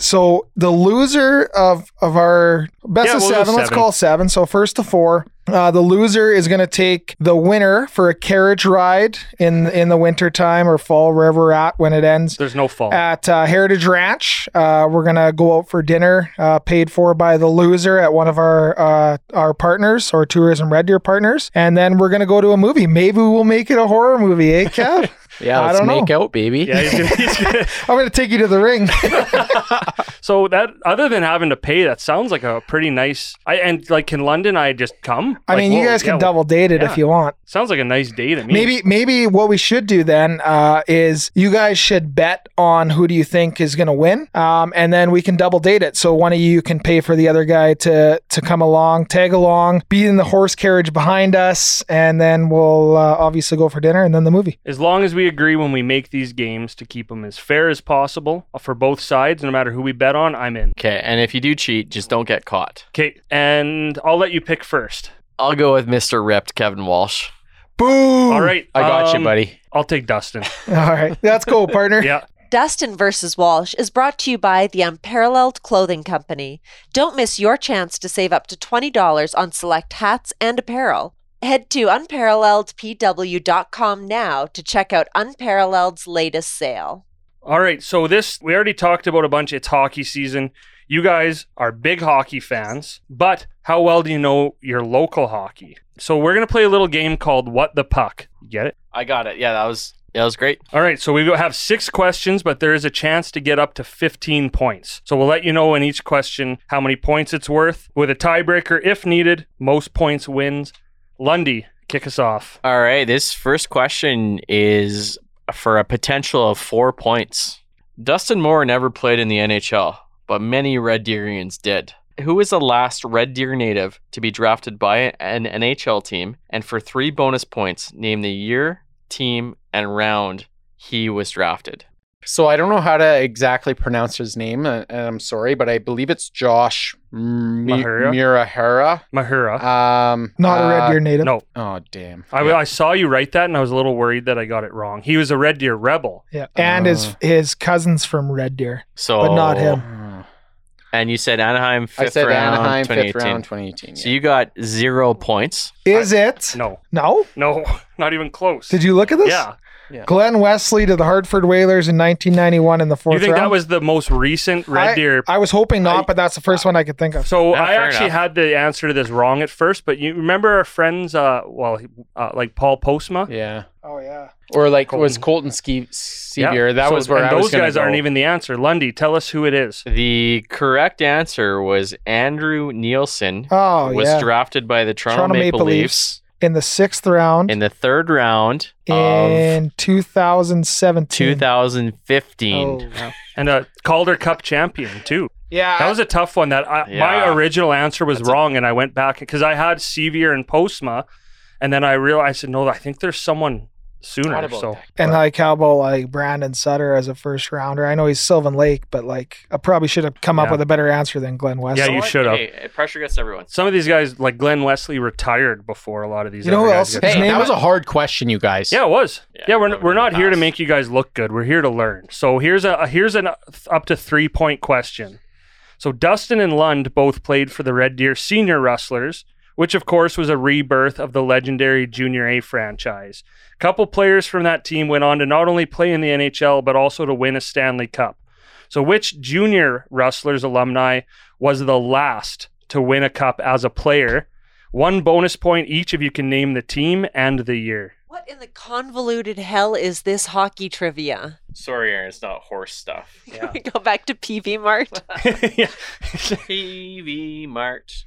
So the loser of of our best Yeah, of we'll go 7 let's call seven. So first to four. Uh, the loser is going to take the winner for a carriage ride in in the wintertime or fall, wherever we're at when it ends There's no fault. at uh, Heritage Ranch. Uh, we're gonna go out for dinner, uh, paid for by the loser at one of our uh, our partners or Tourism Red Deer partners, and then we're gonna go to a movie. Maybe we'll make it a horror movie, eh, Kev? Yeah, I let's don't know. make out, baby. yeah, he's gonna, he's gonna, I'm gonna take you to the ring. so that other than having to pay, that sounds like a pretty nice. I and like, can London I just come? I Like, mean, you whoa, guys can yeah, double date it yeah. if you want. Sounds like a nice day to me. Maybe maybe what we should do then uh, is you guys should bet on who do you think is going to win, um, and then we can double date it. So one of you can pay for the other guy to to come along, tag along, be in the horse carriage behind us, and then we'll uh, obviously go for dinner and then the movie. As long as we agree when we make these games to keep them as fair as possible for both sides, no matter who we bet on, I'm in. Okay, and if you do cheat, just don't get caught. Okay, and I'll let you pick first. I'll go with Mr. Ripped, Kevin Walsh. Boom! All right, I got um, you, buddy. I'll take Dustin. All right, That's cool, partner. yeah, Dustin versus Walsh is brought to you by the Unparalleled Clothing Company. Don't miss your chance to save up to $20 on select hats and apparel. Head to unparalleledpw.com now to check out Unparalleled's latest sale. All right, so this we already talked about a bunch. It's hockey season. You guys are big hockey fans, but how well do you know your local hockey? So we're gonna play a little game called What the Puck. You get it? I got it. Yeah, that was Yeah, that was great. All right, so we have six questions, but there is a chance to get up to 15 points. So we'll let you know in each question how many points it's worth. With a tiebreaker if needed, most points wins. Lundy, kick us off. All right, this first question is for a potential of four points. Dustin Moore never played in the NHL, but many Red Deerians did. Who is the last Red Deer native to be drafted by an NHL team? And for three bonus points, name the year, team, and round he was drafted. So I don't know how to exactly pronounce his name, uh, and I'm sorry, but I believe it's Josh Mi- Mahura? Murahara. Mahura. Um, Not a uh, Red Deer native. no, Oh damn! I, I saw you write that and I was a little worried that I got it wrong. He was a Red Deer Rebel. Yeah, and his Uh. his cousins from Red Deer. So, But not him. Uh, And you said Anaheim fifth I said round, Anaheim 2018. fifth round, 2018. So yeah. you got zero points. Is it? No, No. no, not even close. Did you look at this? Yeah. Glen Wesley to the Hartford Whalers in 1991 in the fourth You think round. that was the most recent Red I, Deer? I was hoping not, I- but that's the first one I could think of. So Yeah, I actually enough. had the answer to this wrong at first, but you remember our friends, uh, well, uh, like Paul Postma? yeah, oh yeah. or like Colton. was Colton Ski Sceviour? That So- was where and I was those gonna guys aren't even the answer. Lundy, tell us who it is. The correct answer was Andrew Nielsen. Oh was yeah. drafted by the Toronto, Toronto Maple, Maple Leafs, Leafs in the sixth round in the third round of in 2017. 2015. Oh, wow. And a Calder Cup champion, too. Yeah. That was a tough one. That I, my original answer was wrong, and I went back because I had Sceviour and Postma, and then I realized, I said, no, I think there's someone sooner. Forgot So that. and like how about like Brandon Sutter as a first rounder? I know he's Sylvan Lake, but like I probably should have come up with a better answer than Glen Wesley. Yeah, you should have. Hey, pressure gets everyone. some of these guys, like Glen Wesley, retired before a lot of these. You know other who else- Hey, that was a hard question, you guys. Yeah, it was. Yeah, Yeah, we're, we're not here to make you guys look good. We're here to learn. So here's a here's an up to three point question. So Dustin and Lund both played for the Red Deer Senior Rustlers, which of course was a rebirth of the legendary Junior A franchise. A couple players from that team went on to not only play in the NHL but also to win a Stanley Cup. So which Junior Rustlers alumni was the last to win a cup as a player? One bonus point each if you can name the team and the year. What in the convoluted hell is this hockey trivia? Sorry, Erin, it's not horse stuff. Can we go back to Peavey Mart? yeah. Peavey Mart,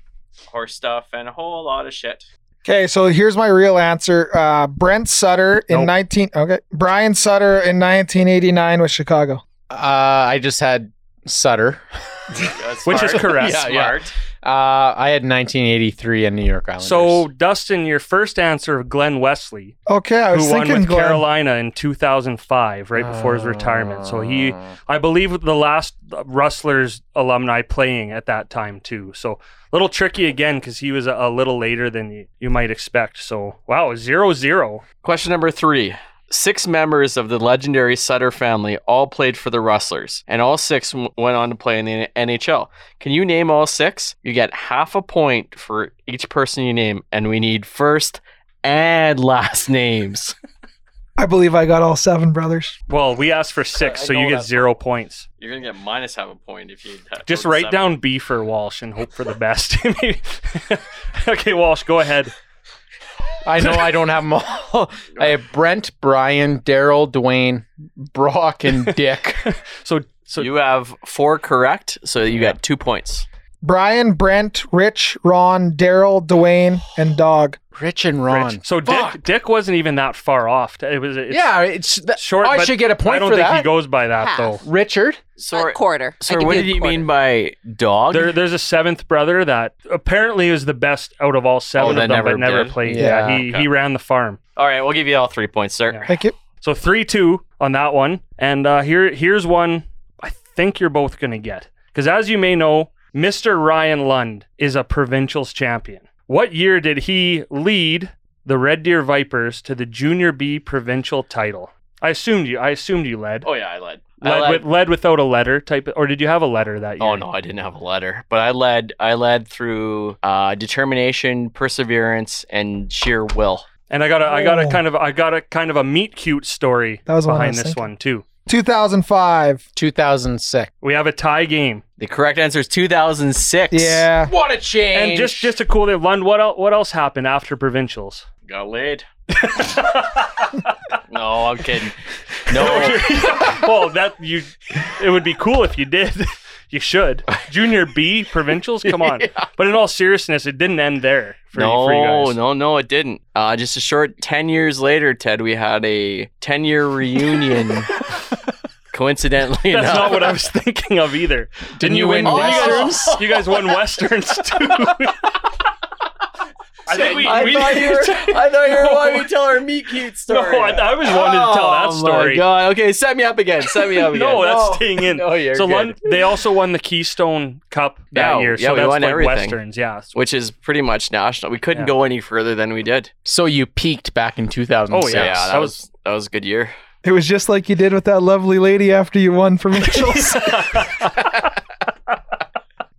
horse stuff, and a whole lot of shit. Okay, so here's my real answer. Uh, Brent Sutter in Nope. 19 okay. Brian Sutter in 1989 with Chicago. Uh, I just had Sutter. Which is correct. Yeah, yeah. Smart. Uh, I had 1983 in New York Islanders. So, Dustin, your first answer of Glen Wesley, Okay, I was who won thinking with Glen. Carolina in 2005, right before his retirement. So he, I believe, the last Rustlers alumni playing at that time too. So a little tricky again because he was a, a little later than you, you might expect. So wow, zero zero. Question number three. Six members of the legendary Sutter family all played for the Rustlers, and all six w- went on to play in the NHL. Can you name all six? You get half a point for each person you name, and we need first and last names. I believe I got all seven brothers. Well, we asked for six, so you get that zero points. You're gonna get minus half a point if you have Just write seven. down B for Walsh and hope for the best. okay, Walsh, go ahead. I know I don't have them all. I have Brent, Brian, Daryl, Dwayne, Brock, and Dick. So, so You have four correct, so you Yeah. get two points. Brian, Brent, Rich, Ron, Daryl, Dwayne, and Dog. Rich and Ron. Rich. So Dick, Fuck. Dick wasn't even that far off. It was it's yeah, it's that, short. I but should get a point I don't for think he goes by that Half. though. Richard. a Sorry, quarter. I sorry. give What you did a you quarter. mean by dog? There, there's a seventh brother that apparently is the best out of all seven Oh, of them, never but never did? played. Yeah, Yeah. he Okay. he ran the farm. All right, we'll give you all three points, sir. Yeah. Thank you. So three two on that one, and uh, here here's one I think you're both gonna get because as you may know, Mr. Ryan Lund is a provincials champion. What year did he lead the Red Deer Vipers to the Junior B provincial title? I assumed you. I assumed you led. Oh yeah, I led. I led, led- with, led without a letter type, or did you have a letter that year? Oh no, I didn't have a letter, but I led. I led through uh, determination, perseverance, and sheer will. And I got a, I got a Oh. kind of, I got a kind of a meet cute story That was one I behind was this thinking. one too. 2005. 2006. We have a tie game, The correct answer is 2006. Yeah. What a change! and just just a cool thing. Lund, what else, what else happened after provincials? Got laid. no, I'm kidding. No, well, that you. It would be cool if you did. You should. Junior B provincials, come on. But in all seriousness, it didn't end there for, no, for you guys. no, no, it didn't. Uh, just a short 10 years later, Ted, we had a 10 year reunion. Coincidentally That's enough. not what I was thinking of either. Didn't you win you Westerns? Guys, you guys won westerns too. I think we. I we thought you were, I thought you were wanting to tell our meat cute no, story. I, I was wanting to tell that Oh story. my god. Okay, set me up again. Set me up again. No, that's staying in. No, oh, you're so good. Lon- they also won the Keystone Cup that Yeah, year. yeah, so we that's won like everything. westerns. Yeah. Which is pretty much national. We couldn't Yeah. go any further than we did. So you peaked back in 2006. Oh, yeah. Yeah, that, that was that was a good year. It was just like you did with that lovely lady after you won provincials.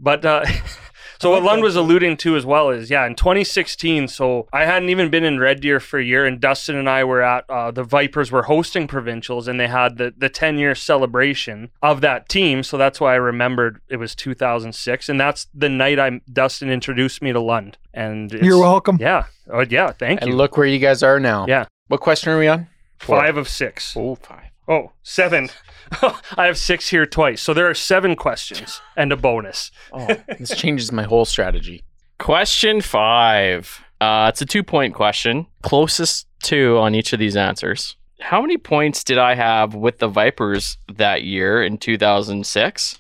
But uh, so what Lund was alluding to as well is, yeah, in 2016. So I hadn't even been in Red Deer for a year, and Dustin and I were at uh, the Vipers were hosting provincials, and they had the the 10 year celebration of that team. So that's why I remembered it was 2006, and that's the night I Dustin introduced me to Lund. And it's- You're welcome. Yeah. Oh yeah. Thank And you. And look where you guys are now. Yeah. What question are we on? Five of six. Oh, five. Oh, seven. I have six here twice. So there are seven questions and a bonus. Oh, this changes my whole strategy. Question five. Uh, it's a two point question. Closest to on each of these answers. How many points did I have with the Vipers that year in 2006?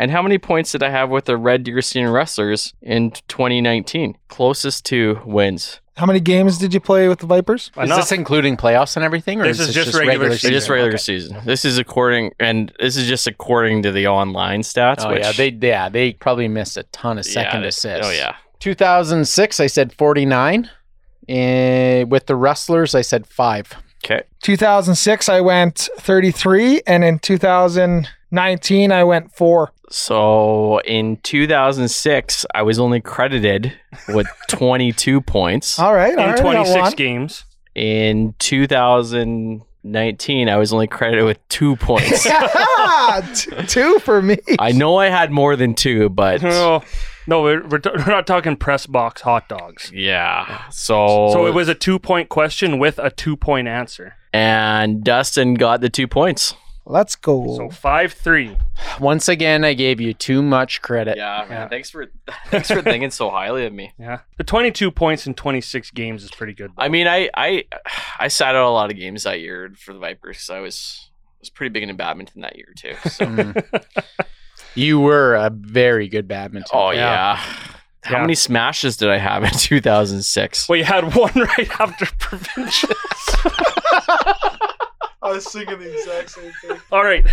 And how many points did I have with the Red Deer Senior Rustlers in 2019? Closest to wins. How many games did you play with the Vipers? Is Enough. this including playoffs and everything, or This is is this just regular It's just Season, regular Okay. season. This is according, and this is just according to the online stats. Oh which, yeah, they yeah they probably missed a ton of yeah, second they- assists. Oh yeah, 2006, I said 49. And with the Rustlers, I said five. okay. 2006, I went 33, and in 2019, I went four. So in 2006, I was only credited with 22 points. All right, all In right, I got 26 one. games. In 2019, I was only credited with two points. T- Two for me. I know I had more than two, but No, no, we're, we're, t- we're not talking press box hot dogs. yeah. So So it was a two point question with a two point answer. and Dustin got the two points. Let's go. So 5 3. Once again, I gave you too much credit. Yeah, man. Thanks for thanks for thinking so highly of me. Yeah. The 22 points in 26 games is pretty good. I mean, I I I sat out a lot of games that year for the Vipers. 'cause I was was pretty big into badminton that year too. So. Mm. you were a very good badminton. oh Yeah. yeah. How Yeah. many smashes did I have in 2006? well, you had one right after provincial. I was singing the exact same thing. All right.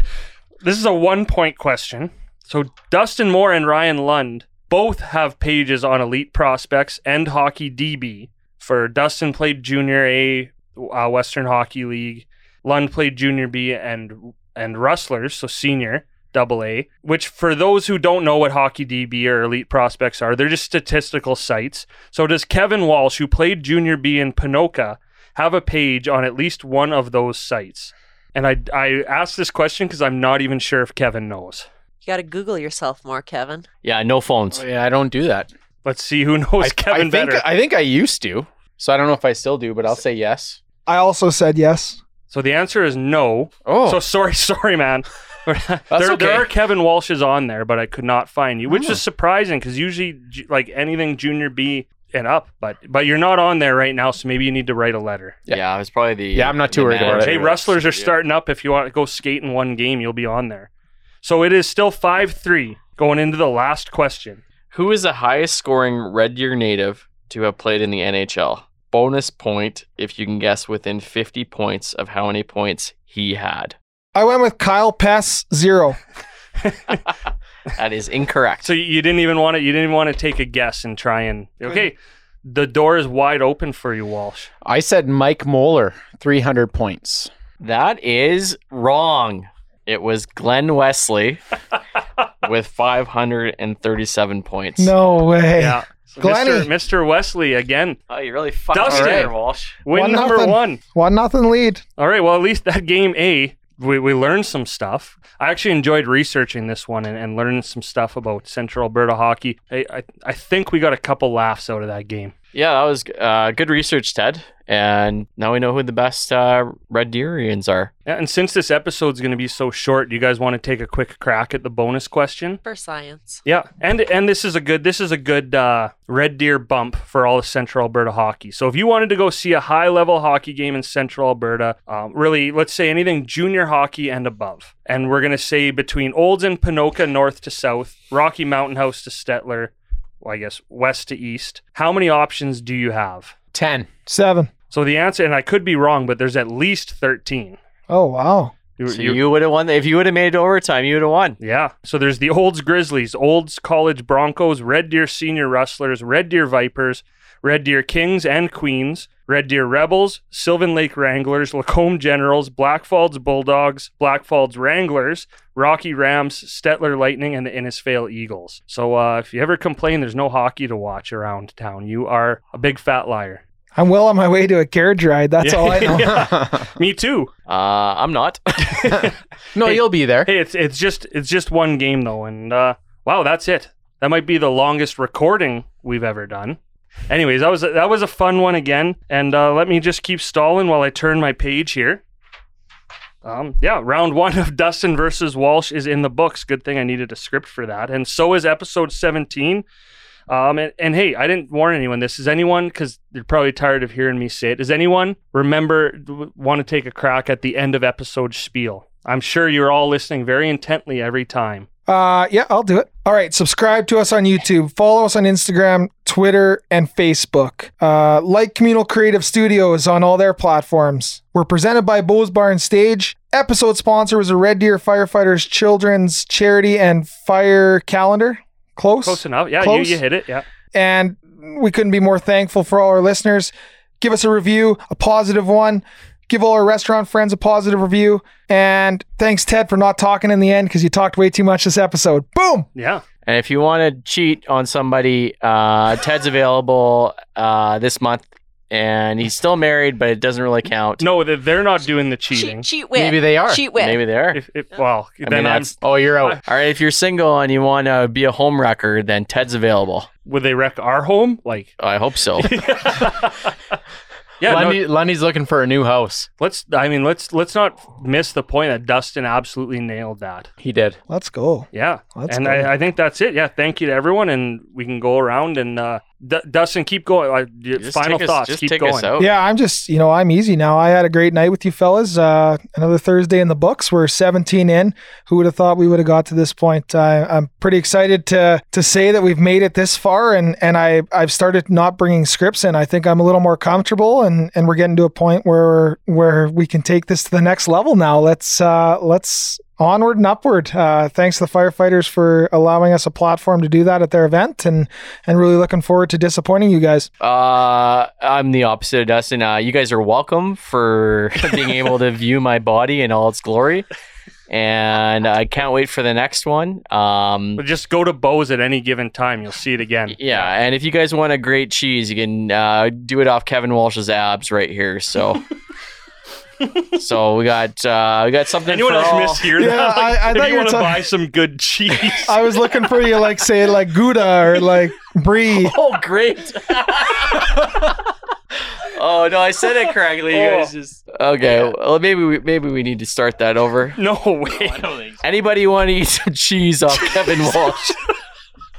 This is a one point question. So Dustin Moore and Ryan Lund both have pages on Elite Prospects and Hockey DB. For Dustin played Junior A, uh, Western Hockey League. Lund played Junior B and and Rustlers, so Senior Double A. Which, for those who don't know what Hockey DB or Elite Prospects are, they're just statistical sites. So does Kevin Walsh, who played Junior B in Ponoka, have a page on at least one of those sites? And I, I asked this question because I'm not even sure if Kevin knows. You got to Google yourself more, Kevin. Yeah, no phones. Oh, yeah, I don't do that. Let's see who knows I, Kevin I think better. I think I used to. So I don't know if I still do, but I'll say yes. I also said yes. so the answer is no. Oh, So sorry, sorry, man. there, there okay. are Kevin Walshes on there, but I could not find you, which Oh. is surprising because usually, like anything Junior B and up, but but you're not on there right now, so maybe you need to write a letter. Yeah. Yeah, it was probably the. Yeah, I'm not too worried about it. Hey, Rustlers are starting up. If you want to go skate in one game, you'll be on there. So it is still five three going into the last question. Who is the highest scoring Red Deer native to have played in the NHL? Bonus point if you can guess within 50 points of how many points he had. I went with Kyle Pass zero. That is incorrect. So you- you didn't even want to. You didn't even want to take a guess and try and okay. The door is wide open for you, Walsh. I said Mike Moeller, 300 points. That is wrong. It was Glen Wesley with 537 points. No way. Yeah. So Glenny. Mr. Mr. Wesley again, Oh, you really fucked Dustin. me there, Walsh. win One number nothing. one. One nothing lead. All right. Well, at least that game A, we, we learned some stuff. I actually enjoyed researching this one and, and learning some stuff about Central Alberta hockey. I, I, I think we got a couple laughs out of that game. Yeah, that was uh, good research, Ted. And now we know who the best uh, Red Deerians are. And since this episode's going to be so short, do you guys want to take a quick crack at the bonus question? For science. Yeah, and and this is a good this is a good uh, Red Deer bump for all of Central Alberta hockey. So if you wanted to go see a high level hockey game in Central Alberta, um, really let's say anything junior hockey and above, and we're gonna say between Olds and Ponoka north to south, Rocky Mountain House to Stettler, well I guess west to east. How many options do you have? 10. Seven. So the answer, and I could be wrong, but there's at least thirteen. Oh wow. You- So you- you would have won. If you would have made it overtime, you would have won. Yeah. So there's the Olds Grizzlies, Olds College Broncos, Red Deer Senior Rustlers, Red Deer Vipers, Red Deer Kings and Queens, Red Deer Rebels, Sylvan Lake Wranglers, Lacombe Generals, Blackfalds Bulldogs, Blackfalds Wranglers, Rocky Rams, Stettler Lightning, and the Innisfail Eagles. So uh, if you ever complain there's no hockey to watch around town, you are a big fat liar. I'm well on my way to a carriage ride. That's all I know. Yeah. Me too. Uh, I'm not. no, Hey. you'll be there. Hey, it's it's just it's just one game though, and uh, wow, that's it. That might be the longest recording we've ever done. Anyways, that was a, that was a fun one again, and uh, let me just keep stalling while I turn my page here. Um, yeah, round one of Dustin versus Walsh is in the books. Good thing I needed a script for that, and so is episode seventeen. Um, and, and hey, I didn't warn anyone. This is anyone because they're probably tired of hearing me say it. Does anyone remember want to take a crack at the end of episode spiel? I'm sure you're all listening very intently every time. Uh, yeah, I'll do it. All right, subscribe to us on YouTube, follow us on Instagram, Twitter, and Facebook. Uh, like Communal Creative Studios on all their platforms. We're presented by Bo's Bar and Stage. Episode sponsor was a Red Deer Firefighters Children's Charity and Fire Calendar. Close. Close enough. Yeah, Close. You, you hit it. Yeah. And we couldn't be more thankful for all our listeners. Give us a review, a positive one. Give all our restaurant friends a positive review. And thanks, Ted, for not talking in the end because you talked way too much this episode. Boom. Yeah. and if you want to cheat on somebody, uh, Ted's available uh, this month, and he's still married, but it doesn't really count. No, they- they're not doing the cheating. Cheat, cheat win. Maybe they are. Cheat win. Maybe there. If, if, well, I then mean, I'm, that's Oh, you're out. all right. If you're single and you want to be a home wrecker, then Ted's available. would they wreck our home? Like, I hope so. yeah. no, Lundy, Lundy's looking for a new house. let's. I mean, let's let's not miss the point that Dustin absolutely nailed that. He did. Let's go. Yeah, Let's and go. I, I think that's it. Yeah, thank you to everyone, and we can go around and uh, D- Dustin, keep going. Uh, your Just final take us- thoughts. just keep take going. us out. Yeah, I'm just, you know, I'm easy now. I had a great night with you fellas. Uh, another Thursday in the books. We're 17 in. Who would have thought we would have got to this point? Uh, I'm pretty excited to to say that we've made it this far, and and I I've started not bringing scripts in. I think I'm a little more comfortable, and and we're getting to a point where where we can take this to the next level now. Let's uh, let's onward and upward. Uh, thanks to the firefighters for allowing us a platform to do that at their event, and and really looking forward to disappointing you guys. Uh, I'm the opposite of Dustin. Uh, you guys are welcome for being able to view my body in all its glory, and I can't wait for the next one. Um, But just go to Bo's at any given time. You'll see it again. yeah, and if you guys want a great cheese, you can uh, do it off Kevin Walsh's abs right here. So, so we got uh, we got something Anyone for else all. mishear Yeah, that? Like, I- I if thought you you were want to ta- buy some good cheese, I was looking for you, like say like Gouda or like Brie. Oh, great! oh no, I said it correctly. You guys just okay. Well, maybe we maybe we need to start that over. no way. Anybody want to eat some cheese off Kevin Walsh?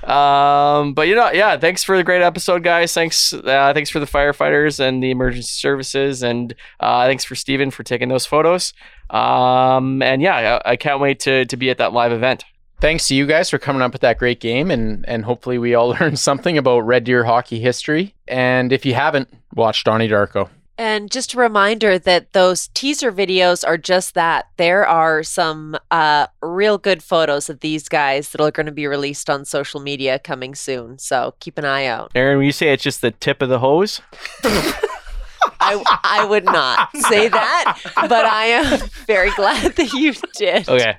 Um, but you know, yeah. Thanks for the great episode, guys. Thanks, uh, thanks for the firefighters and the emergency services, and uh, thanks for Steven for taking those photos. Um, and yeah, I, I can't wait to to be at that live event. Thanks to you guys for coming up with that great game, and and hopefully we all learned something about Red Deer hockey history. And if you haven't, watch Donnie Darko. And just a reminder that those teaser videos are just that. There are some uh, real good photos of these guys that are going to be released on social media coming soon. So keep an eye out. Erin, when you say it's just the tip of the hose, I, I would not say that, but I am very glad that you did. okay.